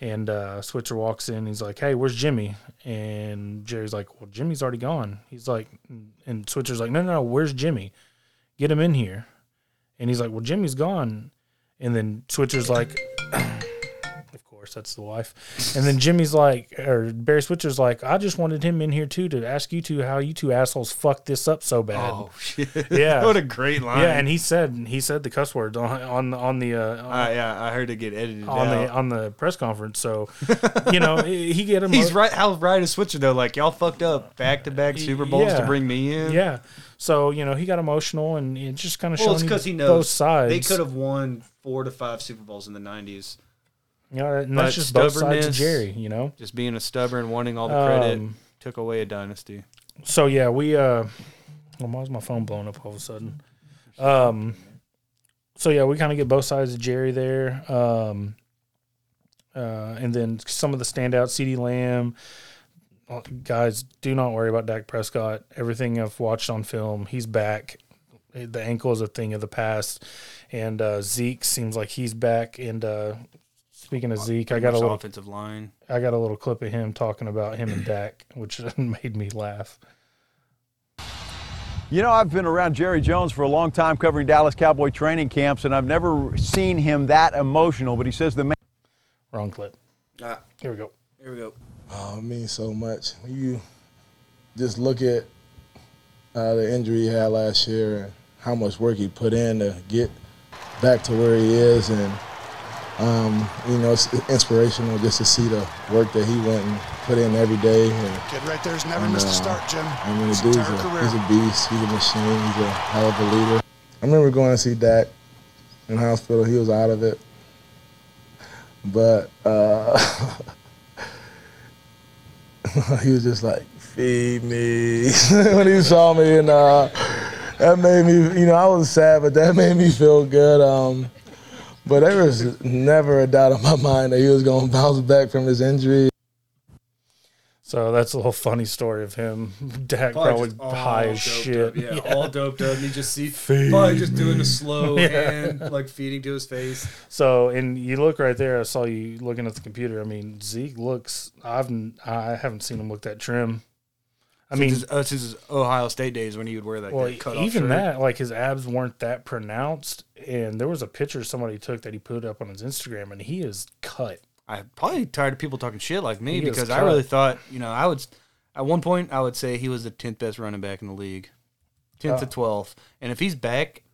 and uh, Switzer walks in. He's like, "Hey, where's Jimmy?" And Jerry's like, "Well, Jimmy's already gone." He's like, and Switzer's like, "No, no, no, where's Jimmy? Get him in here." And he's like, "Well, Jimmy's gone." And then Switzer's like, "Of course, that's the wife." And then Jimmy's like, or Barry Switzer's like, "I just wanted him in here too to ask you two how you two assholes fucked this up so bad." Oh shit! Yeah. what a great line. Yeah, and he said he said the cuss words on on on the uh, on, Uh, yeah, I heard it get edited on out. the on the press conference. So you know he get him. He's right. How right is Switzer though? Like y'all fucked up back to back Super Bowls Yeah. to bring me in. Yeah. So you know he got emotional and it just kind of Well, showing it's because he knows both sides. They could have won four to five Super Bowls in the '90s. You know, and but that's just both sides of Jerry. You know. Just being a stubborn, wanting all the credit, Um, took away a dynasty. So yeah, we uh, well, why is my phone blowing up all of a sudden? Um, so yeah, we kind of get both sides of Jerry there. Um, uh, and then some of the standouts, CeeDee Lamb. Uh, Guys, do not worry about Dak Prescott. Everything I've watched on film, he's back. The ankle is a thing of the past, and uh, Zeke seems like he's back. And uh, speaking of Zeke, I got a little offensive line. I got a little clip of him talking about him and Dak, which made me laugh. You know, I've been around Jerry Jones for a long time covering Dallas Cowboy training camps, and I've never seen him that emotional. But he says the man. Wrong clip. Ah, Here we go. here we go. Oh, it means so much. You just look at uh, the injury he had last year and how much work he put in to get back to where he is, and um, you know, it's inspirational just to see the work that he went and put in every day. And, Kid right there's never and, missed a uh, start, Jim. I mean, the dude's a, career. he's a beast. He's a machine. He's a hell of a leader. I remember going to see Dak in the hospital. He was out of it, but uh, he was just like, "Feed me." when he saw me, and uh, that made me, you know, I was sad, but that made me feel good. Um, but there was never a doubt in my mind that he was going to bounce back from his injury. So that's a little funny story of him. Dak probably, high as shit. yeah, all doped up. And he just see Feed probably just doing a slow Yeah. hand, like feeding to his face. So and you look right there. I saw you looking at the computer. I mean, Zeke looks. I've I haven't seen him look that trim. I mean, since his, uh, since his Ohio State days when he would wear that well, cut off even shirt. that, like his abs weren't that pronounced. And there was a picture somebody took that he put up on his Instagram, and he is cut. I'm probably tired of people talking shit like me He because I really thought, you know, I would at one point I would say he was the tenth best running back in the league, tenth to Oh. twelfth. And if he's back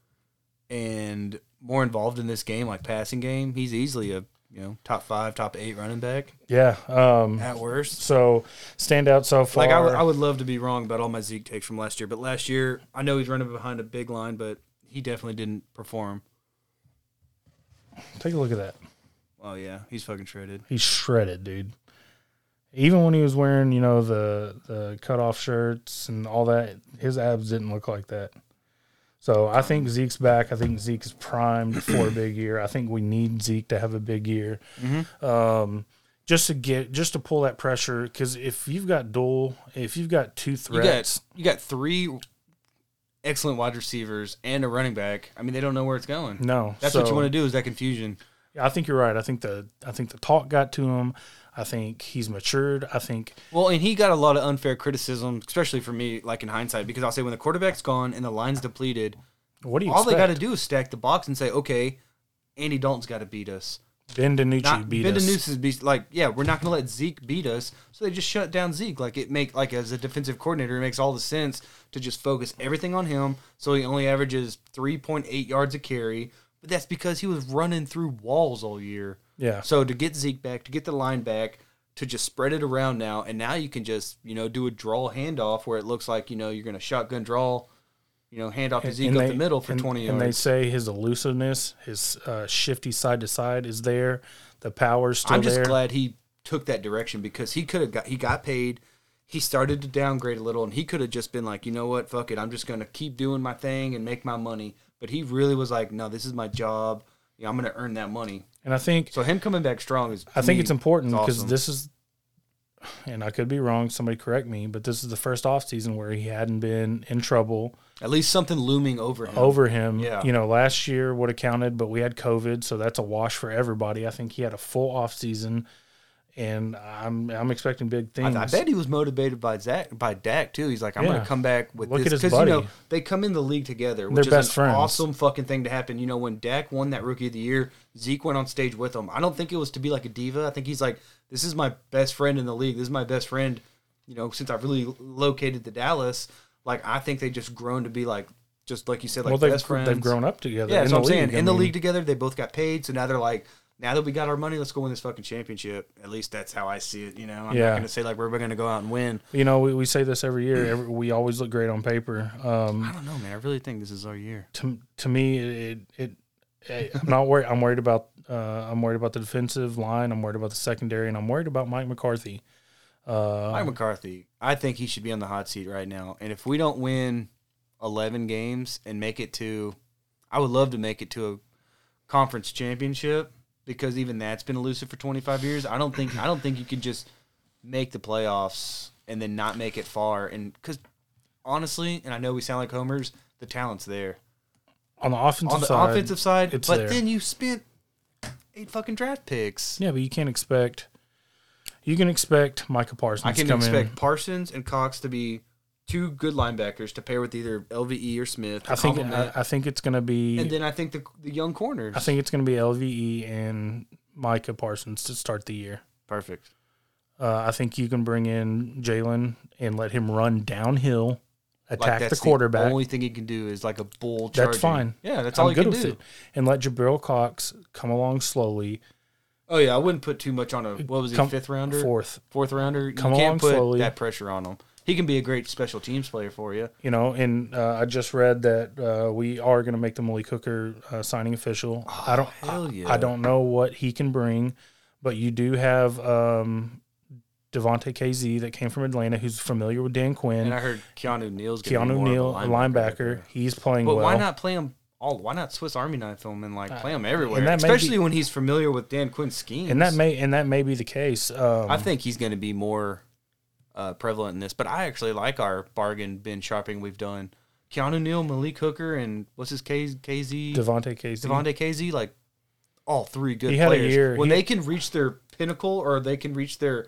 and more involved in this game, like passing game, he's easily a you know top five, top eight running back Yeah. Um. at worst. So standout so far. Like I would, would love to be wrong about all my Zeke takes from last year, but last year I know he's running behind a big line, but he definitely didn't perform. take a look at that. Oh yeah, he's fucking shredded. He's shredded, dude. Even when he was wearing, you know, the the cut off shirts and all that, his abs didn't look like that. So I think Zeke's back. I think Zeke is primed for a big year. I think we need Zeke to have a big year, um, just to get just to pull that pressure. Because if you've got dual, if you've got two You threats, got you got three excellent wide receivers and a running back. I mean, they don't know where it's going. no, That's what you want to do is that confusion. I think you're right. I think the I think the talk got to him. I think he's matured. I think Well, and he got a lot of unfair criticism, especially for me, like in hindsight, because I'll say when the quarterback's gone and the line's depleted, what do you all they got to do is stack the box and say, okay, Andy Dalton's got to beat us. Ben DiNucci Not beat Ben us. DiNucci is be like, yeah, we're not going to let Zeke beat us. So they just shut down Zeke. Like it make like as a defensive coordinator, it makes all the sense to just focus everything on him. So he only averages three point eight yards a carry, but that's because he was running through walls all year. Yeah. So to get Zeke back, to get the line back, to just spread it around now, and now you can just you know do a draw handoff where it looks like you know you're going to shotgun draw, you know, hand off to Zeke And up they- the middle for and- twenty And they say his elusiveness, his uh, shifty side to side is there. The power's still I'm just there. glad he took that direction because he could have got he got paid. He started to downgrade a little, and he could have just been like, you know what, fuck it, I'm just gonna keep doing my thing and make my money. But he really was like, no, this is my job. Yeah, I'm gonna earn that money. And I think So him coming back strong is. I think it's important because awesome. this is, and I could be wrong. Somebody correct me, but this is the first off season where he hadn't been in trouble at least something looming over him. over him. Yeah. You know, last year would have counted, but we had COVID, so that's a wash for everybody. I think he had a full off season, and I'm I'm expecting big things. I bet he was motivated by Zach by Dak too. He's like, I'm Yeah. gonna come back with Look this at his because you know they come in the league together, They're which is best an friends. awesome fucking thing to happen. You know, when Dak won that Rookie of the Year, Zeke went on stage with him. I don't think it was to be like a diva. I think he's like, this is my best friend in the league. This is my best friend. You know, since I've really located to Dallas, like I think they just grown to be like, just like you said, like well, they've best friends. they've grown up together. Yeah, in that's what I'm the saying. league. I In the league together, they both got paid, so now they're like, now that we got our money, let's go win this fucking championship. At least that's how I see it. You know, I'm Yeah. not going to say like we're going to go out and win. You know, we, we say this every year. Every, we always look great on paper. Um, I don't know, man. I really think this is our year. to to me, it, it, it I'm not worried. I'm worried about uh, I'm worried about the defensive line. I'm worried about the secondary, and I'm worried about Mike McCarthy. Uh, Mike McCarthy, I think he should be on the hot seat right now. And if we don't win 11 games and make it to, I would love to make it to a conference championship because even that's been elusive for 25 years. I don't think I don't think you can just make the playoffs and then not make it far. And because honestly, and I know we sound like homers, the talent's there on the offensive side. on the side, offensive side. it's but there. then you spent eight fucking draft picks. yeah, but you can't expect. You can expect Micah Parsons I can expect in. Parsons and Cox to be two good linebackers to pair with either LVE or Smith. I think I. I think it's going to be. and then I think the the young corners. I think it's going to be LVE and Micah Parsons to start the year. perfect. Uh, I think you can bring in Jaylon and let him run downhill, Like attack that's the quarterback. The only thing he can do is like a bull. Charge. That's fine. Yeah, that's I'm all he good can with do. it. And let Jabril Cox come along slowly. Oh yeah, I wouldn't put too much on a what was he Come- fifth rounder, Fourth, fourth rounder. Come you along can't put slowly. that pressure on him. He can be a great special teams player for you. you know, and uh, I just read that uh, we are going to make the Malik Hooker uh, signing official. I don't, Oh, hell I- yeah. I, don't know what he can bring, but you do have um, Devontae Kazee that came from Atlanta, who's familiar with Dan Quinn. And I heard Keanu Neal's Keanu Neal, a linebacker, he's playing But well. why not play him all? Why not Swiss Army knife him and like play him everywhere? Especially be- when he's familiar with Dan Quinn's schemes. And that may and that may be the case. Um, I think he's going to be more uh, prevalent in this. But I actually like our bargain bin shopping we've done. Keanu Neal, Malik Hooker, and what's his K- Kazee? Devontae Kazee. Devontae Kazee, like all three good He had a players. year- when he- they can reach their pinnacle or they can reach their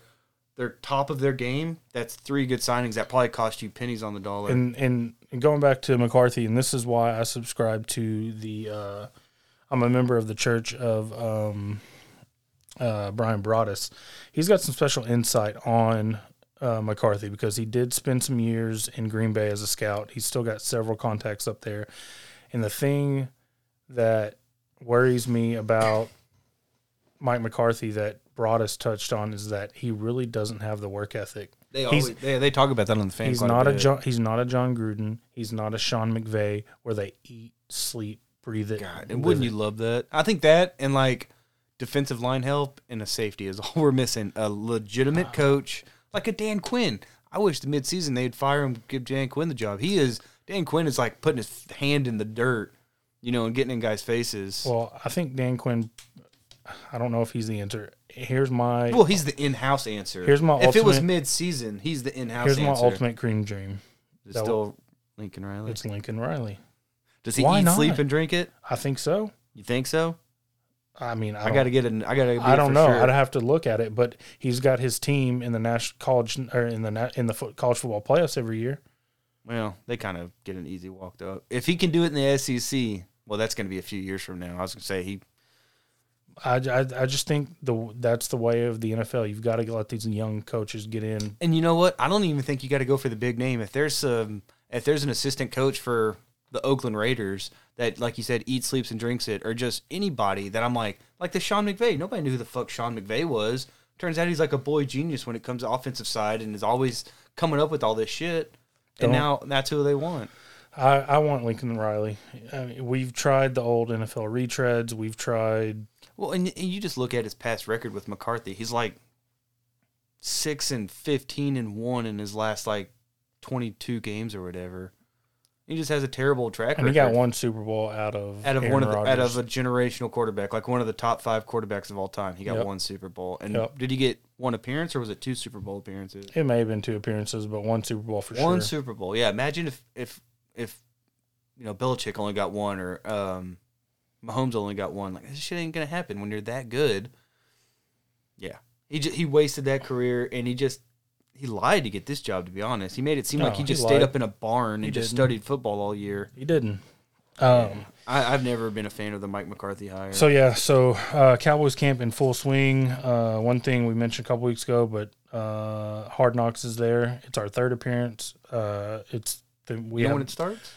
their top of their game, that's three good signings that probably cost you pennies on the dollar. and, and and going back to McCarthy, and this is why I subscribe to the. Uh, I'm a member of the Church of um, uh, Bryan Broaddus. He's got some special insight on uh, McCarthy because he did spend some years in Green Bay as a scout. He's still got several contacts up there, and the thing that worries me about Mike McCarthy that Broaddus touched on is that he really doesn't have the work ethic. they he's- always they, they talk about that on the fan. He's not a bit. John, he's not a Jon Gruden. He's not a Sean McVay where they eat, sleep, breathe it. God, and wouldn't it. you love that? I think that and like defensive line help and a safety is all we're missing. A legitimate coach like a Dan Quinn. I wish the midseason they'd fire him, give Dan Quinn the job. He is Dan Quinn is like putting his hand in the dirt, you know, and getting in guys' faces. Well, I think Dan Quinn. I don't know if he's the answer. Here's my Well, he's the in-house answer. Here's my if it was ultimate- mid-season, he's the in-house. here's my ultimate cream dream. It's that still Lincoln Riley. It's Lincoln Riley. Does he why eat, not? sleep, and drink it? I think so. You think so? I mean, I, I, got to get it. I got to. I don't know. I'd have to look at it, but he's got his team in the national college or in the in the foot, college football playoffs every year. Well, they kind of get an easy walk though. If he can do it in the SEC, well, that's going to be a few years from now. I was going to say he. I, I, I just think the that's the way of the NFL. You've got to let these young coaches get in. And you know what? I don't even think you got to go for the big name. If there's um, if there's an assistant coach for the Oakland Raiders that, like you said, eats, sleeps, and drinks it, or just anybody that I'm like, like the Sean McVay. Nobody knew who the fuck Sean McVay was. Turns out he's like a boy genius when it comes to offensive side, and is always coming up with all this shit. And Don't- now that's who they want. I, I want Lincoln Riley. I mean, we've tried the old NFL retreads. We've tried. Well, and, and you just look at his past record with McCarthy. He's like six and fifteen and one in his last like twenty two games or whatever. He just has a terrible track And record. he got one Super Bowl out of out of Aaron one of the, out of a generational quarterback, like one of the top five quarterbacks of all time. He got Yep. one Super Bowl. And Yep. did he get one appearance or was it two Super Bowl appearances? It may have been two appearances, but one Super Bowl for one sure. One Super Bowl. Yeah, imagine if if if you know Belichick only got one or um, Mahomes only got one. Like this shit ain't gonna happen when you're that good. Yeah, he just, he wasted that career and he just he lied to get this job. To be honest, he made it seem No, like he he just lied. stayed up in a barn He and just didn't. studied football all year. He didn't. Um, I, I've never been a fan of the Mike McCarthy hire. So yeah, so uh, Cowboys camp in full swing. Uh, one thing we mentioned a couple weeks ago, but uh, Hard Knocks is there. It's our third appearance. Uh, it's the, we you know have, when it starts?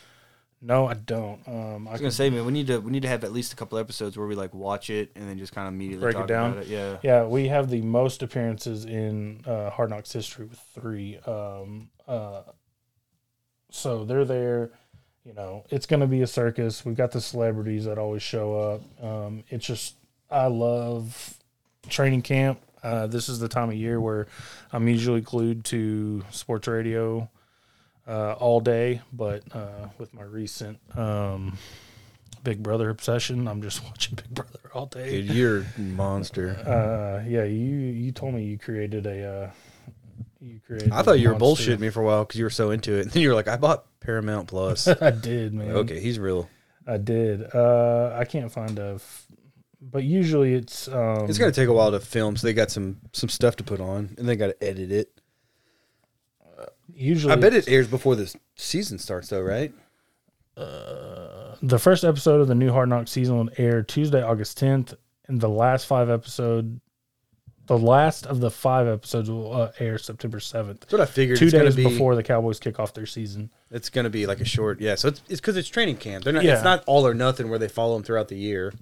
No, I don't. Um, I, I was can, gonna say, man, we need to we need to have at least a couple episodes where we like watch it and then just kind of immediately Break it down? about it. Yeah. yeah, we have the most appearances in uh, Hard Knocks history with three. Um, uh, so they're there. You know, it's going to be a circus. We've got the celebrities that always show up. Um, it's just, I love training camp. Uh, this is the time of year where I'm usually glued to sports radio uh, all day, but uh, with my recent um, Big Brother obsession, I'm just watching Big Brother all day. Dude, you're a monster. Uh, yeah, you you told me you created a. Uh, you created. I thought you were monster. bullshitting me for a while because you were so into it. And then you were like, I bought Paramount Plus. I did, man. okay, he's real. I did. Uh, I can't find a. F- but usually it's. Um, It's gonna take a while to film, so they got some some stuff to put on, and they got to edit it. Usually. I bet it airs before the season starts, though, right? the first episode of the new Hard Knock season will air Tuesday, August 10th, and the last five episode, the last of the five episodes will uh, air September 7th. That's what I figured. Two it's days be, before the Cowboys kick off their season. It's gonna be like a short, yeah. So it's it's because it's training camp. They're not. Yeah. It's not all or nothing where they follow them throughout the year.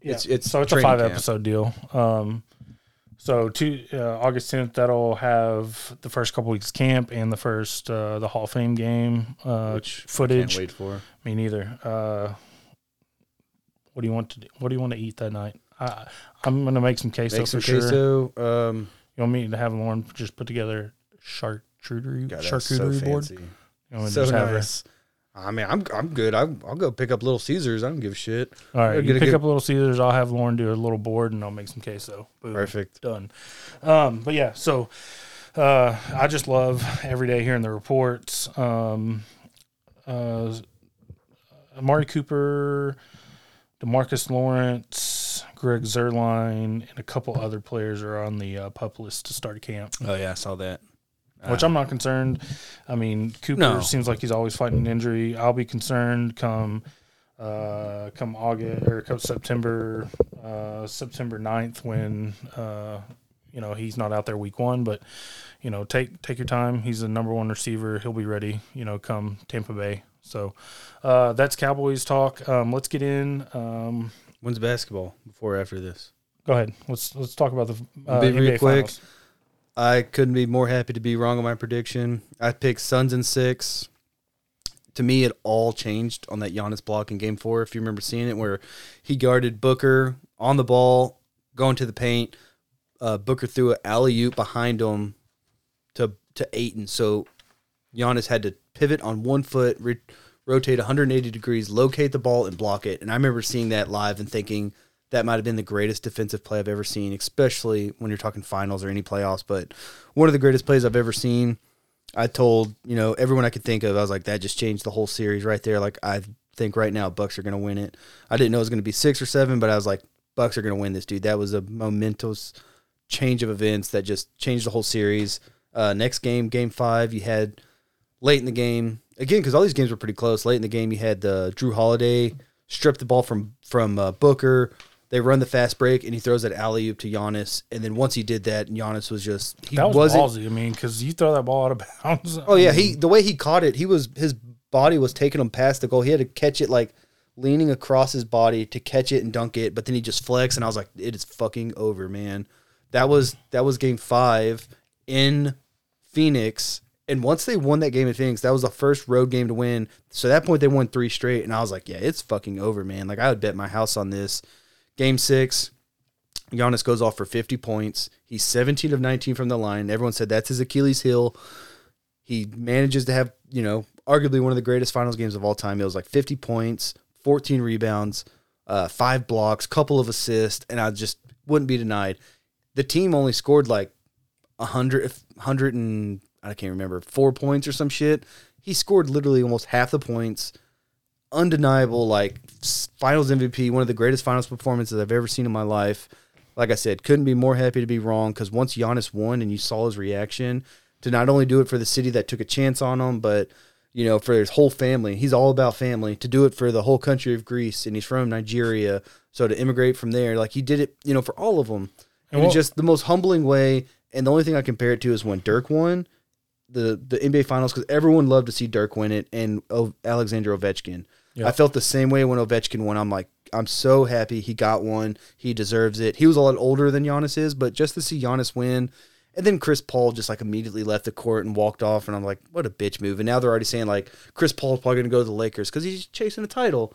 Yeah. It's it's so it's a five camp. episode deal. Um, so two uh, August tenth, that'll have the first couple weeks camp and the first uh, the Hall of Fame game uh, Which I footage. Can't wait for. Me neither. Uh, what do you want to do? What do you want to eat that night? I, I'm gonna make some queso Make for some sure. queso. Um, You want me to have Lauren just put together charcuterie God, that's so charcuterie board? fancy. You want me to So just have her- nice. I mean, I'm I'm good. I, I'll go pick up Little Caesars. I don't give a shit. All right, you get a pick good- up Little Caesars. I'll have Lauren do a little board, and I'll make some queso. Boom. Perfect. done. Um, but yeah, so uh, I just love every day hearing the reports. Um, uh, Amari Cooper, Demarcus Lawrence, Greg Zuerlein, and a couple other players are on the uh, pup list to start camp. Oh yeah, I saw that. Which I'm not concerned. I mean, Cooper No. seems like he's always fighting an injury. I'll be concerned come uh, come August or come September uh, September 9th when uh, you know he's not out there week one. But you know, take take your time. He's the number one receiver. He'll be ready. You know, come Tampa Bay. So uh, that's Cowboys talk. Um, let's get in. Um, When's basketball? Before or after this? go ahead. Let's let's talk about the uh, Be real NBA quick. finals. I couldn't be more happy to be wrong on my prediction. I picked Suns and six. To me, it all changed on that Giannis block in Game Four. If you remember seeing it, where he guarded Booker on the ball, going to the paint. Uh, Booker threw an alley oop behind him to to Ayton. So Giannis had to pivot on one foot, re- rotate 180 degrees, locate the ball, and block it. And I remember seeing that live and thinking that might have been the greatest defensive play I've ever seen, especially when you're talking finals or any playoffs. But one of the greatest plays I've ever seen. I told you know everyone I could think of. I was like, that just changed the whole series right there. Like I think right now Bucks are going to win it. I didn't know it was going to be six or seven, but I was like, Bucks are going to win this, dude. That was a momentous change of events that just changed the whole series. Uh, next game, game five, you had late in the game again because all these games were pretty close. Late in the game, you had the Jrue Holiday strip the ball from from uh, Booker. They run the fast break and he throws that alley oop to Giannis. And then once he did that, Giannis was just he that was wasn't ballsy. I mean, because you throw that ball out of bounds. Oh yeah, he the way he caught it, he was his body was taking him past the goal. He had to catch it like leaning across his body to catch it and dunk it, but then he just flexed and I was like, it is fucking over, man. That was that was game five in Phoenix. And once they won that game in Phoenix, that was the first road game to win. So at that point they won three straight, and I was like, yeah, it's fucking over, man. Like I would bet my house on this. Game six, Giannis goes off for 50 points. He's 17 of 19 from the line. Everyone said that's his Achilles heel. He manages to have, you know, arguably one of the greatest finals games of all time. It was like 50 points, 14 rebounds, uh, five blocks, couple of assists, and I just wouldn't be denied. The team only scored like 100, 100 and I can't remember, four points or some shit. He scored literally almost half the points. Undeniable, like finals MVP, one of the greatest finals performances I've ever seen in my life. Like I said, couldn't be more happy to be wrong because once Giannis won and you saw his reaction to not only do it for the city that took a chance on him, but you know for his whole family. He's all about family. To do it for the whole country of Greece, and he's from Nigeria, so to immigrate from there, like he did it, you know, for all of them. And just the most humbling way. And the only thing I compare it to is when Dirk won the the NBA Finals because everyone loved to see Dirk win it and o- Alexander Ovechkin. Yeah. I felt the same way when Ovechkin won. I'm like, I'm so happy he got one. He deserves it. He was a lot older than Giannis is, but just to see Giannis win, and then Chris Paul just like immediately left the court and walked off, and I'm like, what a bitch move. And now they're already saying like Chris Paul's probably going to go to the Lakers because he's chasing a title.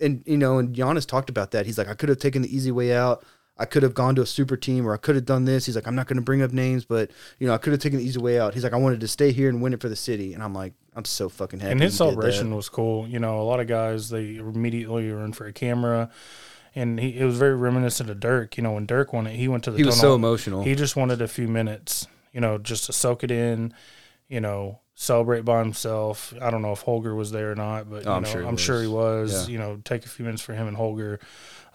And you know, and Giannis talked about that. He's like, I could have taken the easy way out. I could have gone to a super team, or I could have done this. He's like, I'm not going to bring up names, but you know, I could have taken the easy way out. He's like, I wanted to stay here and win it for the city, and I'm like, I'm so fucking happy. and his he did that. celebration was cool. You know, a lot of guys they immediately run for a camera, and he it was very reminiscent of Dirk. You know, when Dirk won it, he went to the He was tunnel. so emotional. He just wanted a few minutes, you know, just to soak it in. You know, celebrate by himself. I don't know if Holger was there or not, but Oh, you I'm know, sure he I'm was. sure he was. Yeah. You know, take a few minutes for him and Holger.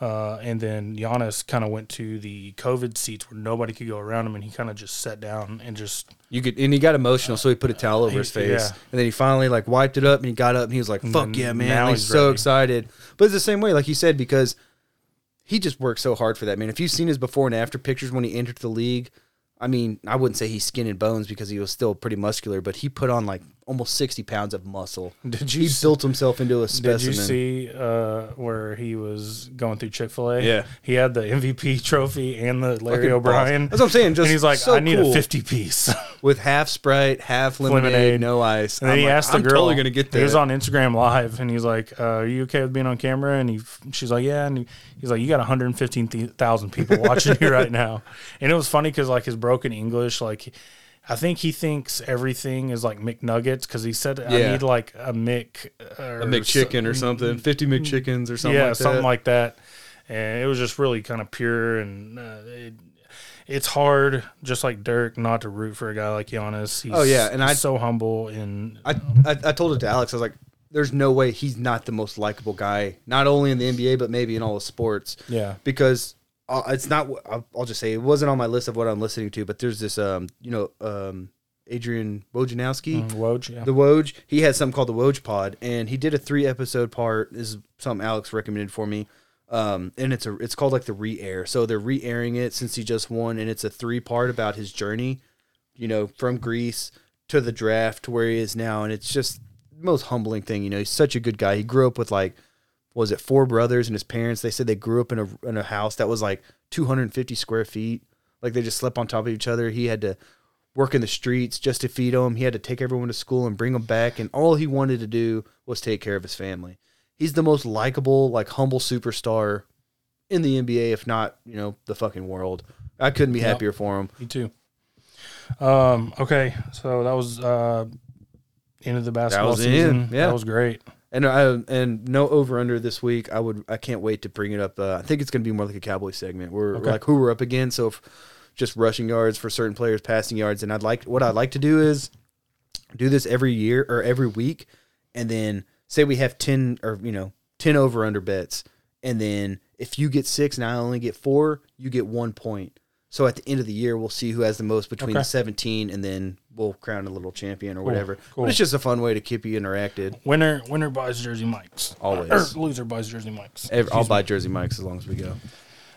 Uh, and then Giannis kind of went to the COVID seats where nobody could go around him, and he kind of just sat down and just You could, and he got emotional, so he put a towel over He- his face, yeah. and then he finally like wiped it up, and he got up, and he was like, "Fuck yeah, man!" now Like, he's so ready. excited. But it's the same way, like you said, because he just worked so hard for that man. If you've seen his before and after pictures when he entered the league, I mean, I wouldn't say he's skin and bones because he was still pretty muscular, but he put on like almost sixty pounds of muscle. Did you He s- built himself into a specimen. Did you see uh, where he was going through Chick Fil A? Yeah. he had the MVP trophy and the Larry Fucking O'Brien. That's what I'm saying, just and he's like, so I need cool. a fifty piece. with half Sprite, half lemonade, Lemonade. no ice. And then I'm he like, asked the I'm girl. totally gonna get that. He was on Instagram Live, and he's like, uh, "Are you okay with being on camera?" And he, she's like, "Yeah." And he, he's like, "You got 115,000 people watching you right now." And it was funny because like his broken English, like I think he thinks everything is like McNuggets because he said, "I Yeah. need like a Mc, or a McChicken or something, fifty McChickens or something. yeah, like something that. like that. And it was just really kind of pure, and uh, it, it's hard, just like Dirk, not to root for a guy like Giannis. He's, Oh, yeah, and I- so humble and I, I I told it to Alex. I was like, "There's no way he's not the most likable guy, not only in the NBA but maybe in all of sports." yeah, Because uh, it's not. I'll, I'll just say it wasn't on my list of what I'm listening to. But there's this, um, you know, um, Adrian Wojnarowski. Mm, Woj, yeah. The Woj, he has something called the Woj Pod, and he did a three episode part. This is something Alex recommended for me, um, and it's a it's called like the re-air. So they're re-airing it since he just won, and it's a three part about his journey, you know, from Greece to the draft to where he is now, and it's just the most humbling thing. You know, he's such a good guy. He grew up with like, was it four brothers and his parents? They said they grew up in a in a house that was like 250 square feet. Like they just slept on top of each other. He had to work in the streets just to feed them. He had to take everyone to school and bring them back, and all he wanted to do was take care of his family. He's the most likable, like humble superstar in the NBA, if not you know the fucking world. I couldn't be Yep. happier for him. Me too. Um. Okay. So that was uh, end of the basketball season. end, yeah. That was great. And I and no over under this week. I would I can't wait to bring it up. Uh, I think it's going to be more like a Cowboy segment. We're Okay. like who we're up against. So if just rushing yards for certain players, passing yards, and I'd like what I'd like to do is do this every year or every week, and then say we have ten or you know ten over under bets, and then if you get six and I only get four, you get one point. So at the end of the year, we'll see who has the most between Okay. the seventeen, and then we'll crown a little champion or whatever. cool. But it's just a fun way to keep you interacted. Winner winner buys Jersey Mikes. Always. Or loser buys Jersey Mikes. Ev- I'll Excuse buy. Jersey Mikes as long as we go.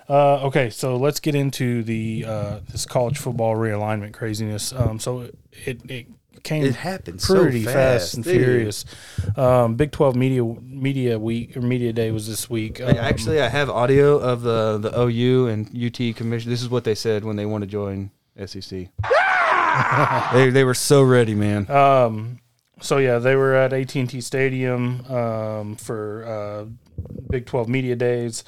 Uh, okay, so let's get into the uh, this college football realignment craziness. Um, so it it came It happened so pretty fast, fast, and dude. furious. Um, Big Twelve media media week or media day was this week. Um, Actually, I have audio of the the OU and UT commission. This is what they said when they want to join SEC. They they were so ready, man. Um, so yeah, they were at AT and T Stadium um, for uh, Big Twelve media days,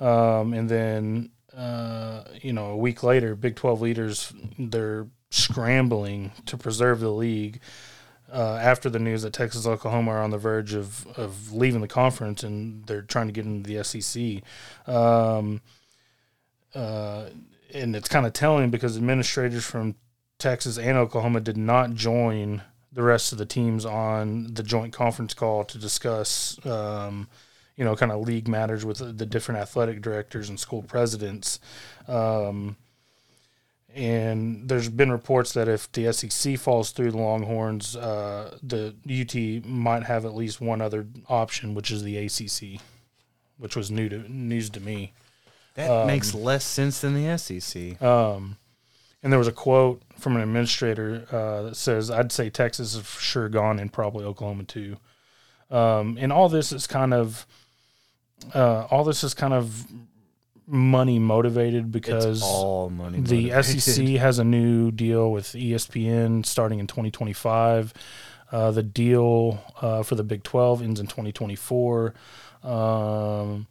um, and then uh, you know a week later, Big Twelve leaders they're scrambling to preserve the league. Uh, after the news that Texas Oklahoma are on the verge of, of leaving the conference and they're trying to get into the SEC. Um, uh, and it's kind of telling because administrators from Texas and Oklahoma did not join the rest of the teams on the joint conference call to discuss, um, you know, kind of league matters with the, different athletic directors and school presidents. Um, and there's been reports that if the SEC falls through the Longhorns, uh, the UT might have at least one other option, which is the ACC, which was new to news to me. That makes less sense than the SEC. Um, and there was a quote from an administrator uh, that says, "I'd say Texas is for sure gone, and probably Oklahoma too." Um, and all this is kind of, uh, all this is kind of money motivated because it's all money. the motivated. SEC has a new deal with ESPN starting in 2025. Uh, the deal uh, for the Big 12 ends in 2024. Um,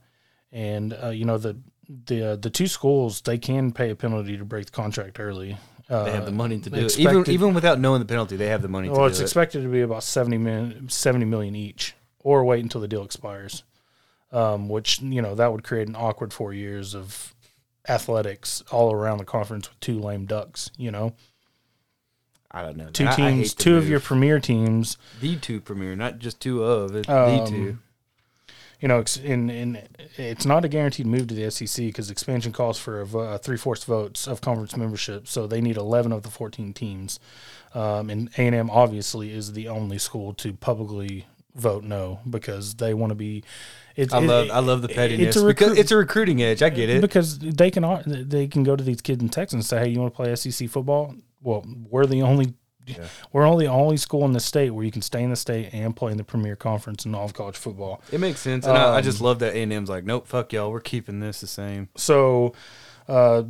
and uh, you know the the uh, the two schools they can pay a penalty to break the contract early. Uh, They have the money to do it. Even even without knowing the penalty, they have the money well, to it's do it. expected to be about 70 million, 70 million each, or wait until the deal expires. Um, which you know that would create an awkward four years of athletics all around the conference with two lame ducks. You know, I don't know. two I- I teams, the two of your premier teams. the two premier, not just two of it. Um, the two. You know, it's- in in it's not a guaranteed move to the SEC because expansion calls for vo- uh, three fourths votes of conference membership, so they need eleven of the fourteen teams. Um, and A and M obviously is the only school to publicly vote no because they want to be. It's, I it- love I love the pettiness It's a recruit- it's a recruiting edge. I get it. because they can they can go to these kids in Texas and say, "Hey, you want to play SEC football? Well, we're the only we're only the only school in the state where you can stay in the state and play in the premier conference in all of college football." It makes sense, and I, I Um, just love that A and M's like, nope, fuck y'all, we're keeping this the same. So, uh,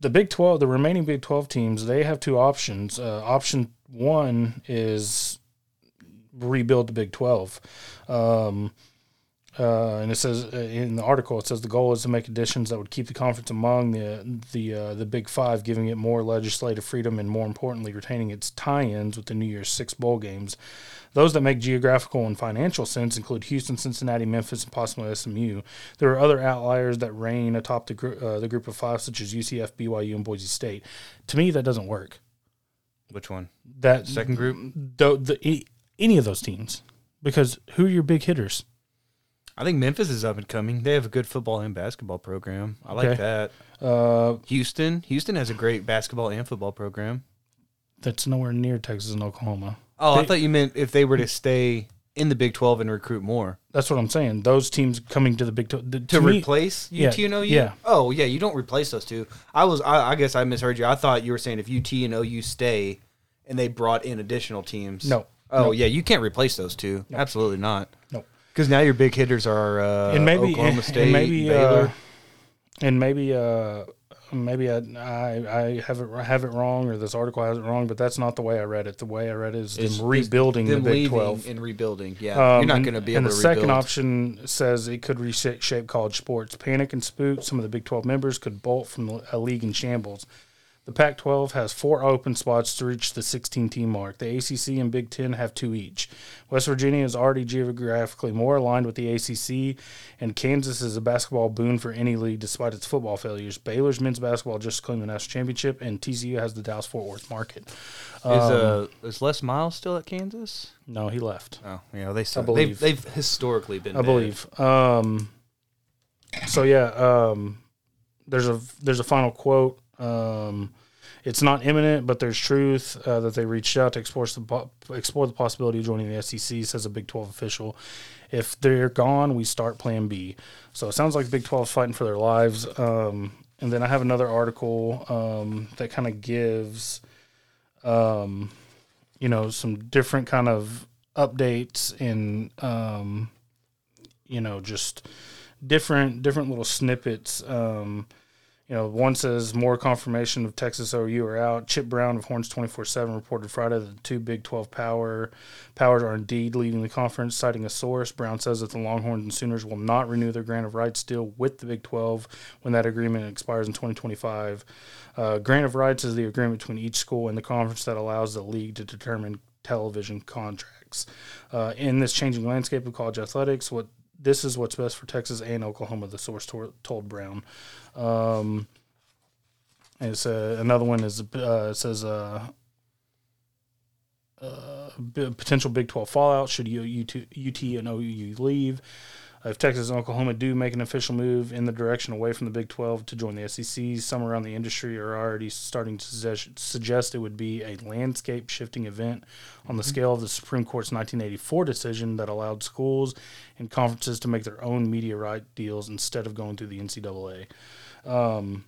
the Big Twelve, the remaining Big Twelve teams, they have two options. Uh, option one is rebuild the Big Twelve. Um, uh, and it says uh, in the article, it says the goal is to make additions that would keep the conference among the the uh, the Big Five, giving it more legislative freedom and more importantly, retaining its tie-ins with the New Year's Six bowl games. Those that make geographical and financial sense include Houston, Cincinnati, Memphis, and possibly SMU. There are other outliers that reign atop the gr- uh, the group of five, such as UCF, BYU, and Boise State. To me, that doesn't work. Which one? That Second group? the, the any of those teams, because who are your big hitters? I think Memphis is up and coming. They have a good football and basketball program. I like Okay. that. Uh, Houston, Houston has a great basketball and football program. that's nowhere near Texas and Oklahoma. Oh, I They- thought you meant if they were to stay in the Big Twelve and recruit more That's what I'm saying. Those teams coming to the Big Twelve the- to, me- replace yeah, UT and OU. yeah. Oh yeah, you don't replace those two. I was. I, I guess I misheard you. I thought you were saying if UT and OU stay, and they brought in additional teams. No. Oh No. yeah, you can't replace those two. Absolutely not. No. Because now your big hitters are uh, and maybe Oklahoma and, State, and maybe Baylor. uh, and maybe uh, maybe I, I I have it have it wrong or this article has it wrong, but that's not the way I read it. The way I read it is It's- them rebuilding them the Big Twelve. and rebuilding. Yeah, Um, you're not going to be and able the to second option says it could reshape college sports. Panic and spook. Some of the Big 12 members could bolt from the- a league in shambles. The Pac 12 has four open spots to reach the 16 team mark. The ACC and Big 10 have two each. West Virginia is already geographically more aligned with the ACC, and Kansas is a basketball boon for any league despite its football failures. Baylor's men's basketball just claimed the national championship, and TCU has the Dallas Fort Worth market. Is Um, uh is Les Miles still at Kansas? No, he left. Oh, yeah, they still, believe. they've they've historically been. I bad. believe. Um, so yeah, um, there's a there's a final quote. Um, it's not imminent, but there's truth uh, that they reached out to explore the explore the possibility of joining the SEC. Says a Big Twelve official. If they're gone, we start Plan B. So it sounds like the Big 12's fighting for their lives. Um, and then I have another article um, that kind of gives, um, you know, some different kind of updates in, um, you know, just different different little snippets. You know, one says more confirmation of Texas OU are out. Chip Brown of Horns twenty four seven reported Friday that the two Big Twelve power powers are indeed leaving the conference, citing a source. Brown says that the Longhorns and Sooners will not renew their grant of rights deal with the Big Twelve when that agreement expires in twenty twenty five. Uh, grant of rights is the agreement between each school and the conference that allows the league to determine television contracts. Uh, in this changing landscape of college athletics, what this is what's best for Texas and Oklahoma. The source to- told Brown. Um, it's uh, another one is uh, says uh, uh, potential Big Twelve fallout should UT and OU leave. Uh, if Texas and Oklahoma do make an official move in the direction away from the Big 12 to join the SEC, some around the industry are already starting to suggest, it would be a landscape shifting event on the scale of the Supreme Court's 1984 decision that allowed schools and conferences to make their own media right deals instead of going through the NCAA. Um,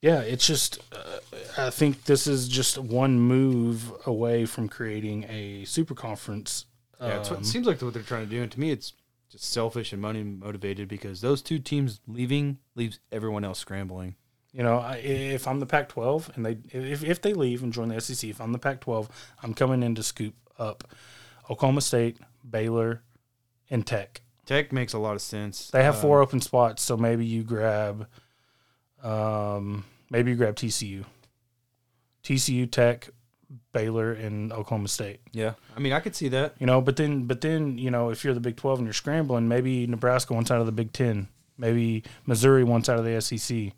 yeah, it's just, uh, I think this is just one move away from creating a super conference. Yeah, it's what, Um, it seems like what they're trying to do, and to me, it's just selfish and money motivated because those two teams leaving leaves everyone else scrambling. You know, I, if I'm the Pac-12 and they if, if they leave and join the SEC, if I'm the Pac-12, I'm coming in to scoop up Oklahoma State, Baylor, and Tech. Tech makes a lot of sense. They have Um, four open spots, so maybe you grab, um, maybe you grab TCU, TCU, Tech, Baylor, and Oklahoma State. Yeah, I mean, I could see that. You know, but then but then you know if you're the Big 12 and you're scrambling, maybe Nebraska wants out of the Big 10, maybe Missouri wants out of the SEC.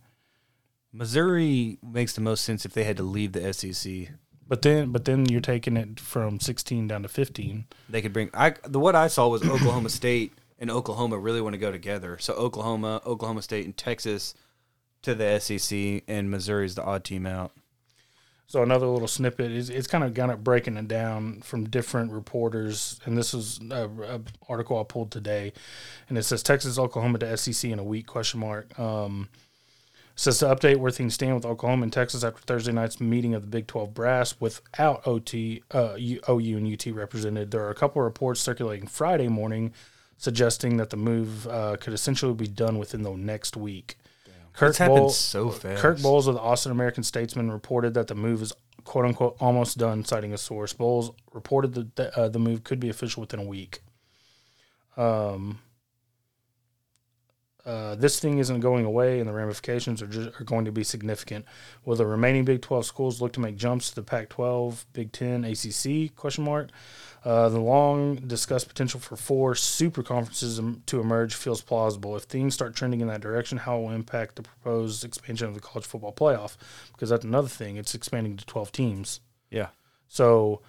Missouri makes the most sense if they had to leave the SEC. But then, but then you're taking it from 16 down to 15. They could bring. I the what I saw was Oklahoma State and Oklahoma really want to go together. So Oklahoma, Oklahoma State, and Texas to the SEC, and Missouri's the odd team out. So another little snippet is it's kind of kind of breaking it down from different reporters, and this is a, a article I pulled today, and it says Texas, Oklahoma to SEC in a week question mark. Um, says to update where things stand with Oklahoma and Texas after Thursday night's meeting of the Big 12 brass without OT, uh, OU and UT represented. There are a couple of reports circulating Friday morning suggesting that the move uh, could essentially be done within the next week. Kirk Bohls- so fast. Kirk Bohls of the Austin American Statesman reported that the move is "quote unquote" almost done, citing a source. Bohls reported that the, uh, the move could be official within a week. Um, uh, this thing isn't going away, and the ramifications are just, are going to be significant. Will the remaining Big Twelve schools look to make jumps to the Pac-12, Big Ten, ACC? Question mark. Uh, the long discussed potential for four super conferences to emerge feels plausible. If things start trending in that direction, how will it impact the proposed expansion of the college football playoff? Because that's another thing; it's expanding to twelve teams. Yeah, So,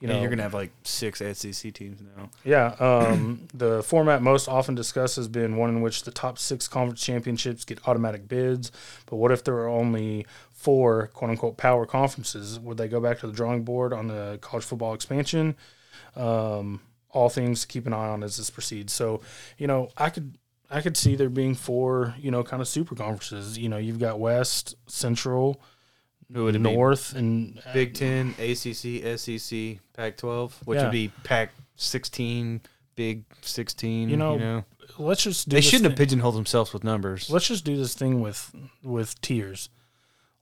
you know, you're gonna have like six SEC teams now. yeah, um, the format most often discussed has been one in which the top six conference championships get automatic bids. But what if there are only four "quote unquote" power conferences? Would they go back to the drawing board on the college football expansion? Um, all things to keep an eye on as this proceeds. So, you know, I could I could see there being four, you know, kind of super conferences. You know, you've got West, Central, Who would it be? North, and uh, Big Ten, ACC, SEC, Pac-12, which Yeah. would be Pac-16, Big Sixteen. You know, you know? let's just do they shouldn't have pigeonholed themselves with numbers. Let's just do this thing with with tiers.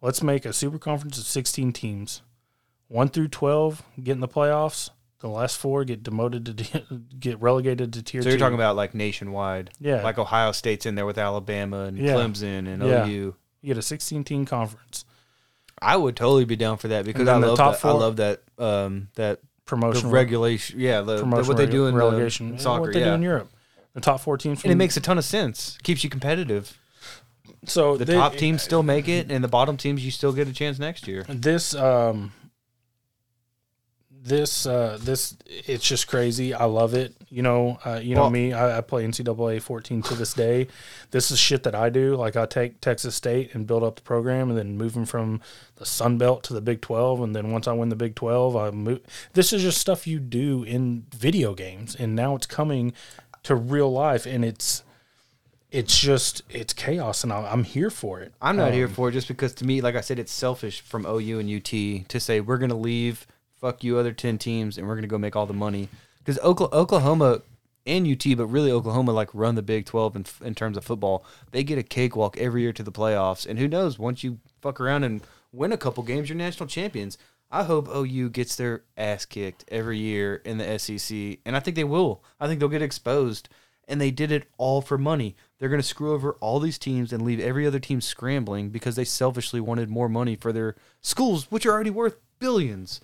Let's make a super conference of 16 teams. 1 through 12 get in the playoffs. The last four get demoted to get relegated to tier So you're two. talking about like nationwide, Yeah. like Ohio State's in there with Alabama and Yeah. Clemson and Yeah. OU. you get a 16 team conference. I would totally be down for that because I love that. I love that. Um, that Promotion regulation. Yeah, the, the- promotion what they do in the- relegation in soccer. What they yeah, do in Europe. The top four teams from and it makes a ton of sense. Keeps you competitive. so The they- top teams still make it, and the bottom teams you still get a chance next year. this um this uh this it's just crazy. I love it. You know uh, you know Well- me I, I play ncaa 14 to this day. This is shit that i do. Like i take texas state and build up the program and then move them from the sun belt to the big 12 and then once i win the big 12 i move this is just stuff you do in video games. And now it's coming to real life. And it's it's just it's chaos. And I- i'm here for it. I'm not here Um, for it just because to me, like I said, it's selfish from OU and UT to say we're gonna leave, fuck you other ten teams, and we're gonna go make all the money because Oklahoma and UT, but really Oklahoma like run the Big Twelve in, in terms of football. They get a cakewalk every year to the playoffs, and who knows? Once you fuck around and win a couple games, you're national champions. I hope OU gets their ass kicked every year in the SEC, and I think they will. I think they'll get exposed and they did it all for money. They're going to screw over all these teams and leave every other team scrambling because they selfishly wanted more money for their schools, which are already worth billions.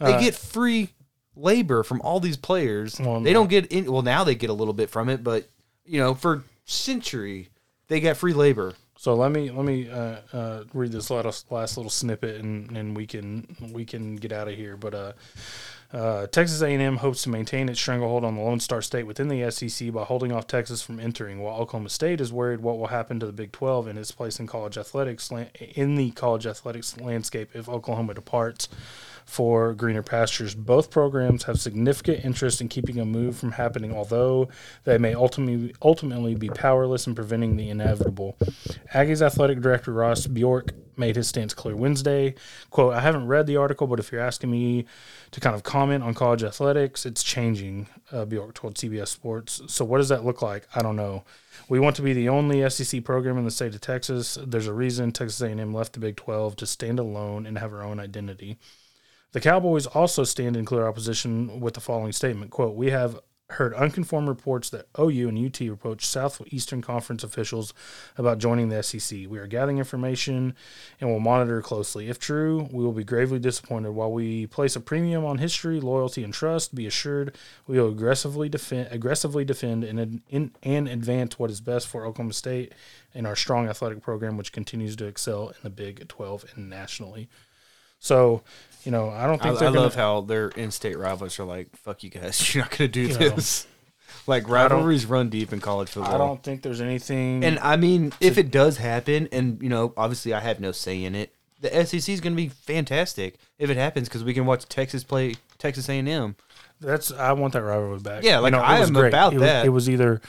They Uh, get free labor from all these players. Well, they no. don't get in. Well, now they get a little bit from it, but you know, for century they got free labor. So let me let me uh, uh, read this last, last little snippet, and, and we can we can get out of here. But uh, uh, Texas A&M hopes to maintain its stranglehold on the Lone Star State within the SEC by holding off Texas from entering, while Oklahoma State is worried what will happen to the Big 12 and its place in college athletics in the college athletics landscape if Oklahoma departs for greener pastures. Both programs have significant interest in keeping a move from happening, although they may ultimately ultimately be powerless in preventing the inevitable. Aggies athletic director Ross Bjork made his stance clear Wednesday. "Quote: I haven't read the article, but if you're asking me to kind of comment on college athletics, it's changing." Uh, Bjork told CBS Sports. So what does that look like? I don't know. We want to be the only SEC program in the state of Texas. There's a reason Texas A&M left the Big 12 to stand alone and have our own identity. The Cowboys also stand in clear opposition with the following statement: "Quote: We have heard unconfirmed reports that OU and UT approached Southeastern Conference officials about joining the SEC. We are gathering information and will monitor closely. If true, we will be gravely disappointed. While we place a premium on history, loyalty, and trust, be assured we will aggressively defend, aggressively defend, and in, and advance what is best for Oklahoma State and our strong athletic program, which continues to excel in the Big 12 and nationally." So, you know, I don't think I they're gonna, love how their in-state rivals are like, "Fuck you guys, you're not going to do You know. this." like rivalries run deep in college football. I don't think there's anything. And I mean, if it does happen, and you know, obviously I have no say in it, the SEC is going to be fantastic if it happens because we can watch Texas play Texas A&M. That's I want that rivalry back. Yeah, like, it I was am great. about it was, that. it was either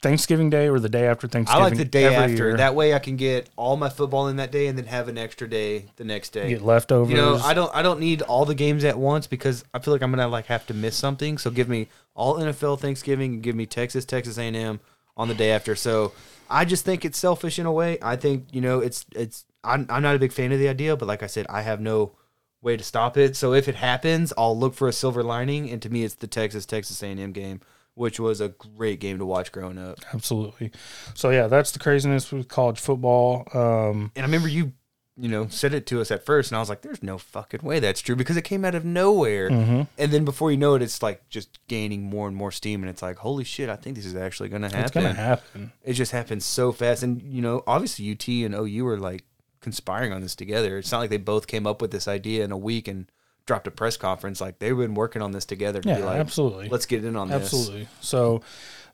Thanksgiving Day or the day after Thanksgiving. I like the day after. year. That way, I can get all my football in that day, and then have an extra day the next day. get leftovers. You know, I don't. I don't need all the games at once because I feel like I'm gonna like have to miss something. So give me all NFL Thanksgiving and give me Texas, Texas A&M on the day after. So I just think it's selfish in a way. I think you know it's it's. I'm I'm not a big fan of the idea, but like I said, I have no way to stop it. So if it happens, I'll look for a silver lining, and to me, it's the Texas Texas A&M game, which was a great game to watch growing up. absolutely. So yeah, that's the craziness with college football. Um, And I remember you, you know, said it to us at first, and I was like, "There's no fucking way that's true," because it came out of nowhere. Mm-hmm. And then before you know it, it's like just gaining more and more steam, and it's like, "Holy shit! I think this is actually going to happen." it's gonna happen. It just happens so fast, and you know, obviously UT and OU are like conspiring on this together. It's not like they both came up with this idea in a week and dropped a press conference. Like they've been working on this together to Yeah, be like, absolutely. let's get in on this. Absolutely. So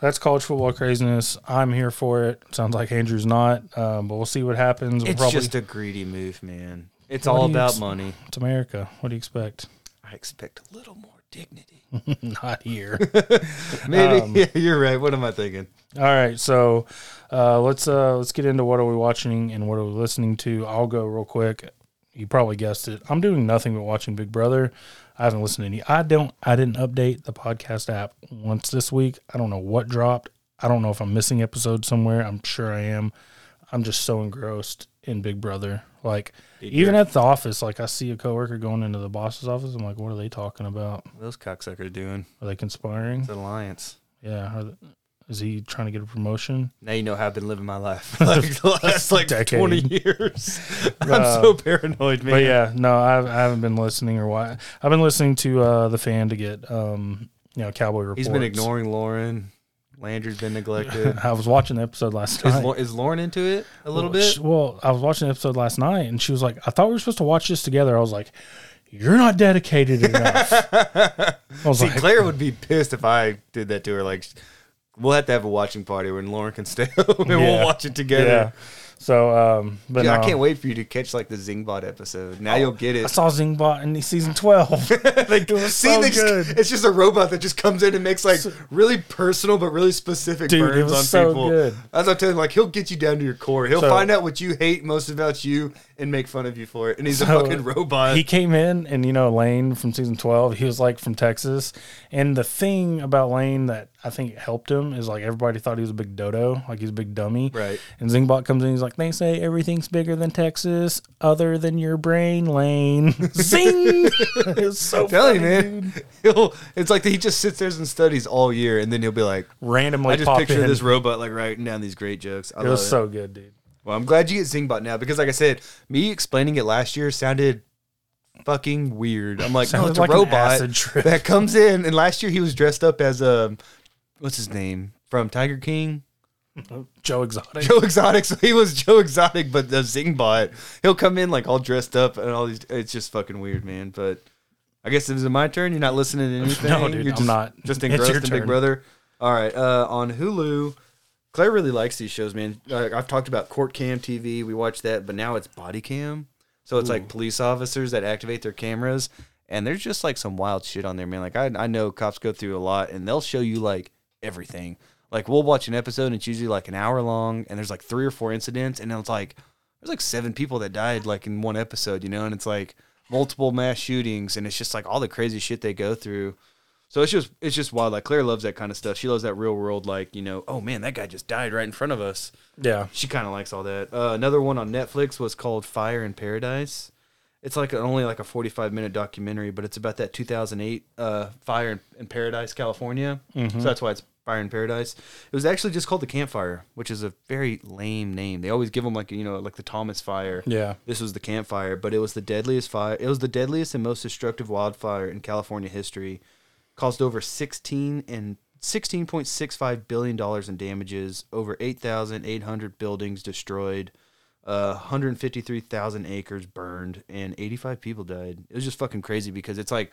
that's college football craziness. I'm here for it. Sounds like Andrew's not, um, but we'll see what happens. We'll It's probably, just a greedy move, man. It's all about ex- money. it's America. What do you expect? I expect a little more dignity. not here. Maybe Um, yeah, you're right. What am I thinking? All right, so uh, let's uh, let's get into what are we watching and what are we listening to. I'll go real quick. You probably guessed it. I'm doing nothing but watching Big Brother. I haven't listened to any. I don't. I didn't update the podcast app once this week. I don't know what dropped. I don't know if I'm missing episodes somewhere. I'm sure I am. I'm just so engrossed in Big Brother. Like even at the office, like I see a coworker going into the boss's office. I'm like, what are they talking about? What those cocksuckers doing? Are they conspiring? It's an alliance. Yeah. Are they, is he trying to get a promotion? Now you know how I've been living my life like the last like Decade. twenty years. I'm Uh, so paranoid, man. But yeah, no, I've, I haven't been listening or why. I've been listening to uh, the fan to get um, you know cowboy reports. he's been ignoring Lauren. Landry's been neglected. I was watching the episode last is, night. Lau- is Lauren into it a little well, bit? she- well, I was watching the episode last night, and she was like, "I thought we were supposed to watch this together." I was like, "You're not dedicated enough." I was See, like, Claire would be pissed if I did that to her. Like, we'll have to have a watching party when Lauren can stay home and Yeah. we'll watch it together. Yeah. So, um, but Dude, I can't wait for you to catch like the Zingbot episode. Now you'll get it. I it. saw Zingbot in season twelve. like, was see, so they just- it's just a robot that just comes in and makes like really personal but really specific Dude, it burns on so people. good. As I'm telling you, like he'll get you down to your core. He'll So- find out what you hate most about you and make fun of you for it. And he's a fucking robot. He came in, and you know Lane from season twelve. He was like from Texas, and the thing about Lane that I think helped him is like everybody thought he was a big dodo, like he's a big dummy. Right. And Zingbot comes in, he's like, they say everything's bigger than Texas, other than your brain, Lane. Zing! it's so I'm telling you, funny, man. He'll. It's like he just sits there and studies all year, and then he'll be like, Randomly I just picture in. this robot like writing down these great jokes. I It love was so good, dude. Well, I'm glad you get Zingbot now because, like I said, me explaining it last year sounded fucking weird. I'm like, no, Sounded it's like a robot that comes in, and last year he was dressed up as um, what's his name from Tiger King, Joe Exotic. Joe Exotic. So he was Joe Exotic, but the Zingbot, he'll come in like all dressed up and all these. It's just fucking weird, man. But I guess is it my turn? You're not listening to anything. No, dude, You're I'm not. Just engrossed in Big. Brother. All right, uh, on Hulu. Claire really likes these shows, man. Uh, I've talked about Court Cam TV. We watch that, but now it's Body Cam. So it's like police officers that activate their cameras, and there's just like some wild shit on there, man. Like I, I know cops go through a lot, and they'll show you like everything. Like we'll watch an episode, and it's usually like an hour long, and there's like three or four incidents, and it's like there's like seven people that died like in one episode, you know, and it's like multiple mass shootings, and it's just like all the crazy shit they go through. So it's just it's just wild. Like Claire loves that kind of stuff. She loves that real world, like you know, oh man, that guy just died right in front of us. Yeah. She kind of likes all that. Uh, another one on Netflix was called Fire in Paradise. It's like a, only like a 45 minute documentary, but it's about that 2008 uh, fire in, in Paradise, California. So that's why it's Fire in Paradise. It was actually just called the Campfire, which is a very lame name. They always give them like you know like the Thomas Fire. Yeah. This was the campfire, but it was the deadliest fire. It was the deadliest and most destructive wildfire in California history. Caused over 16 and 16.65 billion dollars in damages, over 8,800 buildings destroyed, uh, 153,000 acres burned, and 85 people died. It was just fucking crazy because it's like,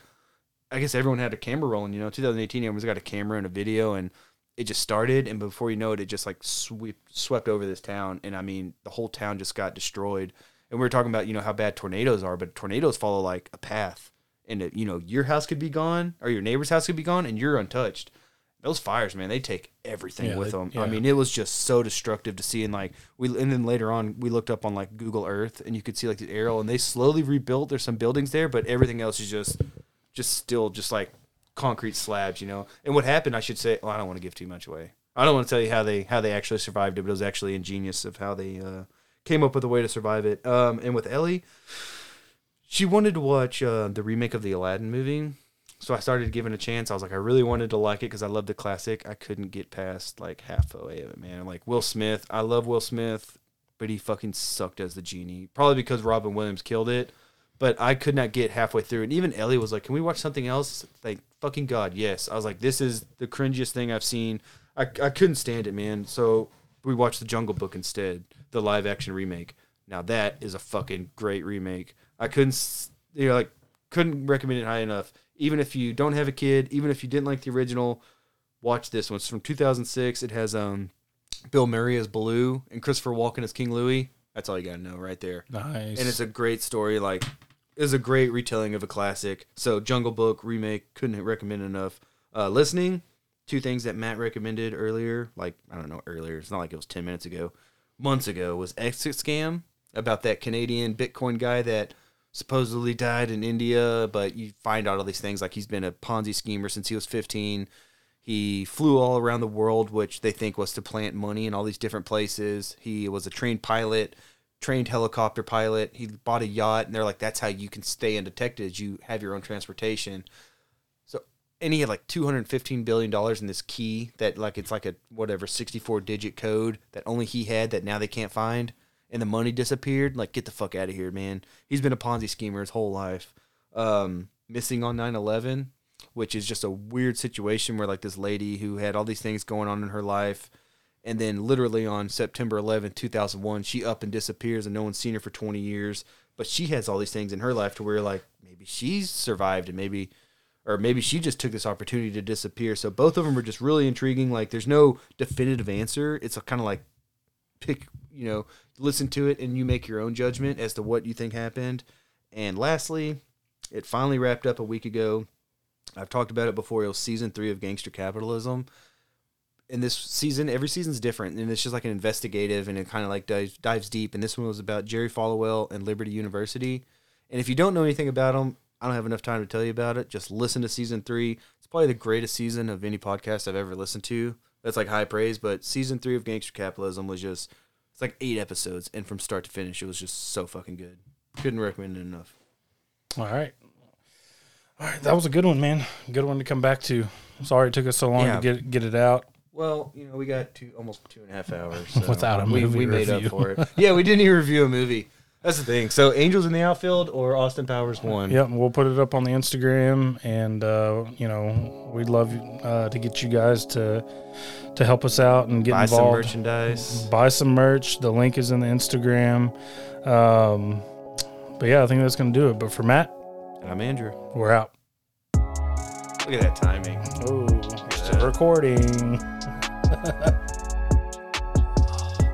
I guess everyone had a camera rolling. You know, 2018, everyone's got a camera and a video, and it just started, and before you know it, it just like sweep, swept over this town, and I mean, the whole town just got destroyed. And we were talking about you know how bad tornadoes are, but tornadoes follow like a path, and you know your house could be gone or your neighbor's house could be gone, and you're untouched. Those fires, man, they take everything Yeah, with they- them. yeah. I mean, it was just so destructive to see. And like we, and then later on, we looked up on like Google Earth, and you could see like the aerial, and they slowly rebuilt. There's some buildings there, but everything else is just, just still just like concrete slabs, you know. And what happened, I should say, well, I don't want to give too much away. I don't want to tell you how they how they actually survived it, but it was actually ingenious of how they uh, came up with a way to survive it. Um, and with Ellie, she wanted to watch uh, the remake of the Aladdin movie. So I started giving a chance. I was like, I really wanted to like it because I love the classic. I couldn't get past like halfway of it, man. Like Will Smith, I love Will Smith, but he fucking sucked as the genie. Probably because Robin Williams killed it. But I could not get halfway through. And even Ellie was like, Can we watch something else? Thank fucking God, yes. I was like, This is the cringiest thing I've seen. I, I couldn't stand it, man. So we watched The Jungle Book instead, the live action remake. Now that is a fucking great remake. I couldn't, you know, like, couldn't recommend it high enough. Even if you don't have a kid, even if you didn't like the original, watch this one. It's from 2006. It has um, Bill Murray as Baloo and Christopher Walken as King Louie. That's all you gotta know right there Nice. and it's a great story. Like, it's a great retelling of a classic. So, Jungle Book remake couldn't recommend enough. Uh, listening, two things that Matt recommended earlier. Like, I don't know earlier. It's not like it was ten minutes ago. Months ago was Exit Scam about that Canadian Bitcoin guy that supposedly died in India, but you find out all these things like he's been a Ponzi schemer since he was 15. He flew all around the world, which they think was to plant money in all these different places. He was a trained pilot, trained helicopter pilot. He bought a yacht, and they're like, that's how you can stay undetected. Is you have your own transportation. So, and he had like 215 billion dollars in this key that like it's like a whatever 64 digit code that only he had that now they can't find, and the money disappeared. Like, get the fuck out of here, man. He's been a Ponzi schemer his whole life. Um, missing on 9/11 which is just a weird situation where like this lady who had all these things going on in her life and then literally on September 11th 2001 she up and disappears and no one's seen her for 20 years but she has all these things in her life to where like maybe she's survived and maybe or maybe she just took this opportunity to disappear so both of them are just really intriguing like there's no definitive answer it's kind of like pick you know listen to it and you make your own judgment as to what you think happened and lastly it finally wrapped up a week ago I've talked about it before. It was season three of Gangster Capitalism. And this season, every season's different, and it's just like an investigative, and it kind of like dives, dives deep. And this one was about Jerry Falwell and Liberty University. And if you don't know anything about them, I don't have enough time to tell you about it. Just listen to season three. It's probably the greatest season of any podcast I've ever listened to. That's like high praise. But season three of Gangster Capitalism was just, it's like eight episodes, and from start to finish, it was just so fucking good. Couldn't recommend it enough. All right. All right, that was a good one, man. Good one to come back to. Sorry it took us so long Yeah. to get get it out. Well, you know, we got two almost two and a half hours so Without a we, movie we made review. up for it. Yeah, we didn't even review a movie. That's the thing. So, Angels in the Outfield or Austin Powers one. Yep, we'll put it up on the Instagram, and uh, you know we'd love uh, to get you guys to to help us out and get Buy some involved. merchandise. Buy some merch. The link is in the Instagram. Um, but yeah, I think that's gonna do it. But for Matt, and I'm Andrew. we're out. Look at that timing. Oh, still recording.